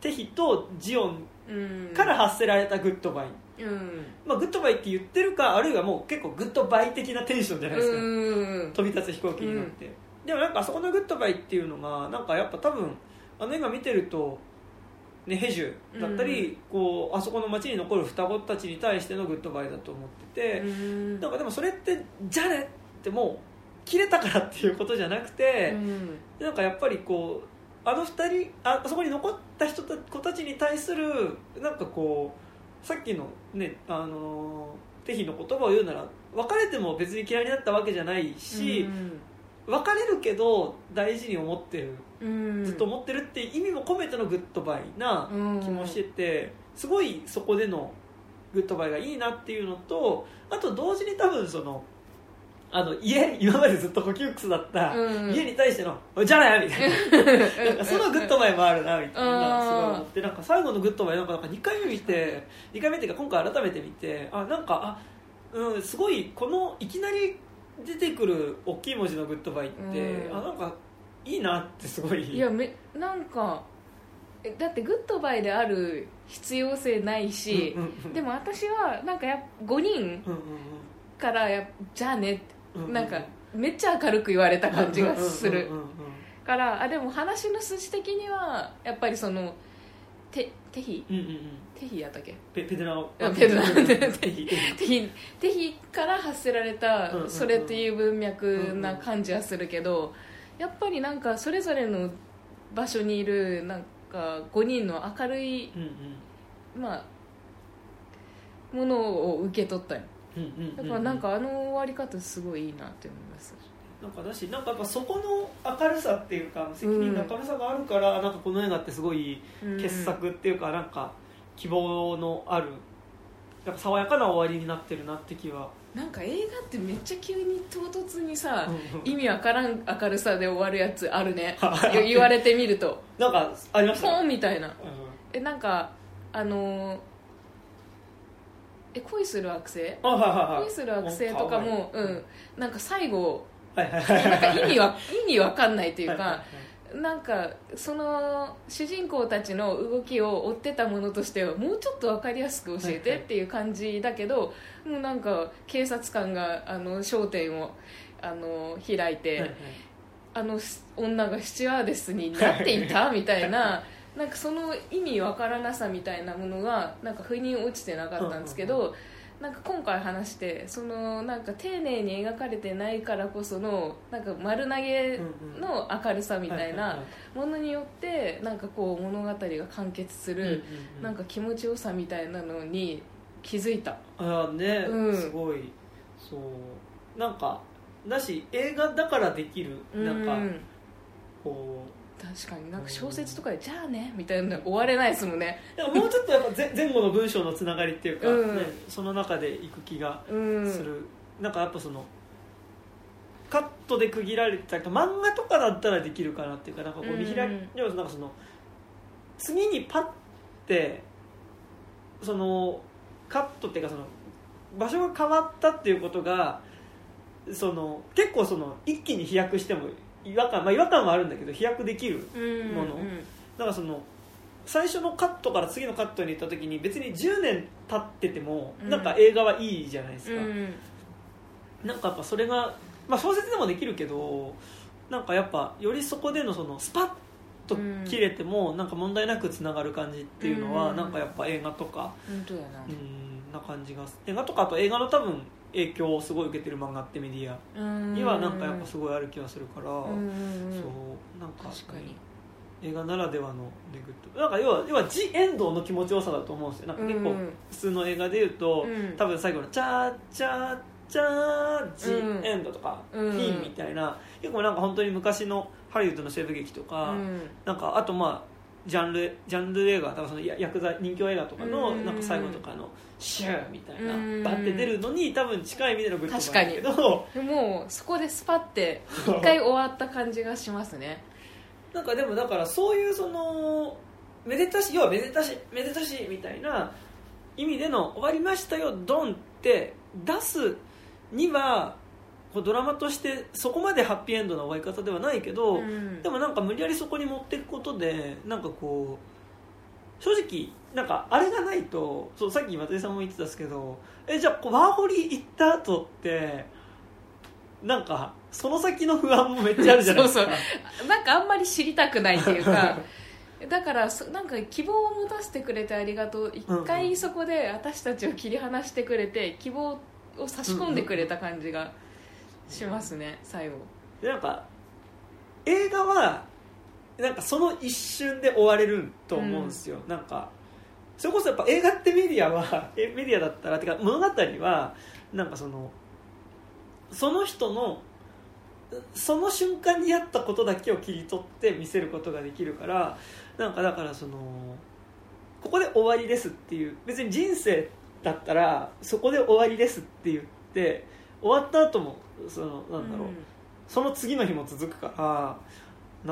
テヒとジオンうんから発せられたグッドバイ、うん。まあ、グッドバイって言ってるかあるいはもう結構グッドバイ的なテンションじゃないですか、うん。飛び立つ飛行機に乗って、でもなんかあそこのグッドバイっていうのがなんかやっぱ多分あの映画見てると、ね、ヘジュだったり、こうあそこの街に残る双子たちに対してのグッドバイだと思ってて、うん。なんかでもそれってじゃあねってもう切れたからっていうことじゃなくて、うん。なんかやっぱりこうあの二人ああそこに残った人た子たちに対するなんかこうさっきのねあのテヒの言葉を言うなら別れても別に嫌いになったわけじゃないし、別れるけど大事に思ってるうん。ずっと思ってるって意味も込めてのグッドバイなうん。気もしててすごいそこでのグッドバイがいいなっていうのとあと同時に多分そのあの家今までずっと呼吸クスだったうん。家に対しての「おいじゃあね!」みたいな。なんかそのグッドバイもあるなみたいなすごい思ってなんか最後のグッドバイなんかなんか2回目見て2回目っていうか今回改めて見てあなんかあうんすごいこのいきなり出てくる大きい文字のグッドバイってうん。あなんかいいなってすごい。いやめなんかえだってグッドバイである必要性ないし、うんうんうんでも私はなんかやっ5人うんうんからやじゃあねってうんうんなんかめっちゃ明るく言われた感じがする。からあでも話の筋的にはやっぱりそのてテヒ？うんうんうん。テヒやったっけ？ペペデラをあペデラ テヒ。テヒ。テヒ。から発せられたうんうんうん。それっていう文脈な感じはするけどやっぱりなんかそれぞれの場所にいるなんか5人の明るいうんうん。まあものを受け取ったよだからなんかあの終わり方すごいいいなって思います。なんかだしなんかやっぱそこの明るさっていうか責任の明るさがあるから、なんかこの映画ってすごい傑作っていうか、なんか希望のあるなんか爽やかな終わりになってるなって気は、なんか映画ってめっちゃ急に唐突にさ、うんうん。意味わからん明るさで終わるやつあるね。言われてみると。なんかありました？ポねンみたいな。うえなんかあのーえ恋する惑星んあはいはいはい。恋する惑星とかもうんなんか最後はいはいはい。なんか意味は意味わかんないっていうかなんかその主人公たちの動きを追ってたものとしてはもうちょっと分かりやすく教えてっていう感じだけどもうなんか警察官があの商店をあの開いて、はいはい。あの女がスチュワーデスになっていたみたいな なんかその意味わからなさみたいなものがなんか腑に落ちてなかったんですけど、なんか今回話してそのなんか丁寧に描かれてないからこそのなんか丸投げの明るさみたいなものによってなんかこう物語が完結するうんなんか気持ちよさみたいなのに気づいた。ああね、うん。すごい。そう。なんかだし映画だからできる。なんかうん。こ確かに。なんか小説とかで「じゃあね」みたいな終われないですもんね。うでももうちょっとやっぱ前 前後の文章のつながりっていうか、うん。ね、その中でいく気がうんする、なん。かやっぱそのカットで区切られた漫画とかだったらできるかなっていうかなんかこう見開き、うんでもなんかその次にパッてそのカットっていうかその場所が変わったっていうことがその結構その一気に飛躍しても違和感、まあ、違和感はあるんだけど飛躍できるうんものだからその最初のカットから次のカットに行った時に別に10年経っててもうん。なんか映画はいいじゃないですか、うん。なんかやっぱそれが、まあ、小説でもできるけどなんかやっぱよりそこでのそのスパッと切れてもなんか問題なくつながる感じっていうのは、うん。なんかやっぱ映画とか本当やな。うんな感じが映画とかあと映画の多分影響をすごい受けてる漫画ってメディアにはなんかやっぱすごいある気がするから、そうなんか確かに。映画ならではのネグッド。なんか要は要はジ・エンドの気持ちよさだと思うんですよ。なんか結構うん普通の映画で言うと、うん。多分最後の「チャーチャーチャージ・うんエンド」とか「うん。フィン」みたいな結構なんか本当に昔のハリウッドの西部劇とか、うん。なんかあとまあジャンルジャンル映画多分そのや薬剤人気映画とかのうん。なんか最後とかのシューみたいなうん。バッて出るのに多分近い意味でのグッド確かに。なんだけど。でもそこでスパって一回終わった感じがしますね。なんかでもだからそういうそのめでたし要はめでたしめでたしみたいな意味での終わりましたよドンって出すにはこうドラマとしてそこまでハッピーエンドな終わり方ではないけど、うん。でもなんか無理やりそこに持っていくことでなんかこう正直なんかあれがないとそうさっき松井さんも言ってたんですけどえじゃあこうワーホリ行った後ってなんかその先の不安もめっちゃあるじゃないですか。そうそう。なんかあんまり知りたくないっていうか だからそなんか希望を持たせてくれてありがとう。一回そこで私たちを切り離してくれて希望を差し込んでくれた感じがしますね最後。でなんか映画はなんかその一瞬で終われると思うんですよ、なんかそれこそやっぱ映画ってメディアは えメディアだったらてか物語はなんかそのその人のその瞬間にやったことだけを切り取って見せることができるからなんかだからそのここで終わりですっていう別に人生だったらそこで終わりですって言って終わった後もそのなんだろう、その次の日も続くから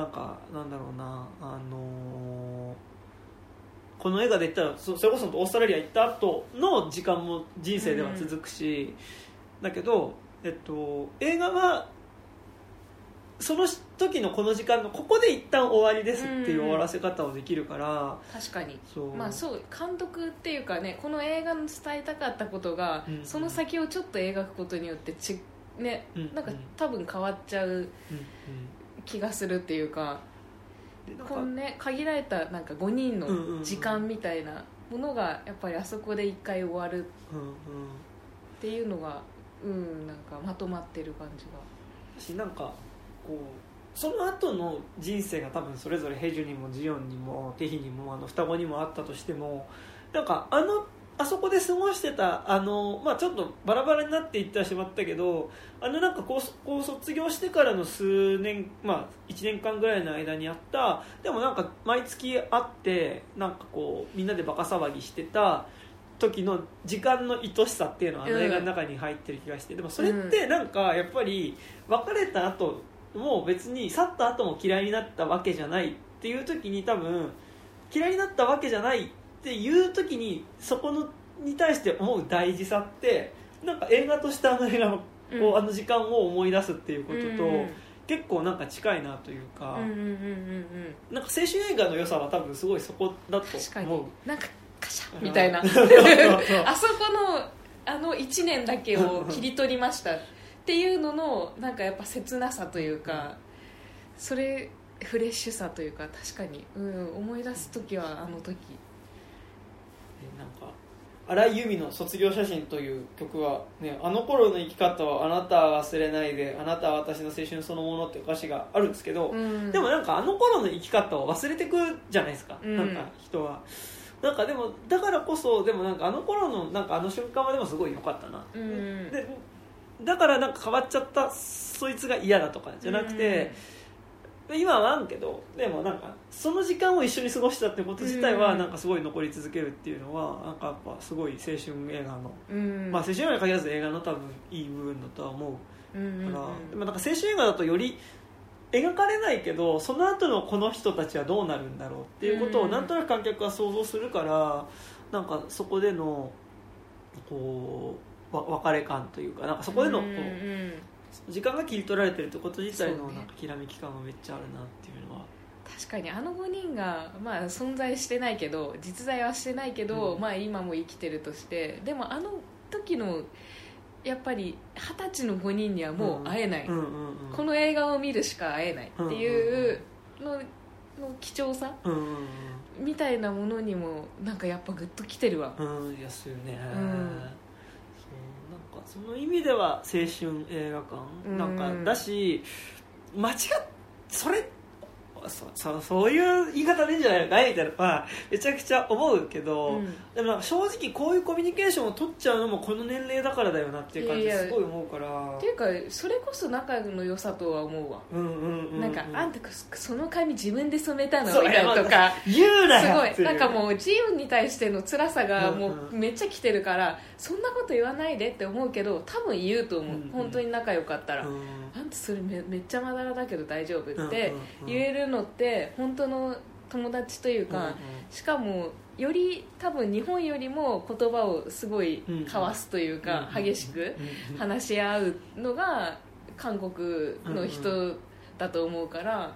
なんかなんだろうなあのーこの映画で言ったらそそれこそオーストラリア行った後の時間も人生では続くし、だけど、えっと、映画はその時のこの時間のここで一旦終わりですっていう終わらせ方をできるから、確かに。まあそう監督っていうかねこの映画の伝えたかったことが、うんその先をちょっと描くことによってちね、うん。なんか多分変わっちゃううんうん。気がするっていうかこのね限られたなんか5人の時間みたいなものがやっぱりあそこで一回終わるっていうのがうんなんかまとまってる感じが。しなんかこうその後の人生が多分それぞれヘジュにもジオンにもテヒにもあの双子にもあったとしてもなんかあのあそこで過ごしてたあの、まあ、ちょっとバラバラになっていってはしまったけどあのなんかこうこう卒業してからの数年、まあ、1年間ぐらいの間にあったでもなんか毎月会ってなんかこうみんなでバカ騒ぎしてた時の時間の愛しさっていうのはあの映画の中に入ってる気がして、でもそれってなんかやっぱり別れた後もう別に去った後も嫌いになったわけじゃないっていう時に多分嫌いになったわけじゃないっていう時にそこのに対して思う大事さってなんか映画としてあの映画のこう、うん。あの時間を思い出すっていうことと、うん結構なんか近いなというか、なんか青春映画の良さは多分すごいそこだと思う。に。なんかカシャみたいな。あそこのあの1年だけを切り取りましたっていうののなんかやっぱ切なさというかそれフレッシュさというか確かに、うん、思い出す時はあの時。えなんか荒井由実の「卒業写真」という曲は、ね「あの頃の生き方をあなたは忘れないであなたは私の青春そのもの」っていう歌詞があるんですけど、うん。でもなんかあの頃の生き方を忘れてくじゃないですか、うん。なんか人は。なんかでもだからこそでもなんかあの頃のなんかあの瞬間はでもすごい良かったな、うん。でだからなんか変わっちゃったそいつが嫌だとかじゃなくて、今はあんけどでもなんかその時間を一緒に過ごしたってこと自体はうん。なんかすごい残り続けるっていうのはなんかやっぱすごい青春映画の、うん。まあ青春映画に限らず映画の多分いい部分だとは思ううんうんうん。から、でもなんか青春映画だとより描かれないけどその後のこの人たちはどうなるんだろうっていうことをうん。なんとなく観客は想像するからなんかそこでのこうわ別れ感というかなんかそこでのこうんうんうん。う時間が切り取られてるってこと自体のなんかきらめき感がめっちゃあるなっていうのは。確かにあの5人が、まあ、存在してないけど実在はしてないけど、うん。まあ、今も生きてるとしてでもあの時のやっぱり二十歳の5人にはもう会えない、うんうんうん。この映画を見るしか会えないっていうのの貴重さうんうんみたいなものにもなんかやっぱグッときてるわ。うんそうよね、うんその意味では青春映画館なんかだし、間違っそれそそそういう言い方でいいんじゃないのかいみたいなのはめちゃくちゃ思うけど、うん。でも正直こういうコミュニケーションを取っちゃうのもこの年齢だからだよなっていう感じすごい思うから。っていうかそれこそ仲の良さとは思うわ。うんうんうんうんなんか、あんたその髪自分で染めたの？みたいなとか。言うなすよごい。なんかもうジオンに対しての辛さがもうんうめっちゃ来てるからそんなこと言わないでって思うけど多分言うと思う、うん本当に仲良かったら、うん。あんたそれめめっちゃまだらだけど大丈夫ってうんうんうん。言えるのって本当の友達というか、うんうん。しかもより多分日本よりも言葉をすごい交わすというか、うん激しくうんうん。話し合うのが韓国の人だと思うから、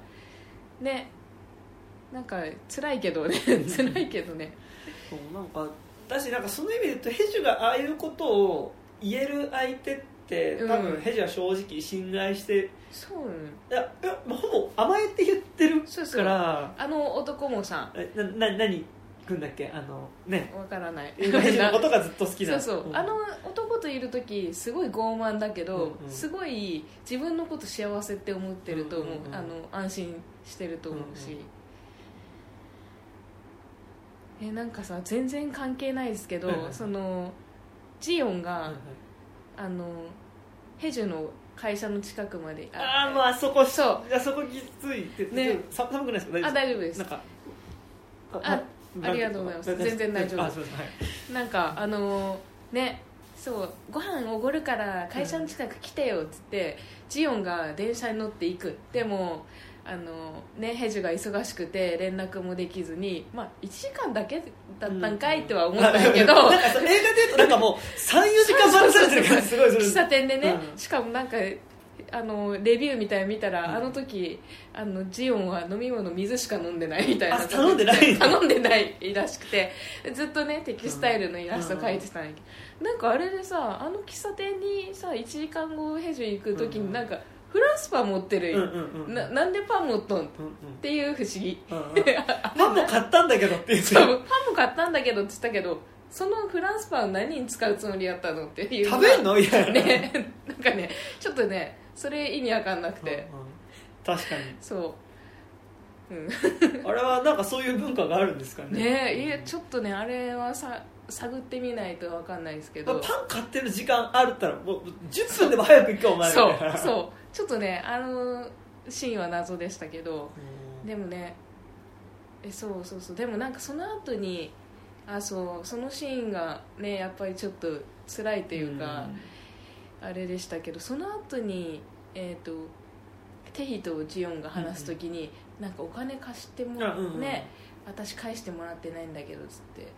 ねなんか辛いけどね辛いけどね。そうなんかだしなんかその意味で言うとヘジュがああいうことを言える相手って多うん。分ヘジュは正直信頼してそう。いやいや、まあ、ほぼ甘えって言ってるそうそう。から。あの男もさえなな何くんだっけ？あのね。わからない。のことがずっと好きな。そうそう、ん。あの男といる時すごい傲慢だけど、うんうん。すごい自分のこと幸せって思ってると思う,、うんうんうん。あの安心してると思うし、えなんかさ全然関係ないですけど、そのジオンが、あのヘジュの会社の近くまでああもうあそこそう。あそこきついってね。さ寒くないですか？あ大丈夫です。なんかあありがとうございます。全然大丈夫。です。はい。なんかあのねそうご飯おごるから会社の近く来てよっつって、ジオンが電車に乗って行く。でもあのねヘジュが忙しくて連絡もできずにまあ1時間だけだったんかいとは思ったんやけど、なんかそう映画で言うとなんかもう34時間されてる感じ。すごい喫茶店でね、うん。しかもなんかあのレビューみたい見たら、うん。あの時あのジオンは飲み物水しか飲んでないみたいな。あ頼んでないんだ。頼んでないらしくてずっとねテキスタイルのイラスト描いてたんやけど、なんかあれでさあの喫茶店にさ1時間後ヘジュ行く時うんになんかフランスパン持ってるよ、うんうんうん。ななんでパン持っとん？っうんうん。ていう不思議。うんうん。パンも買ったんだけどって言ってパンも買ったんだけどって言ったけどそのフランスパン何に使うつもりやったのっていう。食べんの？いやねなんかねちょっとねそれ意味わかんなくて、うんうん。確かに。そう、うん、あれはなんかそういう文化があるんですかね？ねえいやちょっとねあれはさ探ってみないとわかんないですけど。まあパン買ってる時間あるったらもう10分でも早く行くかお前みそうそうちょっとねあのシーンは謎でしたけどうん。でもねえそうそうそう。でもなんかその後にあそうそのシーンがねやっぱりちょっと辛いというか、あれでしたけどその後にえっ、とテヒとジオンが話す時に、なんかお金貸してもあうんうん。ね私返してもらってないんだけどつって。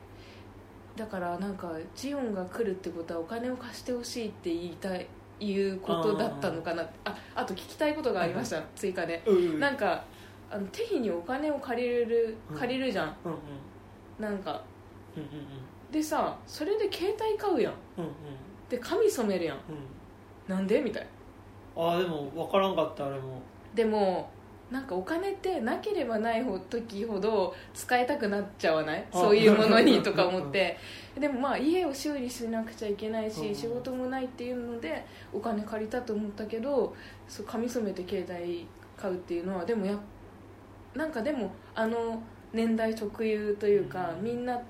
だからなんかジオンが来るってことはお金を貸してほしいって言いたいいうことだったのかな。ああと聞きたいことがありました、追加で。なんかあのテヒにお金を借りるうん。借りるじゃん、なんか。でさそれで携帯買うやん。で髪染めるやん。うん。なんで？みたいな。ああでも分からんかったあれも。でもなんかお金ってなければない時ほど使いたくなっちゃわない？あそういうものにとか思って。でもまあ家を修理しなくちゃいけないうんし仕事もないっていうのでお金借りたと思ったけどそう髪染めて携帯買うっていうのはでもやなんかでもあの年代特有というかうんみんな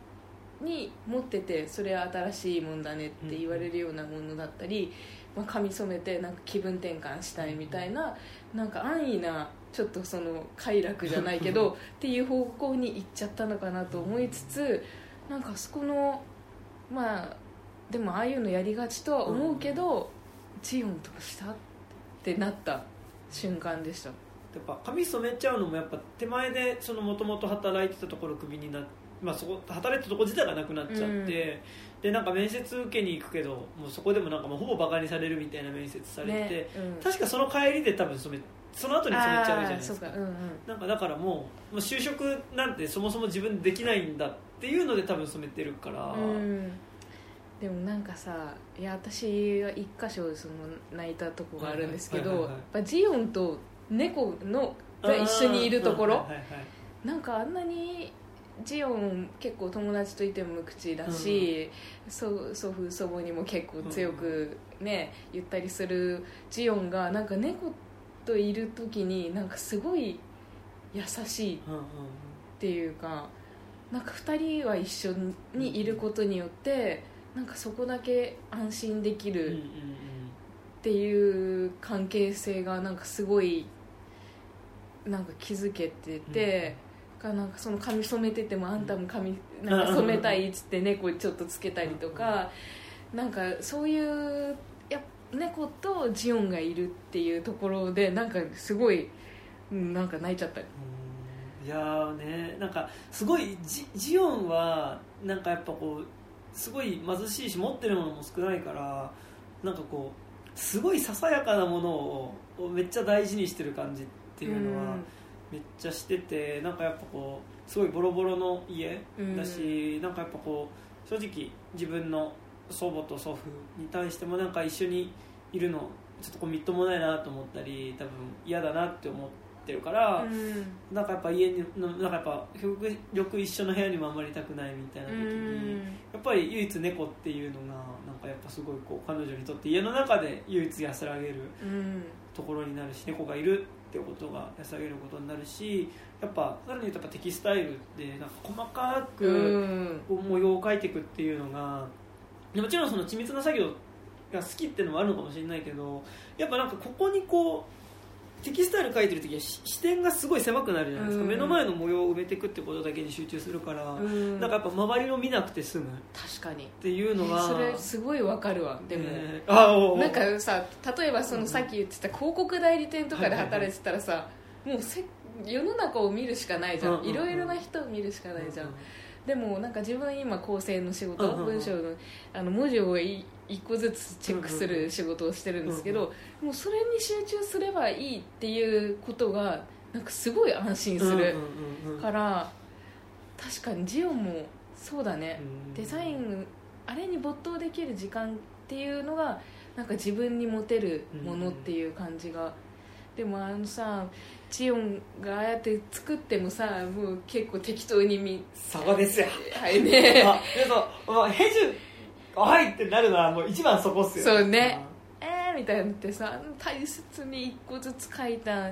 に持っててそれは新しいもんだねって言われるようなものだったり、まあ、髪染めてなんか気分転換したいみたいななんか安易なちょっとその快楽じゃないけど っていう方向に行っちゃったのかなと思いつつなんかそこのまあでもああいうのやりがちとは思うけど、ジオンとかしたってなった瞬間でした。やっぱ髪染めちゃうのもやっぱ手前でそのもともと働いてたところクビになって、まあ、そこ働いてたところ自体がなくなっちゃって、うん。でなんか面接受けに行くけどもうそこでもなんかもうほぼバカにされるみたいな面接されて、ねうん確かその帰りで多分染めその後に染めちゃうじゃないですか。かうんうん。なんかだからもうもう就職なんてそもそも自分できないんだっていうので多分染めてるから、うん。でもなんかさいや私は一箇所その泣いたとこがあるんですけど、ジオンと猫のが一緒にいるところ、うん。はいはいはいなんかあんなにジオン結構友達といても無口だし、そ祖父祖母にも結構強くね、言ったりするジオンがなんか猫といる時になんかすごい優しいっていうかなんか2人は一緒にいることによってなんかそこだけ安心できるっていう関係性がなんかすごいなんか気づけてて、がなんかその髪染めててもあんたも髪なんか染めたいっつって猫ちょっとつけたりとか、なんかそういうや猫とジオンがいるっていうところでなんかすごいうんなんか泣いちゃった。いやーねなんかすごいジジオンはなんかやっぱこうすごい貧しいし持ってるものも少ないからなんかこうすごいささやかなものををめっちゃ大事にしてる感じっていうのはめっちゃしててなんかやっぱこうすごいボロボロの家だし、なんかやっぱこう正直自分の祖母と祖父に対してもなんか一緒にいるのちょっとこうみっともないなと思ったり多分嫌だなって思ってるから、うん。なんかやっぱ家にのなんかやっぱ極力一緒の部屋にもあんまりいたくないみたいな時に、やっぱり唯一猫っていうのがなんかやっぱすごいこう彼女にとって家の中で唯一安らげるうん。ところになるし猫がいるってことが安らげることになるしやっぱさらに言うとやっぱテキスタイルってなんか細かく、模様を描いていくっていうのがもちろんその緻密な作業が好きっていうのもあるのかもしれないけどやっぱなんかここにこうテキスタイル描いてる時はし視点がすごい狭くなるじゃないですか、うん。目の前の模様を埋めていくってことだけに集中するから、うん。なんかやっぱ周りを見なくて済む。っ確かに。ていうのは、それすごいわかるわでも、えーなんかさ例えばそのさっき言ってた広告代理店とかで働いてたらさ、もうせ世の中を見るしかないじゃん,、うんうんうんいろいろな人を見るしかないじゃん、でもなんか自分今構成の仕事、うんうんうん。文章のあの文字をい一個ずつチェックする仕事をしてるんですけど、もうそれに集中すればいいっていうことがなんかすごい安心するうんうんうんうん。から、確かにジオンもそうだね、うん。デザインあれに没頭できる時間っていうのがなんか自分に持てるものっていう感じが、でもあのさジオンがああやって作ってもさもう結構適当に見そこですよ。はいね。あでそう、まあ、ヘジュはいってなるのはもう一番そこっすよそうね。えーみたいなのってさ大切に一個ずつ描いた、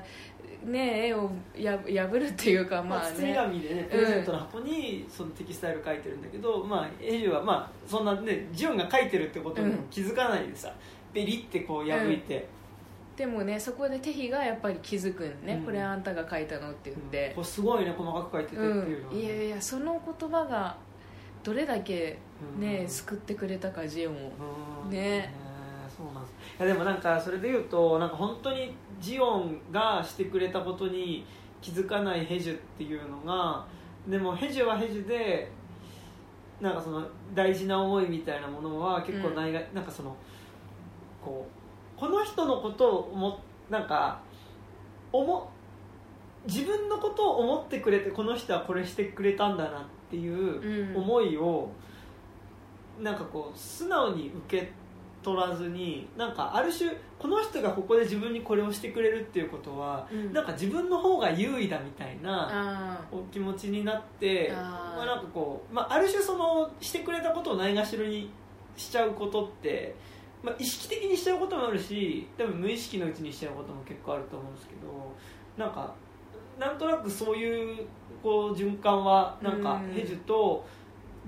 ね、絵をや破るっていうかまあ、まあ包みね紙でねプレゼントの箱にそのテキスタイル書いてるんだけど、まあエジュはまあそんなねジュンが書いてるってことにも気づかないでさ、ベリってこう破いて、でもねそこでテヒがやっぱり気づくんね、うん。これあんたが書いたのって言って。こ、れすごいね細かく書いててっていうのは、うん、いやいやその言葉がどれだけね、うん。救ってくれたかジオンを。うん。ね。そうなんです。いやでもなんかそれで言うとなんか本当にジオンがしてくれたことに気づかないヘジュっていうのがでもヘジュはヘジュでなんかその大事な思いみたいなものは結構ないが、なんかそのこうこの人のことを思っなんか思自分のことを思ってくれてこの人はこれしてくれたんだなっていううん。思いを、なんかこう素直に受け取らずになんかある種この人がここで自分にこれをしてくれるっていうことは、うん。なんか自分の方が優位だみたいなあお気持ちになってまあ、なんかこう、まあ、ある種そのしてくれたことをないがしろにしちゃうことって、まあ、意識的にしちゃうこともあるし多分無意識のうちにしちゃうことも結構あると思うんですけどなんかなんとなくそういうこう循環はなんかうん。ヘジュと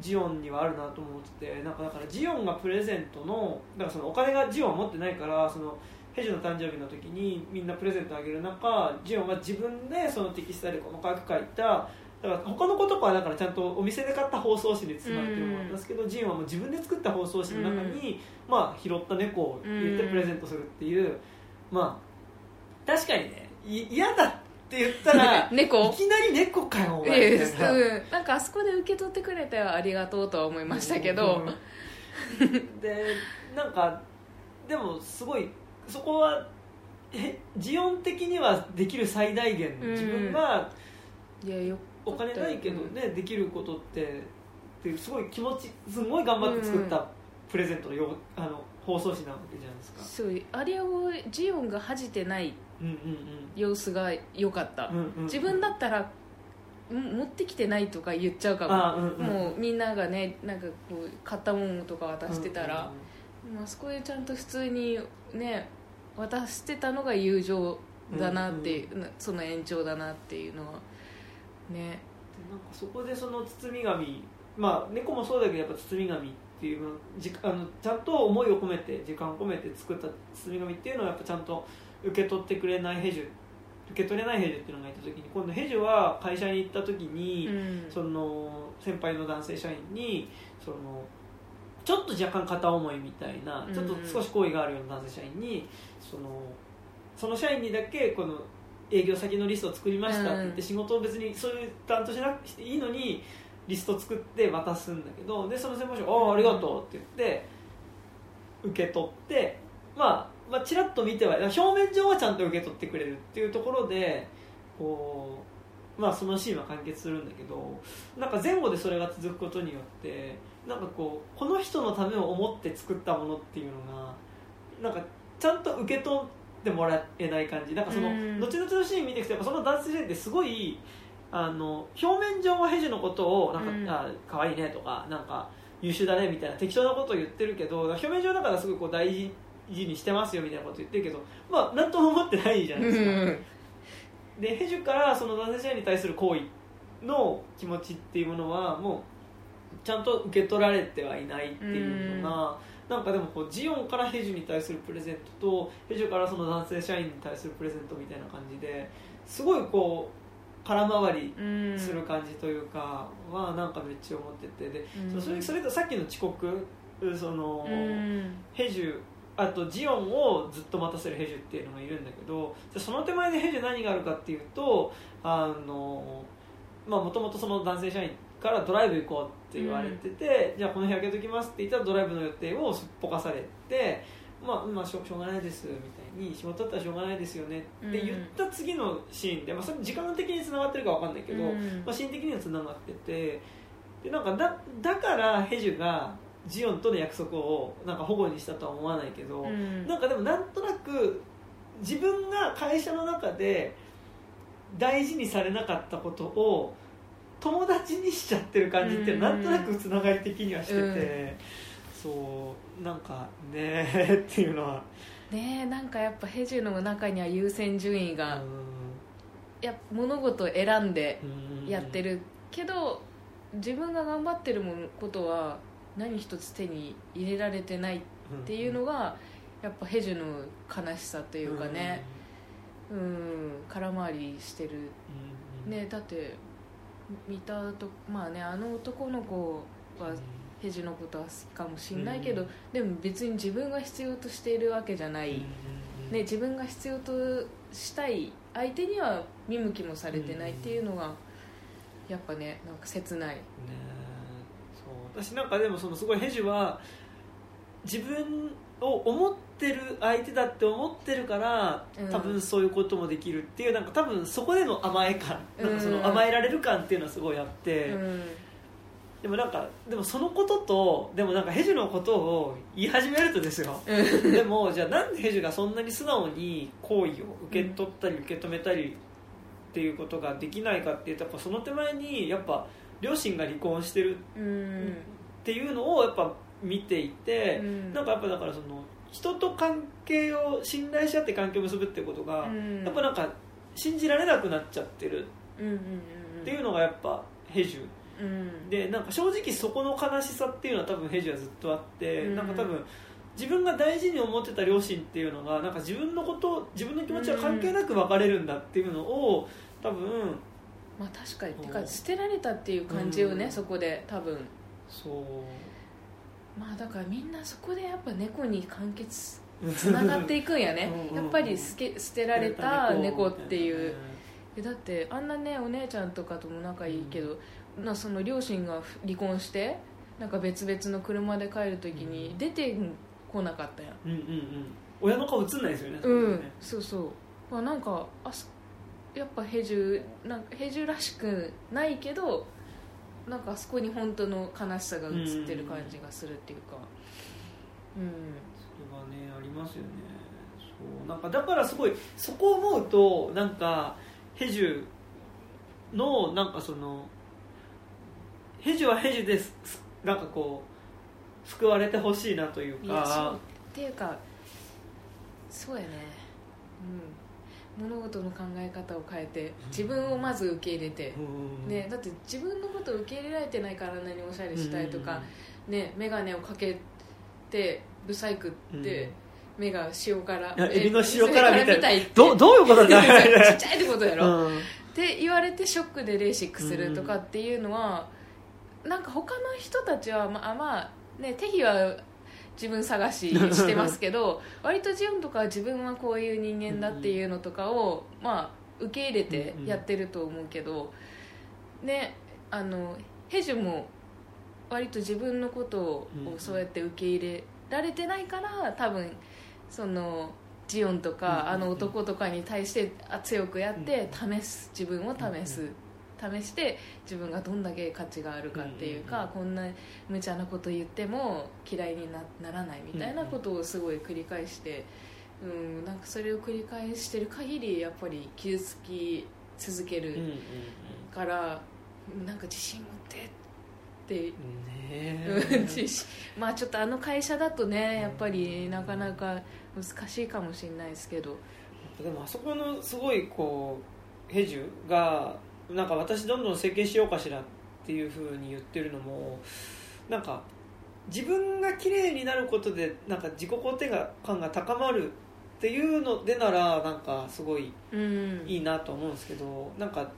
ジオンにはあるなと思っててなんかだからジオンがプレゼントのだからそのお金がジオンは持ってないからそのヘジュの誕生日の時にみんなプレゼントあげる中ジオンは自分でそのテキスタイルで細かく書いただから他の子とかはだからちゃんとお店で買った包装紙で包まれてるものなんですけど、ジンはもう自分で作った包装紙の中に、まあ、拾った猫を入れてプレゼントするっていう、まあ確かにね。い嫌だって言ったら 猫。いきなり猫かよおい前やみたいなうん、なんかあそこで受け取ってくれてはありがとうとは思いましたけど、うん。でなんかでもすごいそこはえジオン的にはできる最大限うん自分がいやよお金ないけどね、できることってってすごい気持ちすごい頑張って作ったプレゼントのよあの放送紙なわけじゃないですか。そうあれをジオンが恥じてないうんうん様子が良かった、うんうんうん。自分だったらん持ってきてないとか言っちゃうかも。あうんうん。もうみんながねなんかこう買ったものとか渡してたら、まあそこでちゃんと普通にね渡してたのが友情だなっていう、なその延長だなっていうのはね。でなんかそこでその包み紙まあ猫もそうだけどやっぱ包み紙っていうのじあのちゃんと思いを込めて時間を込めて作った包み紙っていうのをやっぱちゃんと受け取ってくれないヘジュ受け取れないヘジュっていうのがいた時に今度ヘジュは会社に行った時に、うん。その先輩の男性社員にそのちょっと若干片思いみたいなうん。ちょっと少し好意があるような男性社員にそのその社員にだけこの営業先のリストを作りましたって言ってうん。仕事を別にそういう担当しなくていいのにリスト作って渡すんだけどでその先輩社員が「ああありがとう」って言って受け取って、まあ、まあちらっと見ては表面上はちゃんと受け取ってくれるっていうところでこう、まあ、そのシーンは完結するんだけどなんか前後でそれが続くことによってなんかこうこの人のためを思って作ったものっていうのがなんかちゃんと受け取ってもらえない感じ。なんかその、うん。後々のシーン見ていくとやっぱその男性ってすごいあの表面上はヘジのことをなんか、うん。あ可愛いねとかなんか優秀だねみたいな適当なことを言ってるけど表面上だからすごいこう大事にしてますよみたいなこと言ってるけどまあ何とも思ってないじゃないですか、でヘジュからその男性社員に対する行為の気持ちっていうものはもうちゃんと受け取られてはいないっていうのが、なんかでもこうジオンからヘジュに対するプレゼントとヘジュからその男性社員に対するプレゼントみたいな感じですごいこう空回りうんする感じというかはなんかめっちゃ思ってて。で、うん。それそれとさっきの遅刻その、うん。ヘジュあとジオンをずっと待たせるヘジュっていうのがいるんだけどその手前でヘジュ何があるかっていうとあのもともとその男性社員からドライブ行こうって言われてて、じゃあこの日開けときますって言ったらドライブの予定をすっぽかされて、まあ、まあしょしょうがないですみたいに仕事だったらしょうがないですよねって言った次のシーンで、まあ、それ時間的につながってるかわかんないけど、うん。まあ、シーン的にはつながっててでなんかだだからヘジュがジオンとの約束をなんか保護にしたとは思わないけど、うん。なんかでもなんとなく自分が会社の中で大事にされなかったことを友達にしちゃってる感じってなんとなくつながり的にはしてて、うん。そうなんかねー っていうのは、ねえなんかやっぱヘジュの中には優先順位が、やっぱ物事を選んでうん。やってるけど自分が頑張ってるものことは何一つ手に入れられてないっていうのがやっぱヘジュの悲しさというかね。うん。空回りしてる。うん。ねだって見たとまあねあの男の子はヘジュのことは好きかもしんないけど、うん。でも別に自分が必要としているわけじゃない、ね、自分が必要としたい相手には見向きもされてないっていうのがやっぱねなんか切ない。ねそう。私なんかでもそのすごいヘジュは自分を思ってる相手だって思ってるから、うん。多分そういうこともできるっていうなんか多分そこでの甘え感なんかそうんの甘えられる感っていうのはすごいあって、うん。でもなんかでもそのこととでもなんかヘジュのことを言い始めるとですよ。でもじゃあなんでヘジュがそんなに素直に好意を受け取ったり受け止めたりっていうことができないかっていうとやっぱその手前にやっぱ両親が離婚してるうんっていうのをやっぱ見ていて、うん。なんかやっぱだからその人と関係を信頼し合って関係を結ぶってことが、うん。やっぱなんか信じられなくなっちゃってる。っていうのがやっぱヘジュ。うん。でなんか正直そこの悲しさっていうのは多分ヘジュはずっとあって、うん。なんか多分自分が大事に思ってた両親っていうのがなんか自分のこと自分の気持ちは関係なく別れるんだっていうのを多分まあ確かにてか捨てられたっていう感じをね、うん。そこで多分。そうまあだからみんなそこでやっぱ猫に完結 つながっていくんやね。うんやっぱり捨て捨てられた猫っていう。えだってあんなねお姉ちゃんとかとも仲いいけど、なその両親が離婚してなんか別々の車で帰る時に出てこなかったやん。うんうんうん。親の顔映んないですよねうん。ね。そうそう、まあ、なんかあそやっぱヘジュなんかヘジュらしくないけどなんかあそこに本当の悲しさが映ってる感じがするっていうか。うん。それはねありますよね。そう。なんかだからすごいそこを思うとなんかヘジュのなんかそのヘジュはヘジュです。なんかこう救われてほしいなといういやそう。かっていうかそうやね。うん物事の考え方を変えて自分をまず受け入れて、うんね、だって自分のことを受け入れられてないからあんなにおしゃれしたいとか、ね、眼鏡をかけてブサイクって、目が塩辛エビの塩辛みたい。みたいって。どどういうことだ ちっちゃいってことやろ、うん。って言われてショックでレーシックするとかっていうのは、なんか他の人たちはまあまあね手比は自分探ししてますけど 割とジオンとかは自分はこういう人間だっていうのとかを、まあ受け入れてやってると思うけど、ねあのヘジュも割と自分のことをうんそうやって受け入れられてないから多分そのジオンとか、うん。あの男とかに対してあ強くやって試す自分を試す、試して自分がどんだけ価値があるかっていうか、こんな無茶なこと言っても嫌いになならないみたいなことをすごい繰り返してうん、なんかそれを繰り返してる限りやっぱり傷つき続けるから、なんか自信持ってって。ねまあちょっとあの会社だとねやっぱりなかなか難しいかもしれないですけどでもあそこのすごいこうヘジュがなんか私どんどん整形しようかしらっていうふうに言ってるのもなんか自分が綺麗になることでなんか自己肯定感が高まるっていうのでならなんかすごいうん。いいなと思うんですけどなんか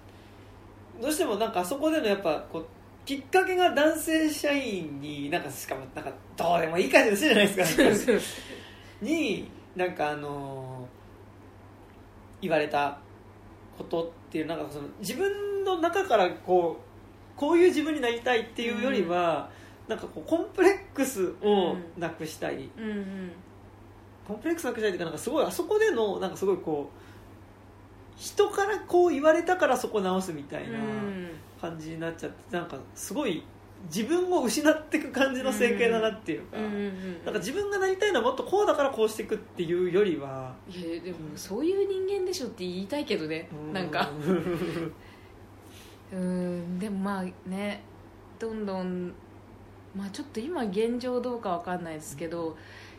どうしてもなんかあそこでのやっぱこうきっかけが男性社員になんかしかもなんかどうでもいい感じの人じゃないですか。になんかあの言われたことっていうなんかその自分の中からこうこういう自分になりたいっていうよりは、なんかこうコンプレックスをなくしたい、うんうん。コンプレックスなくしたいっていうかなんかすごいあそこでのなんかすごいこう人からこう言われたからそこ直すみたいな感じになっちゃってなんかすごい自分を失っていく感じの整形だなっていうか、うんうんうんなんか自分がなりたいのはもっとこうだからこうしていくっていうよりはいやでもそういう人間でしょって言いたいけどねなんか。うんでもまあねどんどんまあちょっと今現状どうかわかんないですけど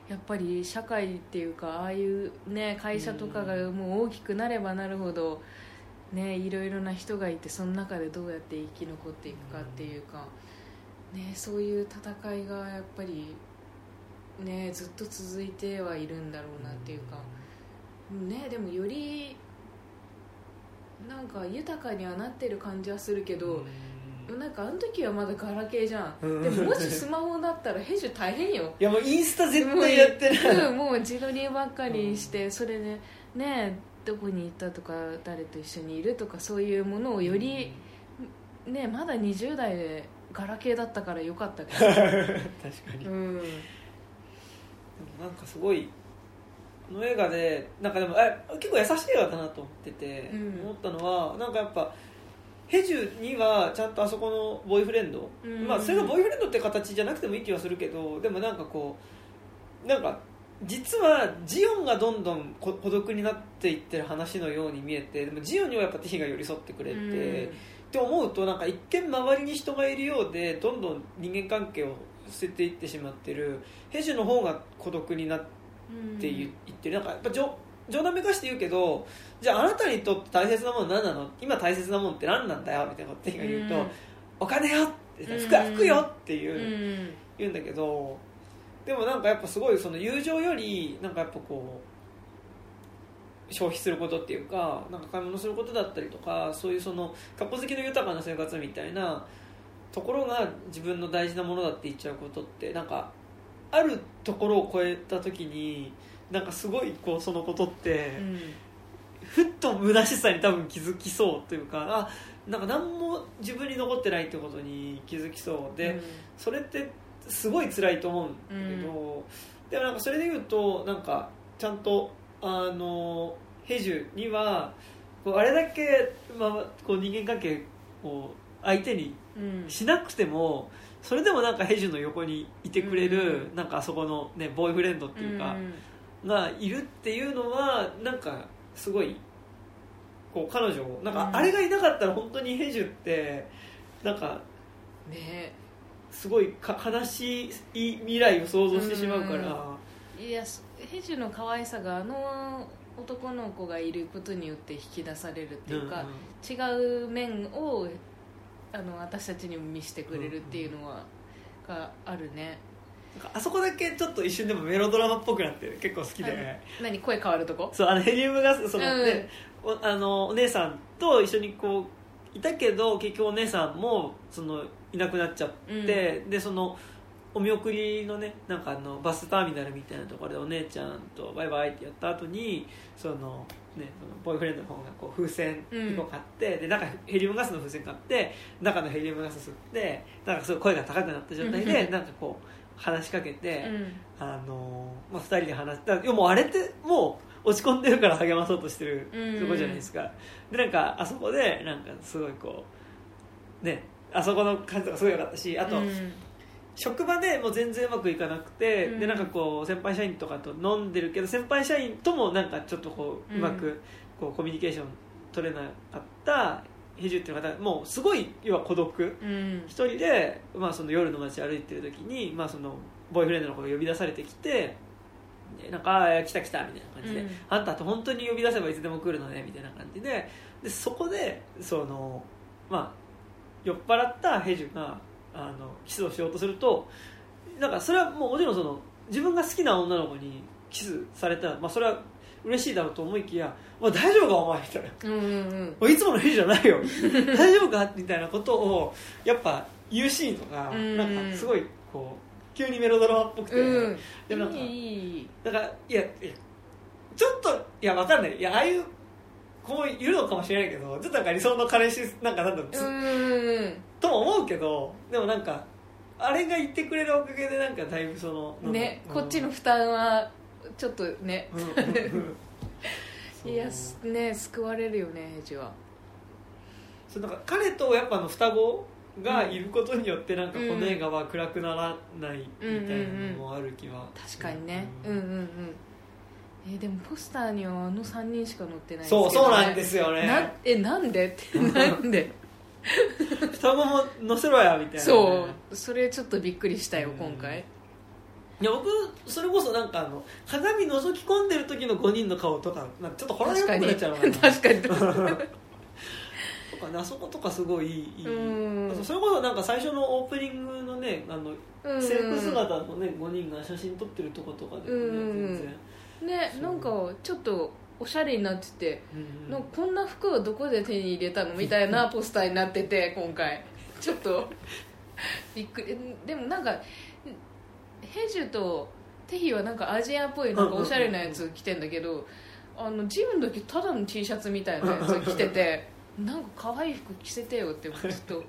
やっぱり社会っていうかああいうね会社とかがもう大きくなればなるほどねいろいろな人がいてその中でどうやって生き残っていくかっていうかねそういう戦いがやっぱりねずっと続いてはいるんだろうなっていうかねでもよりなんか豊かにはなってる感じはするけど、なんかあの時はまだガラケーじゃん、うん。でももしスマホだったら編集大変よ。いやもうインスタ絶対やってない。うんもう自撮りばっかりして、それでねどこに行ったとか誰と一緒にいるとかそういうものをより、ねまだ20代でガラケーだったからよかったけど、確かに、でもうん、なんかすごいこの映画でなんかでもえ結構優しい映画だなと思ってて、うん。思ったのはなんかやっぱヘジュにはちゃんとあそこのボーイフレンド、うん。まあそれがボーイフレンドって形じゃなくてもいい気はするけどでもなんかこうなんか実はジオンがどんどんこ孤独になっていってる話のように見えてでもジオンにはやっぱティヒが寄り添ってくれて、って思うとなんか一見周りに人がいるようでどんどん人間関係を捨てていってしまってる。ヘジュの方が孤独になってうん言言ってる。なんかやっぱ冗冗談めかして言うけどじゃああなたにとって大切なもの何なの？今大切なものって何なんだよみたいなことが言うと、うん。お金よってうん。服服よっていうう、ん。言うんだけどでもなんかやっぱすごいその友情よりなんかやっぱこう消費することっていうかなんか買い物することだったりとかそういうそのかっこ好きの豊かな生活みたいなところが自分の大事なものだって言っちゃうことってなんかあるところを超えた時になんかすごいこうそのことって、うん。ふっと虚しさに多分気づきそうというかあなんか何も自分に残ってないってことに気づきそう。で、それってすごい辛いと思うんだけど、でもなんかそれで言うとなんかちゃんとあのヘジュにはこうあれだけ、まあ、こう人間関係を相手にうん。しなくてもそれでもなんかヘジュの横にいてくれる、なんかあそこの、ね、ボーイフレンドっていうか、がいるっていうのはなんかすごいこう彼女をなんかうん。あれがいなかったら本当にヘジュってなんかねすごいか悲しい未来を想像してしまうから、いやヘジュの可愛さがあの男の子がいることによって引き出されるっていうか、違う面をあの私たちにも見せてくれるっていうのは、があるね。なんかあそこだけちょっと一瞬でもメロドラマっぽくなって結構好きで、はい何？声変わるとこ？そうあのヘリウムガスその、うん。ねおあのお姉さんと一緒にこういたけど結局お姉さんもそのいなくなっちゃって、でそのお見送りのねなんかあのバスターミナルみたいなところでお姉ちゃんとバイバイってやった後にそのねそのボーイフレンドの方がこう風船1個買って、で中ヘリウムガスの風船買って中のヘリウムガス吸ってなんかすごい声が高くなった状態で、うん。なんかこう話しかけて、うん。あのまあ、2人で話だからもうあれってもう落ち込んでるから励まそうとしてるうん。とこじゃないですか、でなんかあそこでなんかすごいこうねあそこの感じとかすごい良かったしあと、うん職場でもう全然うまくいかなくて、うん。でなんかこう先輩社員とかと飲んでるけど先輩社員ともなんかちょっとこううまくこうコミュニケーション取れなかったヘジュっていう方もうすごい要は孤独うん。一人で、まあ、その夜の街歩いてる時に、まあ、そのボーイフレンドの子が呼び出されてきてでなんか「あー来た来た」みたいな感じで、うんあんたって本当に呼び出せばいつでも来るのね」みたいな感じででそこでその、まあ、酔っ払ったヘジュがあのキスをしようとするとなんかそれはもうもちろんその自分が好きな女の子にキスされたら、まあ、それは嬉しいだろうと思いきや「まあ、大丈夫かお前」みたいな。うんうんもういつものヘジじゃないよ。大丈夫かみたいなことをやっぱ言うシーンとかうんなんかすごいこう急にメロドラマっぽくて、うんでもなんかだからいやいやちょっといやわかんない。いやああいう子もいるのかもしれないけどちょっとなんか理想の彼氏なんかなんだろう、とも思うけどでもなんかあれが言ってくれるおかげでなんかだいぶそのねう。んこっちの負担はちょっとね。うん いやすね救われるよねヘジは。そうなんか彼とやっぱあの双子がいることによってなんかこうん。の映画は暗くならないみたいなのもある気は、確かにね。うんうんうんえーでもポスターにはあの3人しか載ってないんですけそうど、ね、そうなんですよなねえなんで？っ てなんで？双子も載せろやみたいなね、そう。それちょっとびっくりしたようん。今回。いや僕それこそなんかあの鏡覗き込んでる時の5人の顔とかなんかちょっとホラー映画っぽくなっちゃう確かに とかねあそことかすごいいい、うんそれこそなんか最初のオープニングのねあのうん。制服姿のね5人が写真撮ってるとことかでもね、うん全然、ねなんかちょっとおしゃれになっててうんこんな服をどこで手に入れたのみたいなポスターになってて今回。ちょっとびっくり。でもなんかヘジュとテヒはなんかアジアっぽいなんかおしゃれなやつ着てんだけどあのジムの時ただの T シャツみたいなやつ着てて なんか可愛い服着せてよってちょっと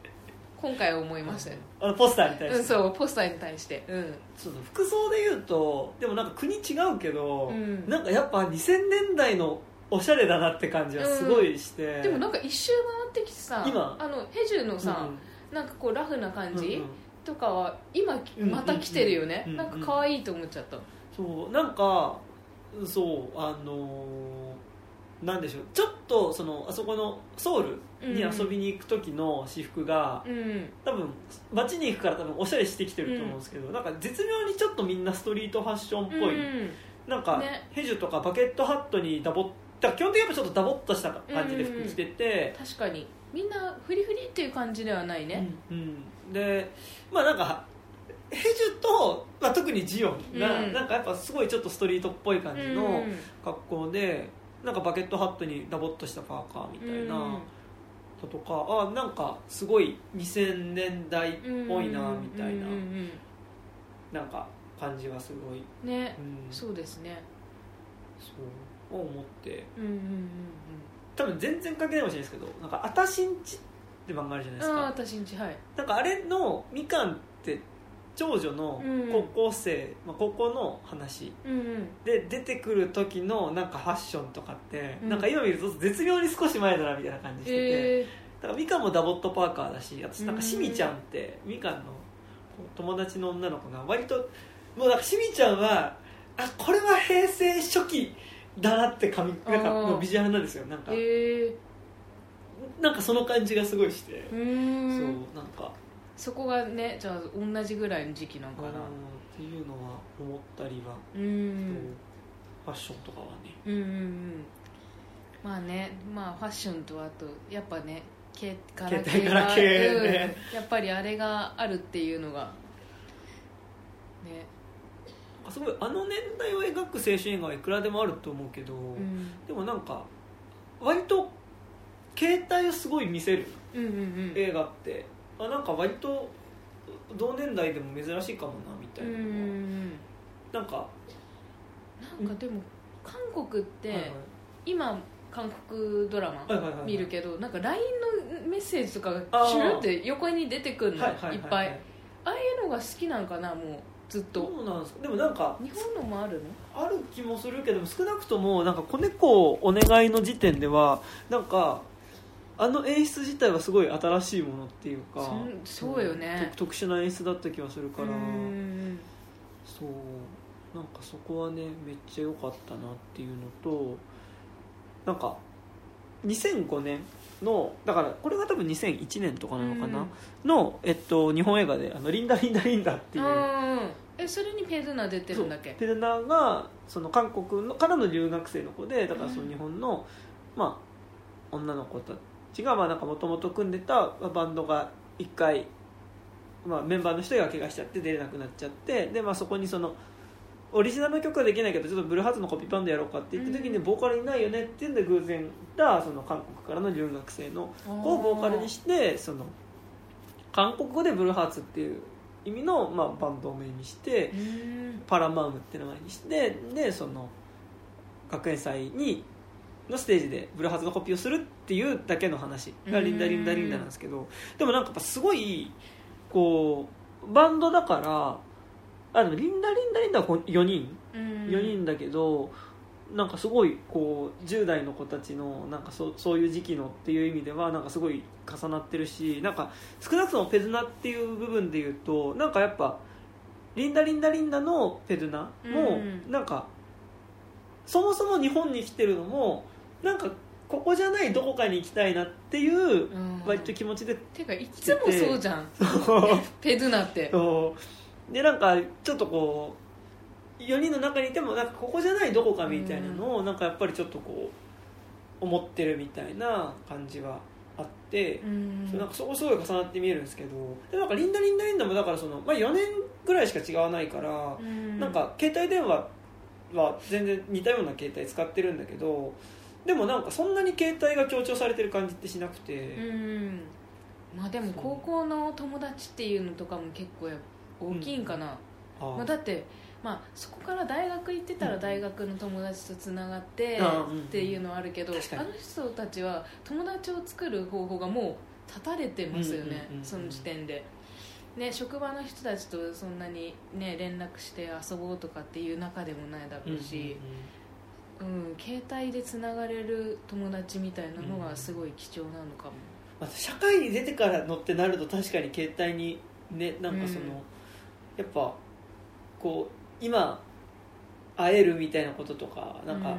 今回思いましたよ、あのポスターに対して、うん、そうポスターに対して。うん。そうそう服装で言うとでもなんか国違うけど、うん。なんかやっぱ2000年代のおしゃれだなって感じはすごいして、でもなんか一周回ってきてさ今。あのヘジュのさ、なんかこうラフな感じ、とかは今また来てるよね、うんうん。なんか可愛いと思っちゃった、そうなんかそうあのーなんでしょう。ちょっとそのあそこのソウルに遊びに行く時の私服が、うん。多分街に行くから多分おしゃれしてきてると思うんですけど、なんか絶妙にちょっとみんなストリートファッションっぽい、うん。なんか、ね。ヘジュとかバケットハットにダボっだ基本的にやっぱちょっとダボっとした感じで服着てて、確かに。みんなフリフリっていう感じではないね、うんうん。でまあなんかヘジュと、まあ、特にジオンが、うん。なんかやっぱすごいちょっとストリートっぽい感じうん。の格好で、なんかバケットハットにダボっとしたパーカーみたいなうん。のとか、あなんかすごい2000年代っぽいなみたいな、うんうんなんか感じはすごい、うんねうん、そうですね。そう思って。うんうんうん多分全然関係ないかもしれないですけどなんか「あたしんち」って漫画あるじゃないですああか私んちはい。なんかあれのみかんって長女のうん。高校生、まあ、高校の話。で出てくる時のなんかファッションとかって、うん。なんか今見ると絶妙に少し前だなみたいな感じしてて、えだからみかんもダボットパーカーだし私なんかうん。しみちゃんってみかんの友達の女の子が割ともうなんかしみちゃんはあこれは平成初期だなって髪なんかのビジュアルなんですよなんか、ー、えなんかその感じがすごいして、そうなんかそこがねじゃあ同じぐらいの時期なんかな。うんっていうのは思ったりは、うん。ファッションとかはね。うんうんうん。まあねまあファッションとあとやっぱねけガラケ携帯ガラケーねうん。やっぱりあれがあるっていうのがね。あすごいあの年代を描く青春映画はいくらでもあると思うけど、うん。でもなんか割と携帯をすごい見せる映画ってあなんか割と同年代でも珍しいかもなみたういななんか、なんかでも韓国って、はいはい。今韓国ドラマ見るけどなんか LINE のメッセージとかがシュルって横に出てくるの、はいっぱい。ああいうのが好きなんかなもうずっと。どうなんですか。でもなんか日本のもあるの？ある気もするけど少なくともなんか子猫お願いの時点ではなんかあの演出自体はすごい新しいものっていうかそそうよね。特特殊な演出だった気がするからうんそうなんかそこはねめっちゃ良かったなっていうのとなんか2005年のだからこれが多分2001年とかなのかな、うん。の、えっと、日本映画で「あのリンダ・リンダ・リンダ」っていううんえそれにペルナ出てるんだっけ？ペルナがその韓国のからの留学生の子でだからその日本の、まあ、女の子たちがもともと組んでたバンドが一回、まあ、メンバーの人が怪我しちゃって出れなくなっちゃってで、まあ、そこにそのオリジナルの曲はできないけどちょっとブルーハーツのコピーバンドやろうかって言った時にうんボーカルいないよねっていうんで偶然だその韓国からの留学生の子をボーカルにしてその韓国語でブルーハーツっていう意味の、まあ、バンド名にして。うんパラマウムって名前にしてでその学園祭にのステージでブルーハーツのコピーをするっていうだけの話。がリンダリンダリンダなんですけど。でもなんかやっぱすごいこうバンドだからあのリンダリンダリンダは4人。うん。4人だけど、なんかすごいこう10代の子たちのなんかそそういう時期のっていう意味ではなんかすごい重なってるしなんか少なくともペズナっていう部分で言うとなんかやっぱリンダリンダリンダのペズナもうん。なんかそもそも日本に来てるのもなんかここじゃないどこかに行きたいなっていううん。割と気持ちでてかいつもそうじゃん。ペルナって。そう。でなんかちょっとこう4人の中にいてもなんかここじゃないどこかみたいなのをなんかやっぱりちょっとこう思ってるみたいな感じはあって、うん。そうなんかそこすごい重なって見えるんですけどでなんかリンダリンダリンダもだからその、まあ、4年ぐらいしか違わないから、うん。なんか携帯電話は全然似たような携帯使ってるんだけどでもなんかそんなに携帯が強調されてる感じってしなくて。うん。まあでも高校の友達っていうのとかも結構や大きいんかな、あーまあ、だって、まあ、そこから大学行ってたら大学の友達とつながってあうんっていうのはあるけど、あの人たちは友達を作る方法がもう立たれてますよね、うんうんうんうんその時点で。ね、職場の人たちとそんなに、ね、連絡して遊ぼうとかっていう仲でもないだろうし、うん携帯でつながれる友達みたいなのはすごい貴重なのかも、まあ、社会に出てからのってなると確かに携帯にねなんかその、うん。やっぱこう今会えるみたいなこととかなんか、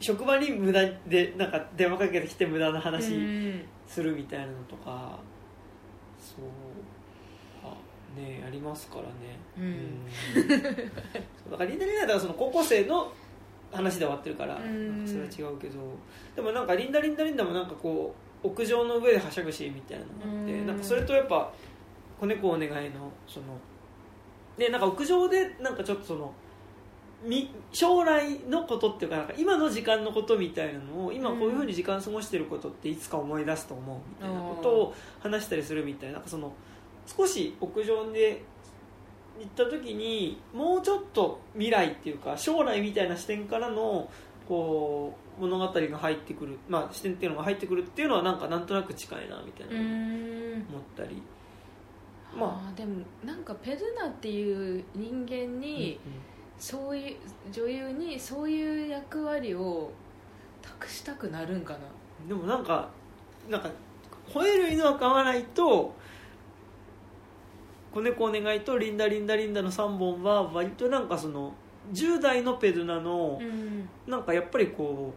職場に無駄でなんか電話かけてきて無駄なうん話うん。するみたいなのとか、そうあねありますからね。うん。うん。だからリンダリンダだからその高校生の話で終わってるから、うん。それは違うけど。でもなんかリンダリンダリンダもなんかこう屋上の上ではしゃぐシーンみたいなのがあって、うん。なんかそれとやっぱ「子猫お願いの」そのでなんか屋上でなんかちょっとそのみ将来のことっていうかなんか今の時間のことみたいなのを今こういうふうに時間過ごしてることっていつか思い出すと思うみたいなことを話したりするみたいな。なんかその少し屋上で行った時にもうちょっと未来っていうか将来みたいな視点からのこう物語が入ってくる、まあ、視点っていうのが入ってくるっていうのはなんかなんとなく近いなみたいなう思ん。ったり、まあ。ーでもなんかペルナっていう人間あ、に、そういう女優にそういう役割を託したくなるんかな。うんでもなんかなんか吠える犬は飼わないと子猫お願いとリンダリンダリンダの3本は割となんかその10代のペルナの、ん。なんかやっぱりこ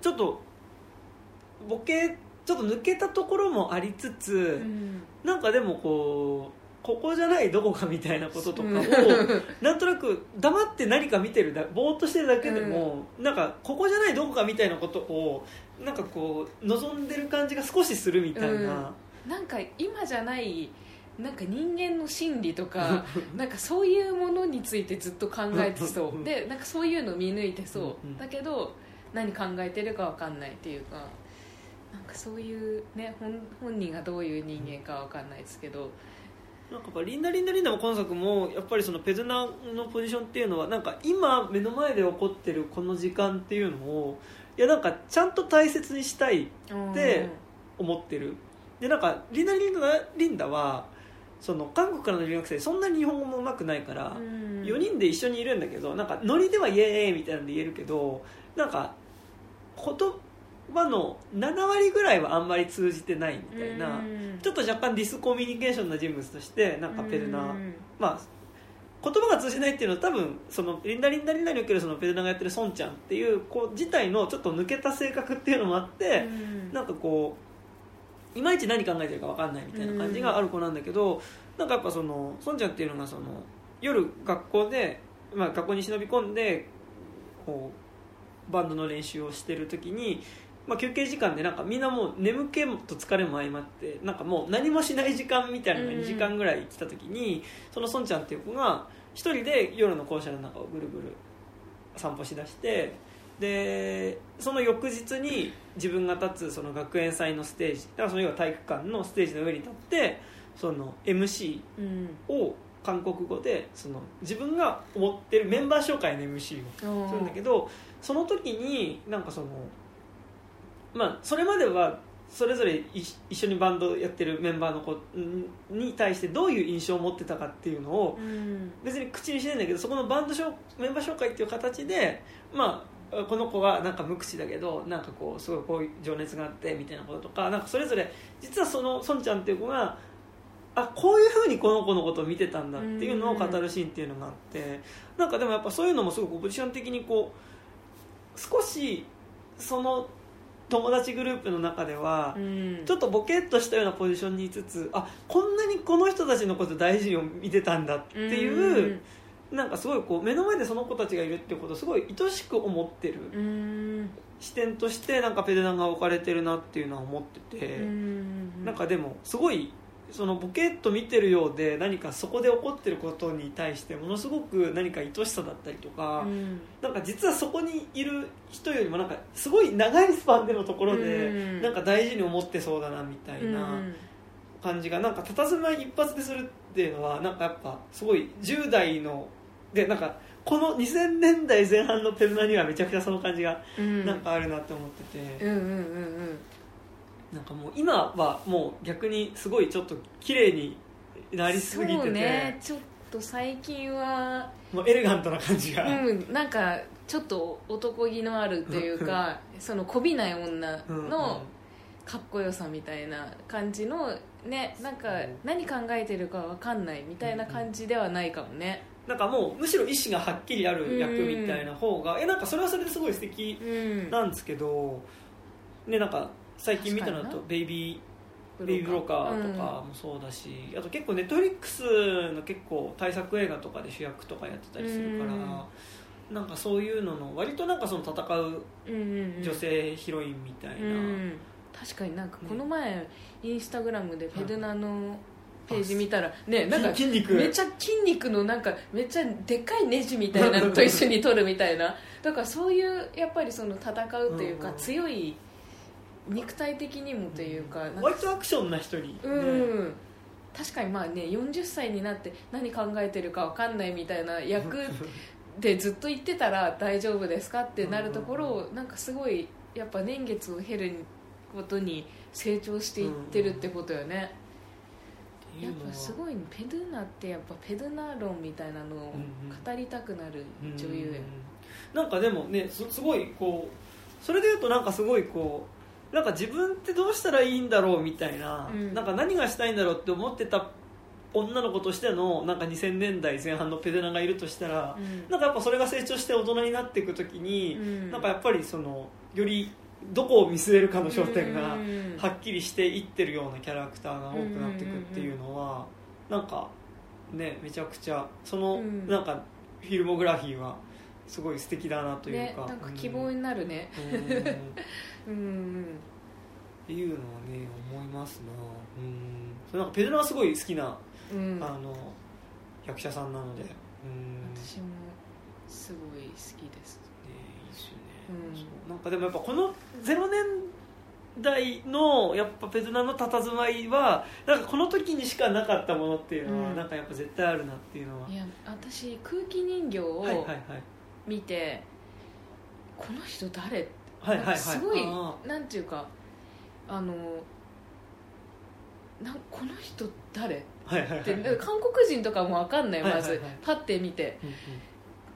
うちょっとボケちょっと抜けたところもありつつ、うん。なんかでもこうここじゃないどこかみたいなこととかを、うん。なんとなく黙って何か見てるだぼーっとしてるだけでも、なんかここじゃないどこかみたいなことをなんかこう望んでる感じが少しするみたいな、なんか今じゃないなんか人間の心理とか なんかそういうものについてずっと考えてそう。でなんかそういうの見抜いてそう、だけど何考えてるか分かんないっていうかなんかそういうね本本人がどういう人間か分かんないですけど。なんかやっぱリンダリンダリンダも今作もやっぱりそのペズナのポジションっていうのはなんか今目の前で起こってるこの時間っていうのをいやなんかちゃんと大切にしたいで思ってるでなんかリンダリンダリンダはその韓国からの留学生そんなに日本語もうまくないから、うん。4人で一緒にいるんだけどなんかノリではイエーイみたいなんで言えるけどなんかこと葉の7割ぐらいはあんまり通じてないみたいな、うん。ちょっと若干ディスコミュニケーションな人物としてなんかペルナ、うん。まあ言葉が通じないっていうのは多分そのリンダリンダリンダにおけるそのペルナがやってる孫ちゃんっていう子自体のちょっと抜けた性格っていうのもあって、うんなんかこういまいち何考えてるか分かんないみたいな感じがある子なんだけど、なんかやっぱその孫ちゃんっていうのがその夜学校で、まあ、学校に忍び込んでこうバンドの練習をしてる時に、まあ、休憩時間でなんかみんなもう眠気と疲れも相まってなんかもう何もしない時間みたいなのがうん。2時間ぐらい来た時に、その孫ちゃんっていう子が一人で夜の校舎の中をぐるぐる散歩しだしてでその翌日に自分が立つその学園祭のステージだからその要は体育館のステージの上に立ってその MC うん。を韓国語でその自分が思ってるメンバー紹介の MC をするんだけどその時になんかそのまあそれまではそれぞれ一一緒にバンドやってるメンバーの子に対してどういう印象を持ってたかっていうのをうん。別に口にしてないんだけどそこのバンド紹メンバー紹介っていう形でまあこの子はなんか無口だけどなんかこうすごいこういう情熱があってみたいなこととかなんかそれぞれ実はその孫ちゃんっていう子があこういうふうにこの子のことを見てたんだっていうのを語るシーンっていうのがあってなんかでもやっぱそういうのもすごくポジション的にこう少しその友達グループの中ではうん。ちょっとボケっとしたようなポジションにいつつあこんなにこの人たちのこと大事に見てたんだっていう、なんかすごいこう目の前でその子たちがいるっていうことをすごい愛しく思ってる視点としてなんかペデナンが置かれてるなっていうのは思ってて、うんなんかでもすごいそのボケっと見てるようで何かそこで起こってることに対してものすごく何か愛しさだったりとか、うん。なんか実はそこにいる人よりもなんかすごい長いスパンでのところでうんなんか大事に思ってそうだなみたいな感じがなんか佇まい一発でするっていうのはなんかやっぱすごい10代のでなんかこの2000年代前半のペルナにはめちゃくちゃその感じがうん。なんかあるなって思ってて、うんうんうんうん。なんかもう今はもう逆にすごいちょっと綺麗になりすぎてて、そうねちょっと最近はもうエレガントな感じが、うんなんかちょっと男気のあるというかそのこびない女うんのかっこよさみたいな感じのねなんか何考えてるかわかんないみたいな感じではないかもねなんかもうむしろ意思がはっきりある役みたいな方が、えなんかそれはそれですごい素敵うん。なんですけど、ねなんか最近見たのだと確か「ベイビーベイビーブロー。カー」とかもそうだし、あと結構ネットフリックスの結構大作映画とかで主役とかやってたりするから、なんかそういうのの割となんかその戦ううんうんうん。女性ヒロインみたいな、うん。確かになんかこの前インスタグラムでペドナのページ見たらねなんか筋肉。めっちゃ筋肉のなんかめっちゃでっかいネジみたいな のと一緒に撮るみたいな。だからそういうやっぱりその戦うというかうん。強い肉体的にもというかか割とアクションな人に、ねうん。確かにまあね40歳になって何考えてるか分かんないみたいな役 でずっと言ってたら大丈夫ですかってなるところをなんかすごいやっぱ年月を経ることに成長していってるってことよね、やっぱすごいねペドゥーナってやっぱペドゥーナ論みたいなのを語りたくなる女優や、うんなんかでもねすすごいこうそれでいうとなんかすごいこうなんか自分ってどうしたらいいんだろうみたいな,、うん。なんか何がしたいんだろうって思ってた女の子としてのなんか2000年代前半のペデナがいるとしたら、うん。なんかやっぱそれが成長して大人になっていく時に、うん。なんかやっぱりそのよりどこを見据えるかの焦点がうん。はっきりしていってるようなキャラクターが多くなっていくっていうのはなんかねめちゃくちゃそのうん。なんかフィルモグラフィーはすごい素敵だなというねか、なんか希望になるね。うん。うん。っうんていうのはね思いますな。うん。それなんかペドラはすごい好きな、うん。あの役者さんなので。うん。私もすごい好きですそうなんかでもやっぱこの0年代のやっぱペドナの佇まいはなんかこの時にしかなかったものっていうのは、うん。なんかやっぱ絶対あるなっていうのは。いや私空気人形をはいはいはい見て、この人誰？はいはいはい。すごいあなんていうかあのなこの人誰？っーはいはいはい。てで韓国人とかも分かんないまず、はいはい。はいパッて見て。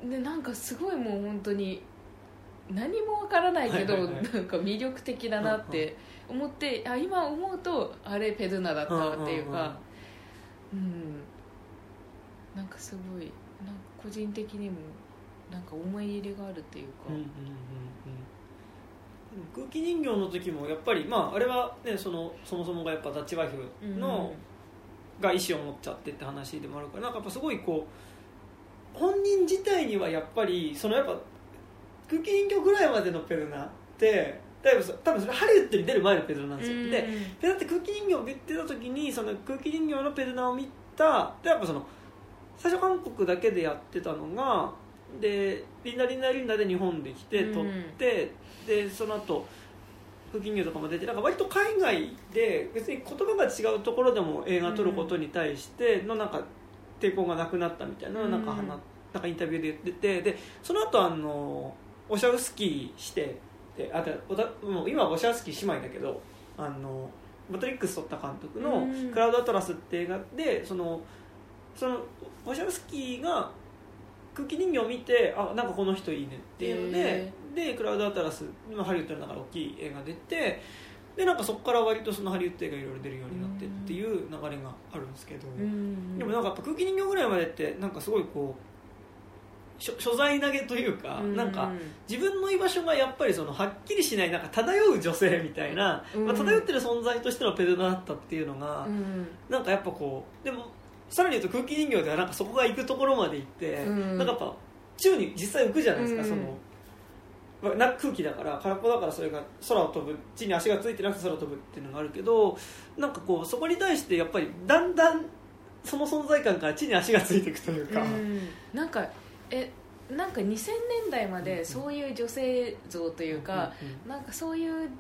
うんうん。でなんかすごいもう本当に何もわからないけど、はいはいはい。なんか魅力的だなって思って、あ今思うとあれペドゥナだったわっていうかうんなんかすごいなんか個人的にもなんか思い入れがあるっていうか、うんうんうんうん。空気人形の時もやっぱりまああれはねそのそもそもがやっぱダッチワイフの、が意思を持っちゃってって話でもあるからなん。かやっぱすごいこう本人自体にはやっぱりそのやっぱ空気人形ぐらいまでのペルナってだいぶそ多分それハリウッドに出る前のペルナなんですよ、うんででだって空気人形を出た時にその空気人形のペルナを見たでやっぱその最初韓国だけでやってたのがでリンダリンダリンダで日本で来て撮って、でその後空気人形とかも出てなんか割と海外で別に言葉が違うところでも映画撮ることに対してのなんか抵抗がなくなったみたいなのをなんかなんかインタビューで言っててでその後あのオシャウスキーしてであとおたもう今はオシャウスキー姉妹だけどあのマトリックス撮った監督のうん「クラウドアトラス」って映画でそのそのオシャウスキーが空気人形を見てあなんかこの人いいねっていうのでへでクラウドアトラスのハリウッドの中で大きい映画出てでなんかそこから割とそのハリウッド映画いろいろ出るようになってっていう流れがあるんですけど、うん。でもなんかやっぱ空気人形ぐらいまでってなんかすごいこう所所在投げというか、うんなんか自分の居場所がやっぱりそのはっきりしないなんか漂う女性みたいな、うん。まあ、漂ってる存在としてのペルナだったっていうのが、うん。なんかやっぱこうでもさらに言うと空気人形ではなんかそこが行くところまで行って、うん。なんかやっぱ宙に実際浮くじゃないですか、うん。その空気だから空っぽだからそれが空を飛ぶ地に足がついてなくて空を飛ぶっていうのがあるけどなんかこうそこに対してやっぱりだんだんその存在感から地に足がついていくというか、うん。なんかえなんか2000年代までそういう女性像というか、なんかそういう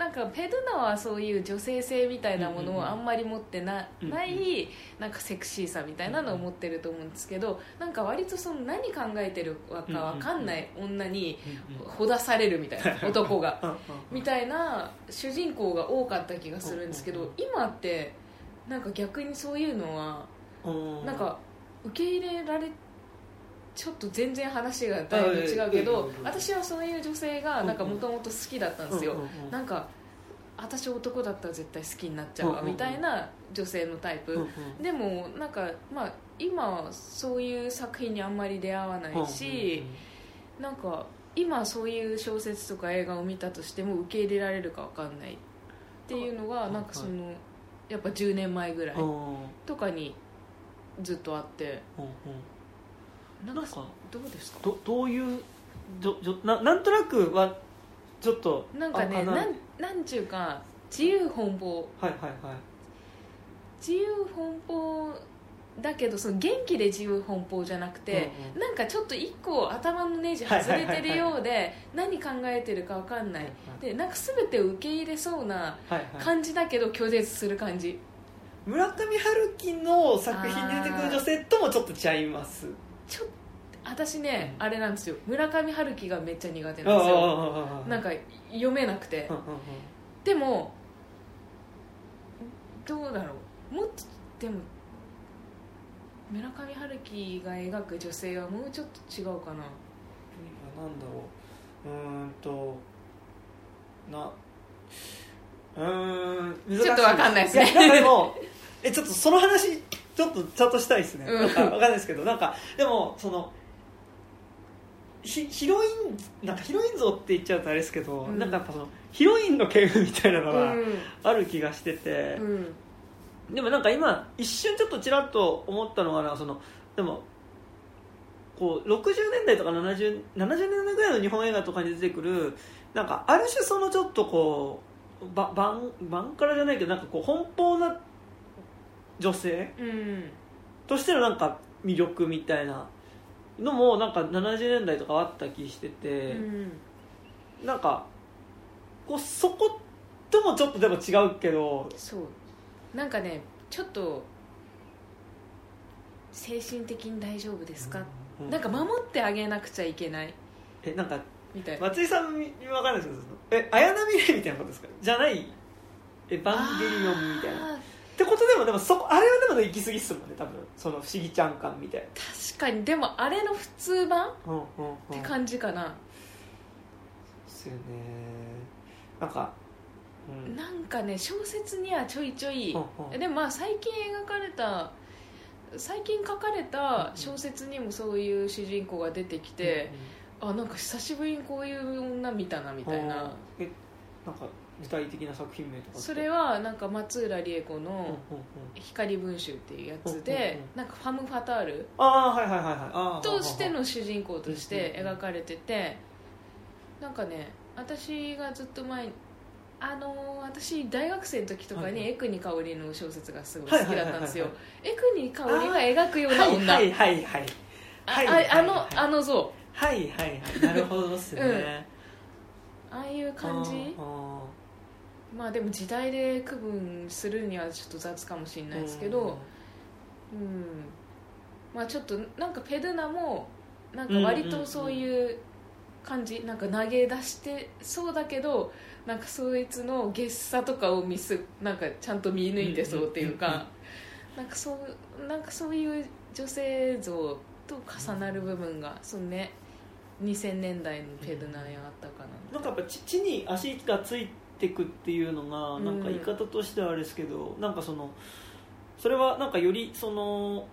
なんかペドゥナはそういう女性性みたいなものをあんまり持ってな,、うんうん。ないなんかセクシーさみたいなのを持ってると思うんですけどなんか割とその何考えてるかわかんない女にうんうん。ほだされるみたいな男が。うんうんみたいな主人公が多かった気がするんですけうんうんど今ってなんか逆にそういうのはうん。なんか受け入れられちょっと全然話がだいぶ違うけどや私はそういう女性がなんかもともと好きだったんですよ。なんか私男だったら絶対好きになっちゃうわみたいな女性のタイプ。でもなんかまあ今はそういう作品にあんまり出会わないしなんか今そういう小説とか映画を見たとしても受け入れられるか分かんないっていうのがうんなんかそのやっぱ10年前ぐらいとかにずっとあってなんかどうですか？どどういうじょじょななんとなくはちょっとなんかねな？んなんちゅうか自由奔放。はいはいはい。自由奔放だけどその元気で自由奔放じゃなくて、うんうん。なんかちょっと一個頭のネジ外れてるようで何考えてるか分かんない、はいでなんか全てを受け入れそうなはいはい。感じだけど拒絶する感じ。村上春樹の作品に出てくる女性ともちょっと違いますちょっと私ね、あれなんですよ。村上春樹がめっちゃ苦手あなんですよ。あなんか読めなくて。でもどうだろう。もっとでも村上春樹が描く女性はもうちょっと違うかな。なんだろう。うーんとなうーんちょっとわかんないですね。でもえちょっとその話ちょっとちゃんとしたいですね、うん。なんかわかんないですけど。なんかでもそのヒヒロインなんかヒロイン像って言っちゃうとあれですけど、うん。なんかやっぱそのヒロインの系譜みたいなのがうある気がしてて、んうん。でもなんか今一瞬ちょっとちらっと思ったのがなそのでもこう60年代とか 70, 70年代ぐらいの日本映画とかに出てくるなんかある種そのちょっとこうばバンバンカラじゃないけどなんかこう奔放な女性？うん。としてのなんか魅力みたいなのもなんか70年代とかあった気してて、うん。なんかこうそこともちょっとでも違うけどそう。なんかねちょっと精神的に大丈夫ですか、うなんか守ってあげなくちゃいけない。えなんかみたいな。松井さんに分かんないですけどえ綾波レイみたいなことですか？じゃない。エヴァンゲリオンみたいなっあてことでもでもそこあれはでも行き過ぎっすもんね多分。その不思議ちゃん感みたいー確かに。でもあれの普通版っな、うんうんうん、て感じかな、すよね。なんか、うん、なんかね小説にはちょいちょいほんほん。でもまあ最近描かれた最近書かれた小説にもそういう主人公が出てきて、あなんか久しぶりにこういう女見たなみたいな。えなんか具体的な作品名とかそれはなんか松浦理恵子のうんうんうん「光文集」っていうやつうんうんでうん。なんかファム・ファタールああはいはいはいはい。あーとしての主人公として描かれててなんかね私がずっと前にあのー私大学生の時とかに江国香織の小説がすごい好きだったんですよ。はい江国香織が描くようなはい女、はいはいはい。あのはいあの像。はいはいはい。なるほどですね、ああいう感じ？あまあでも時代で区分するにはちょっと雑かもしれーないですけどうん。まあちょっとなんかペドゥナもなんか割とそういう感じなんか投げ出してそうだけどなんかそいつのゲッサとかを見すなんかちゃんと見抜いてそうっていううんうんかなんかそうなんかそういう女性像と重なる部分がそのね2000年代のペドゥナにあったかな。なんかやっぱ地地に足がついてくっていうのがうんなんか言い方としてはあれですけど、なんかそのそれはなんかよりその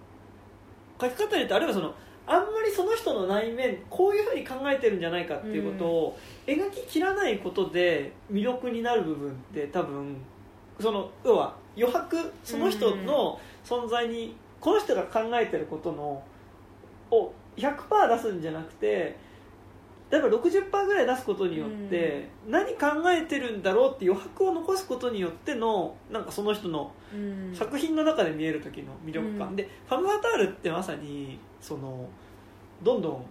書き方によってあるいはそのあんまりその人の内面こういうふうに考えてるんじゃないかっていうことを描ききらないことで魅力になる部分って多分その要は余白その人の存在にこの人が考えてることのを100%出すんじゃなくて例えば60%ぐらい出すことによって何考えてるんだろうって余白を残すことによってのなんかその人のうん。作品の中で見える時の魅力感、うん。でファム・ファタールってまさにそのどんどん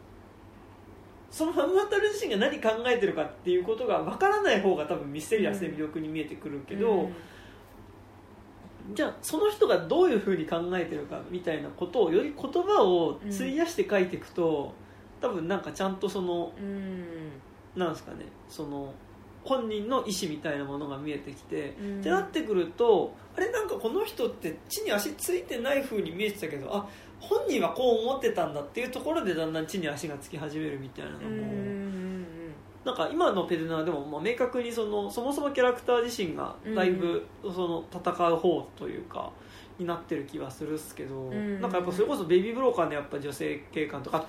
そのファム・ファタール自身が何考えてるかっていうことがわからない方が多分ミステリアスで魅力に見えてくるけど、うん。じゃあその人がどういうふうに考えてるかみたいなことをより言葉を費やして書いていくと、多分なんかちゃんとそのうん。なんですかねその本人の意思みたいなものが見えてきて、うん。ってなってくるとあれなんかこの人って地に足ついてない風に見えてたけどあ本人はこう思ってたんだっていうところでだんだん地に足がつき始めるみたいなのも、うんうんなんか今のペルナーでもまあ明確にそのそもそもキャラクター自身がだいぶその戦う方というかになってる気はするっすけど、ん。なんかやっぱそれこそベイビー・ブローカーのやっぱ女性警官とか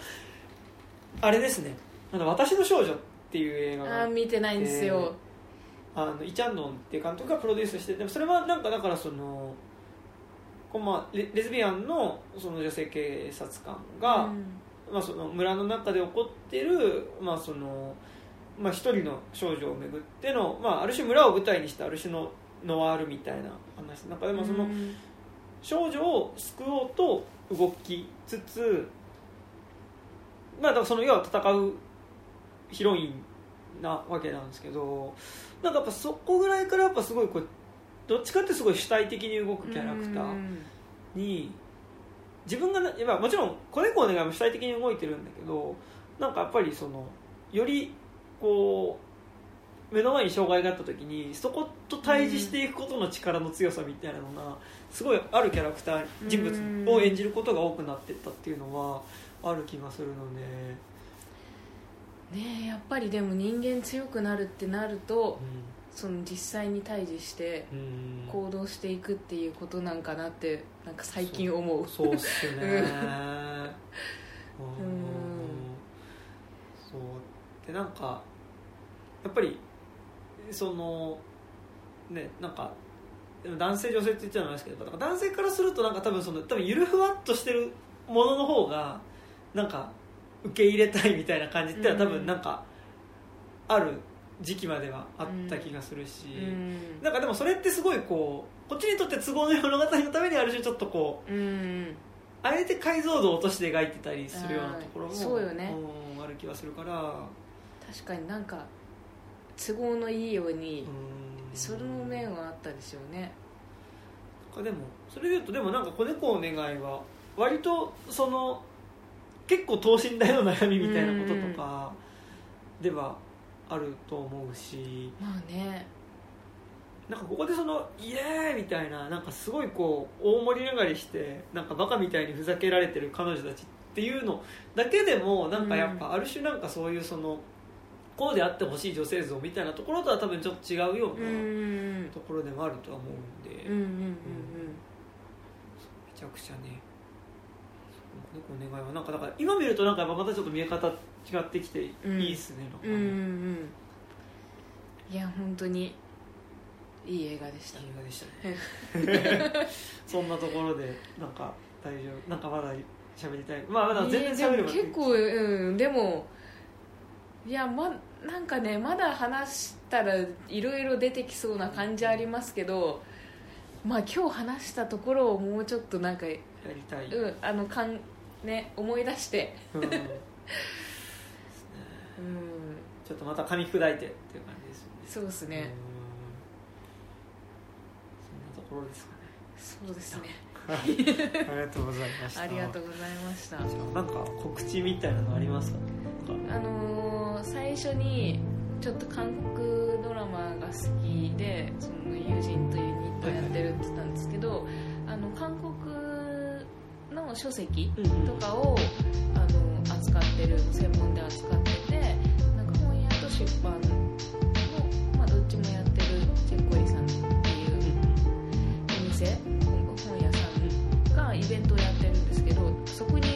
あれですね「あの私の少女」っていう映画うんがあー見てないんですよ、あのイ・チャンドンっていう監督がプロデュースしてでもそれはなんかだからそのこうまあレレズビアンのその女性警察官が、うん。まあ、その村の中で起こってる、まあそのまあ、一人の少女をめぐっての、まあ、ある種村を舞台にしたある種のノワールみたいな話。なんかでもそのうん。少女を救おうと動きつつ、まあ、だからその要は戦うヒロインなわけなんですけどなんかやっぱそこぐらいからやっぱすごいこうどっちかってすごい主体的に動くキャラクターに自分がな、まあ、もちろん子猫お願いも主体的に動いてるんだけどなんかやっぱりそのよりこう目の前に障害があった時にそこと対峙していくことの力の強さみたいなのがすごいあるキャラクター人物を演じることが多くなっていったっていうのはある気がするので、ねえやっぱりでも人間強くなるってなるとその実際に対峙してうん。行動していくっていうことなんかなってなんか最近思う。そうっすね。うん。うん。そう。でなんかやっぱりそのねなんか男性女性って言っちゃうんですけど男性からするとなんか多分その多分ゆるふわっとしてるものの方がなんか受け入れたいみたいな感じってのは多分なんかある時期まではあった気がするし、うん。なんかでもそれってすごいこうこっちにとって都合のいい物語のためにある種ちょっとこううん。あえて解像度を落として描いてたりするようなところもそうよね。うんある気がするから。確かになんか都合のいいようにうんその面はあったでしょうね。でもそれでいうとでもなんか子猫お願いは割とその結構等身大の悩みみたいなこととかではあると思うし。まあね。なんかここでそのイエーイみたいななんかすごいこう大盛り上がりしてなんかバカみたいにふざけられてる彼女たちっていうのだけでもなんかやっぱある種なんかそういうそのこうであってほしい女性像みたいなところとは多分ちょっと違うよううんなところでもあるとは思うんで、めちゃくちゃね猫の願いはなんかだから今見るとなんかまたちょっと見え方違ってきていいですね、うんうんうんうん。いや本当にいい映画でした。映画でしたね。そんなところでなんか大丈夫なんかまだ喋りたい。まあまだ全然喋ればいやでも結構うんでもいやまなんかねまだ話したらいろいろ出てきそうな感じありますけどまあ今日話したところをもうちょっとなんかやりたい、うんあのかんね思い出して。うん。うん。ちょっとまた噛み砕いてっていう感じですよね。そうですね。うん。そんなところですかね。そうですね。ありがとうございました。ありがとうございました。なんか告知みたいなのありますか。あのー最初にちょっと韓国ドラマが好きでその友人とユニットやってるって言ったんですけど、あの韓国の書籍とかをあの扱ってる専門で扱っててなんか本屋と出版の、まあ、どっちもやってるチェッコリさんっていうお店本屋さんがイベントをやってるんですけどそこに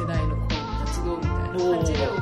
世代の子の活動みたいな感じで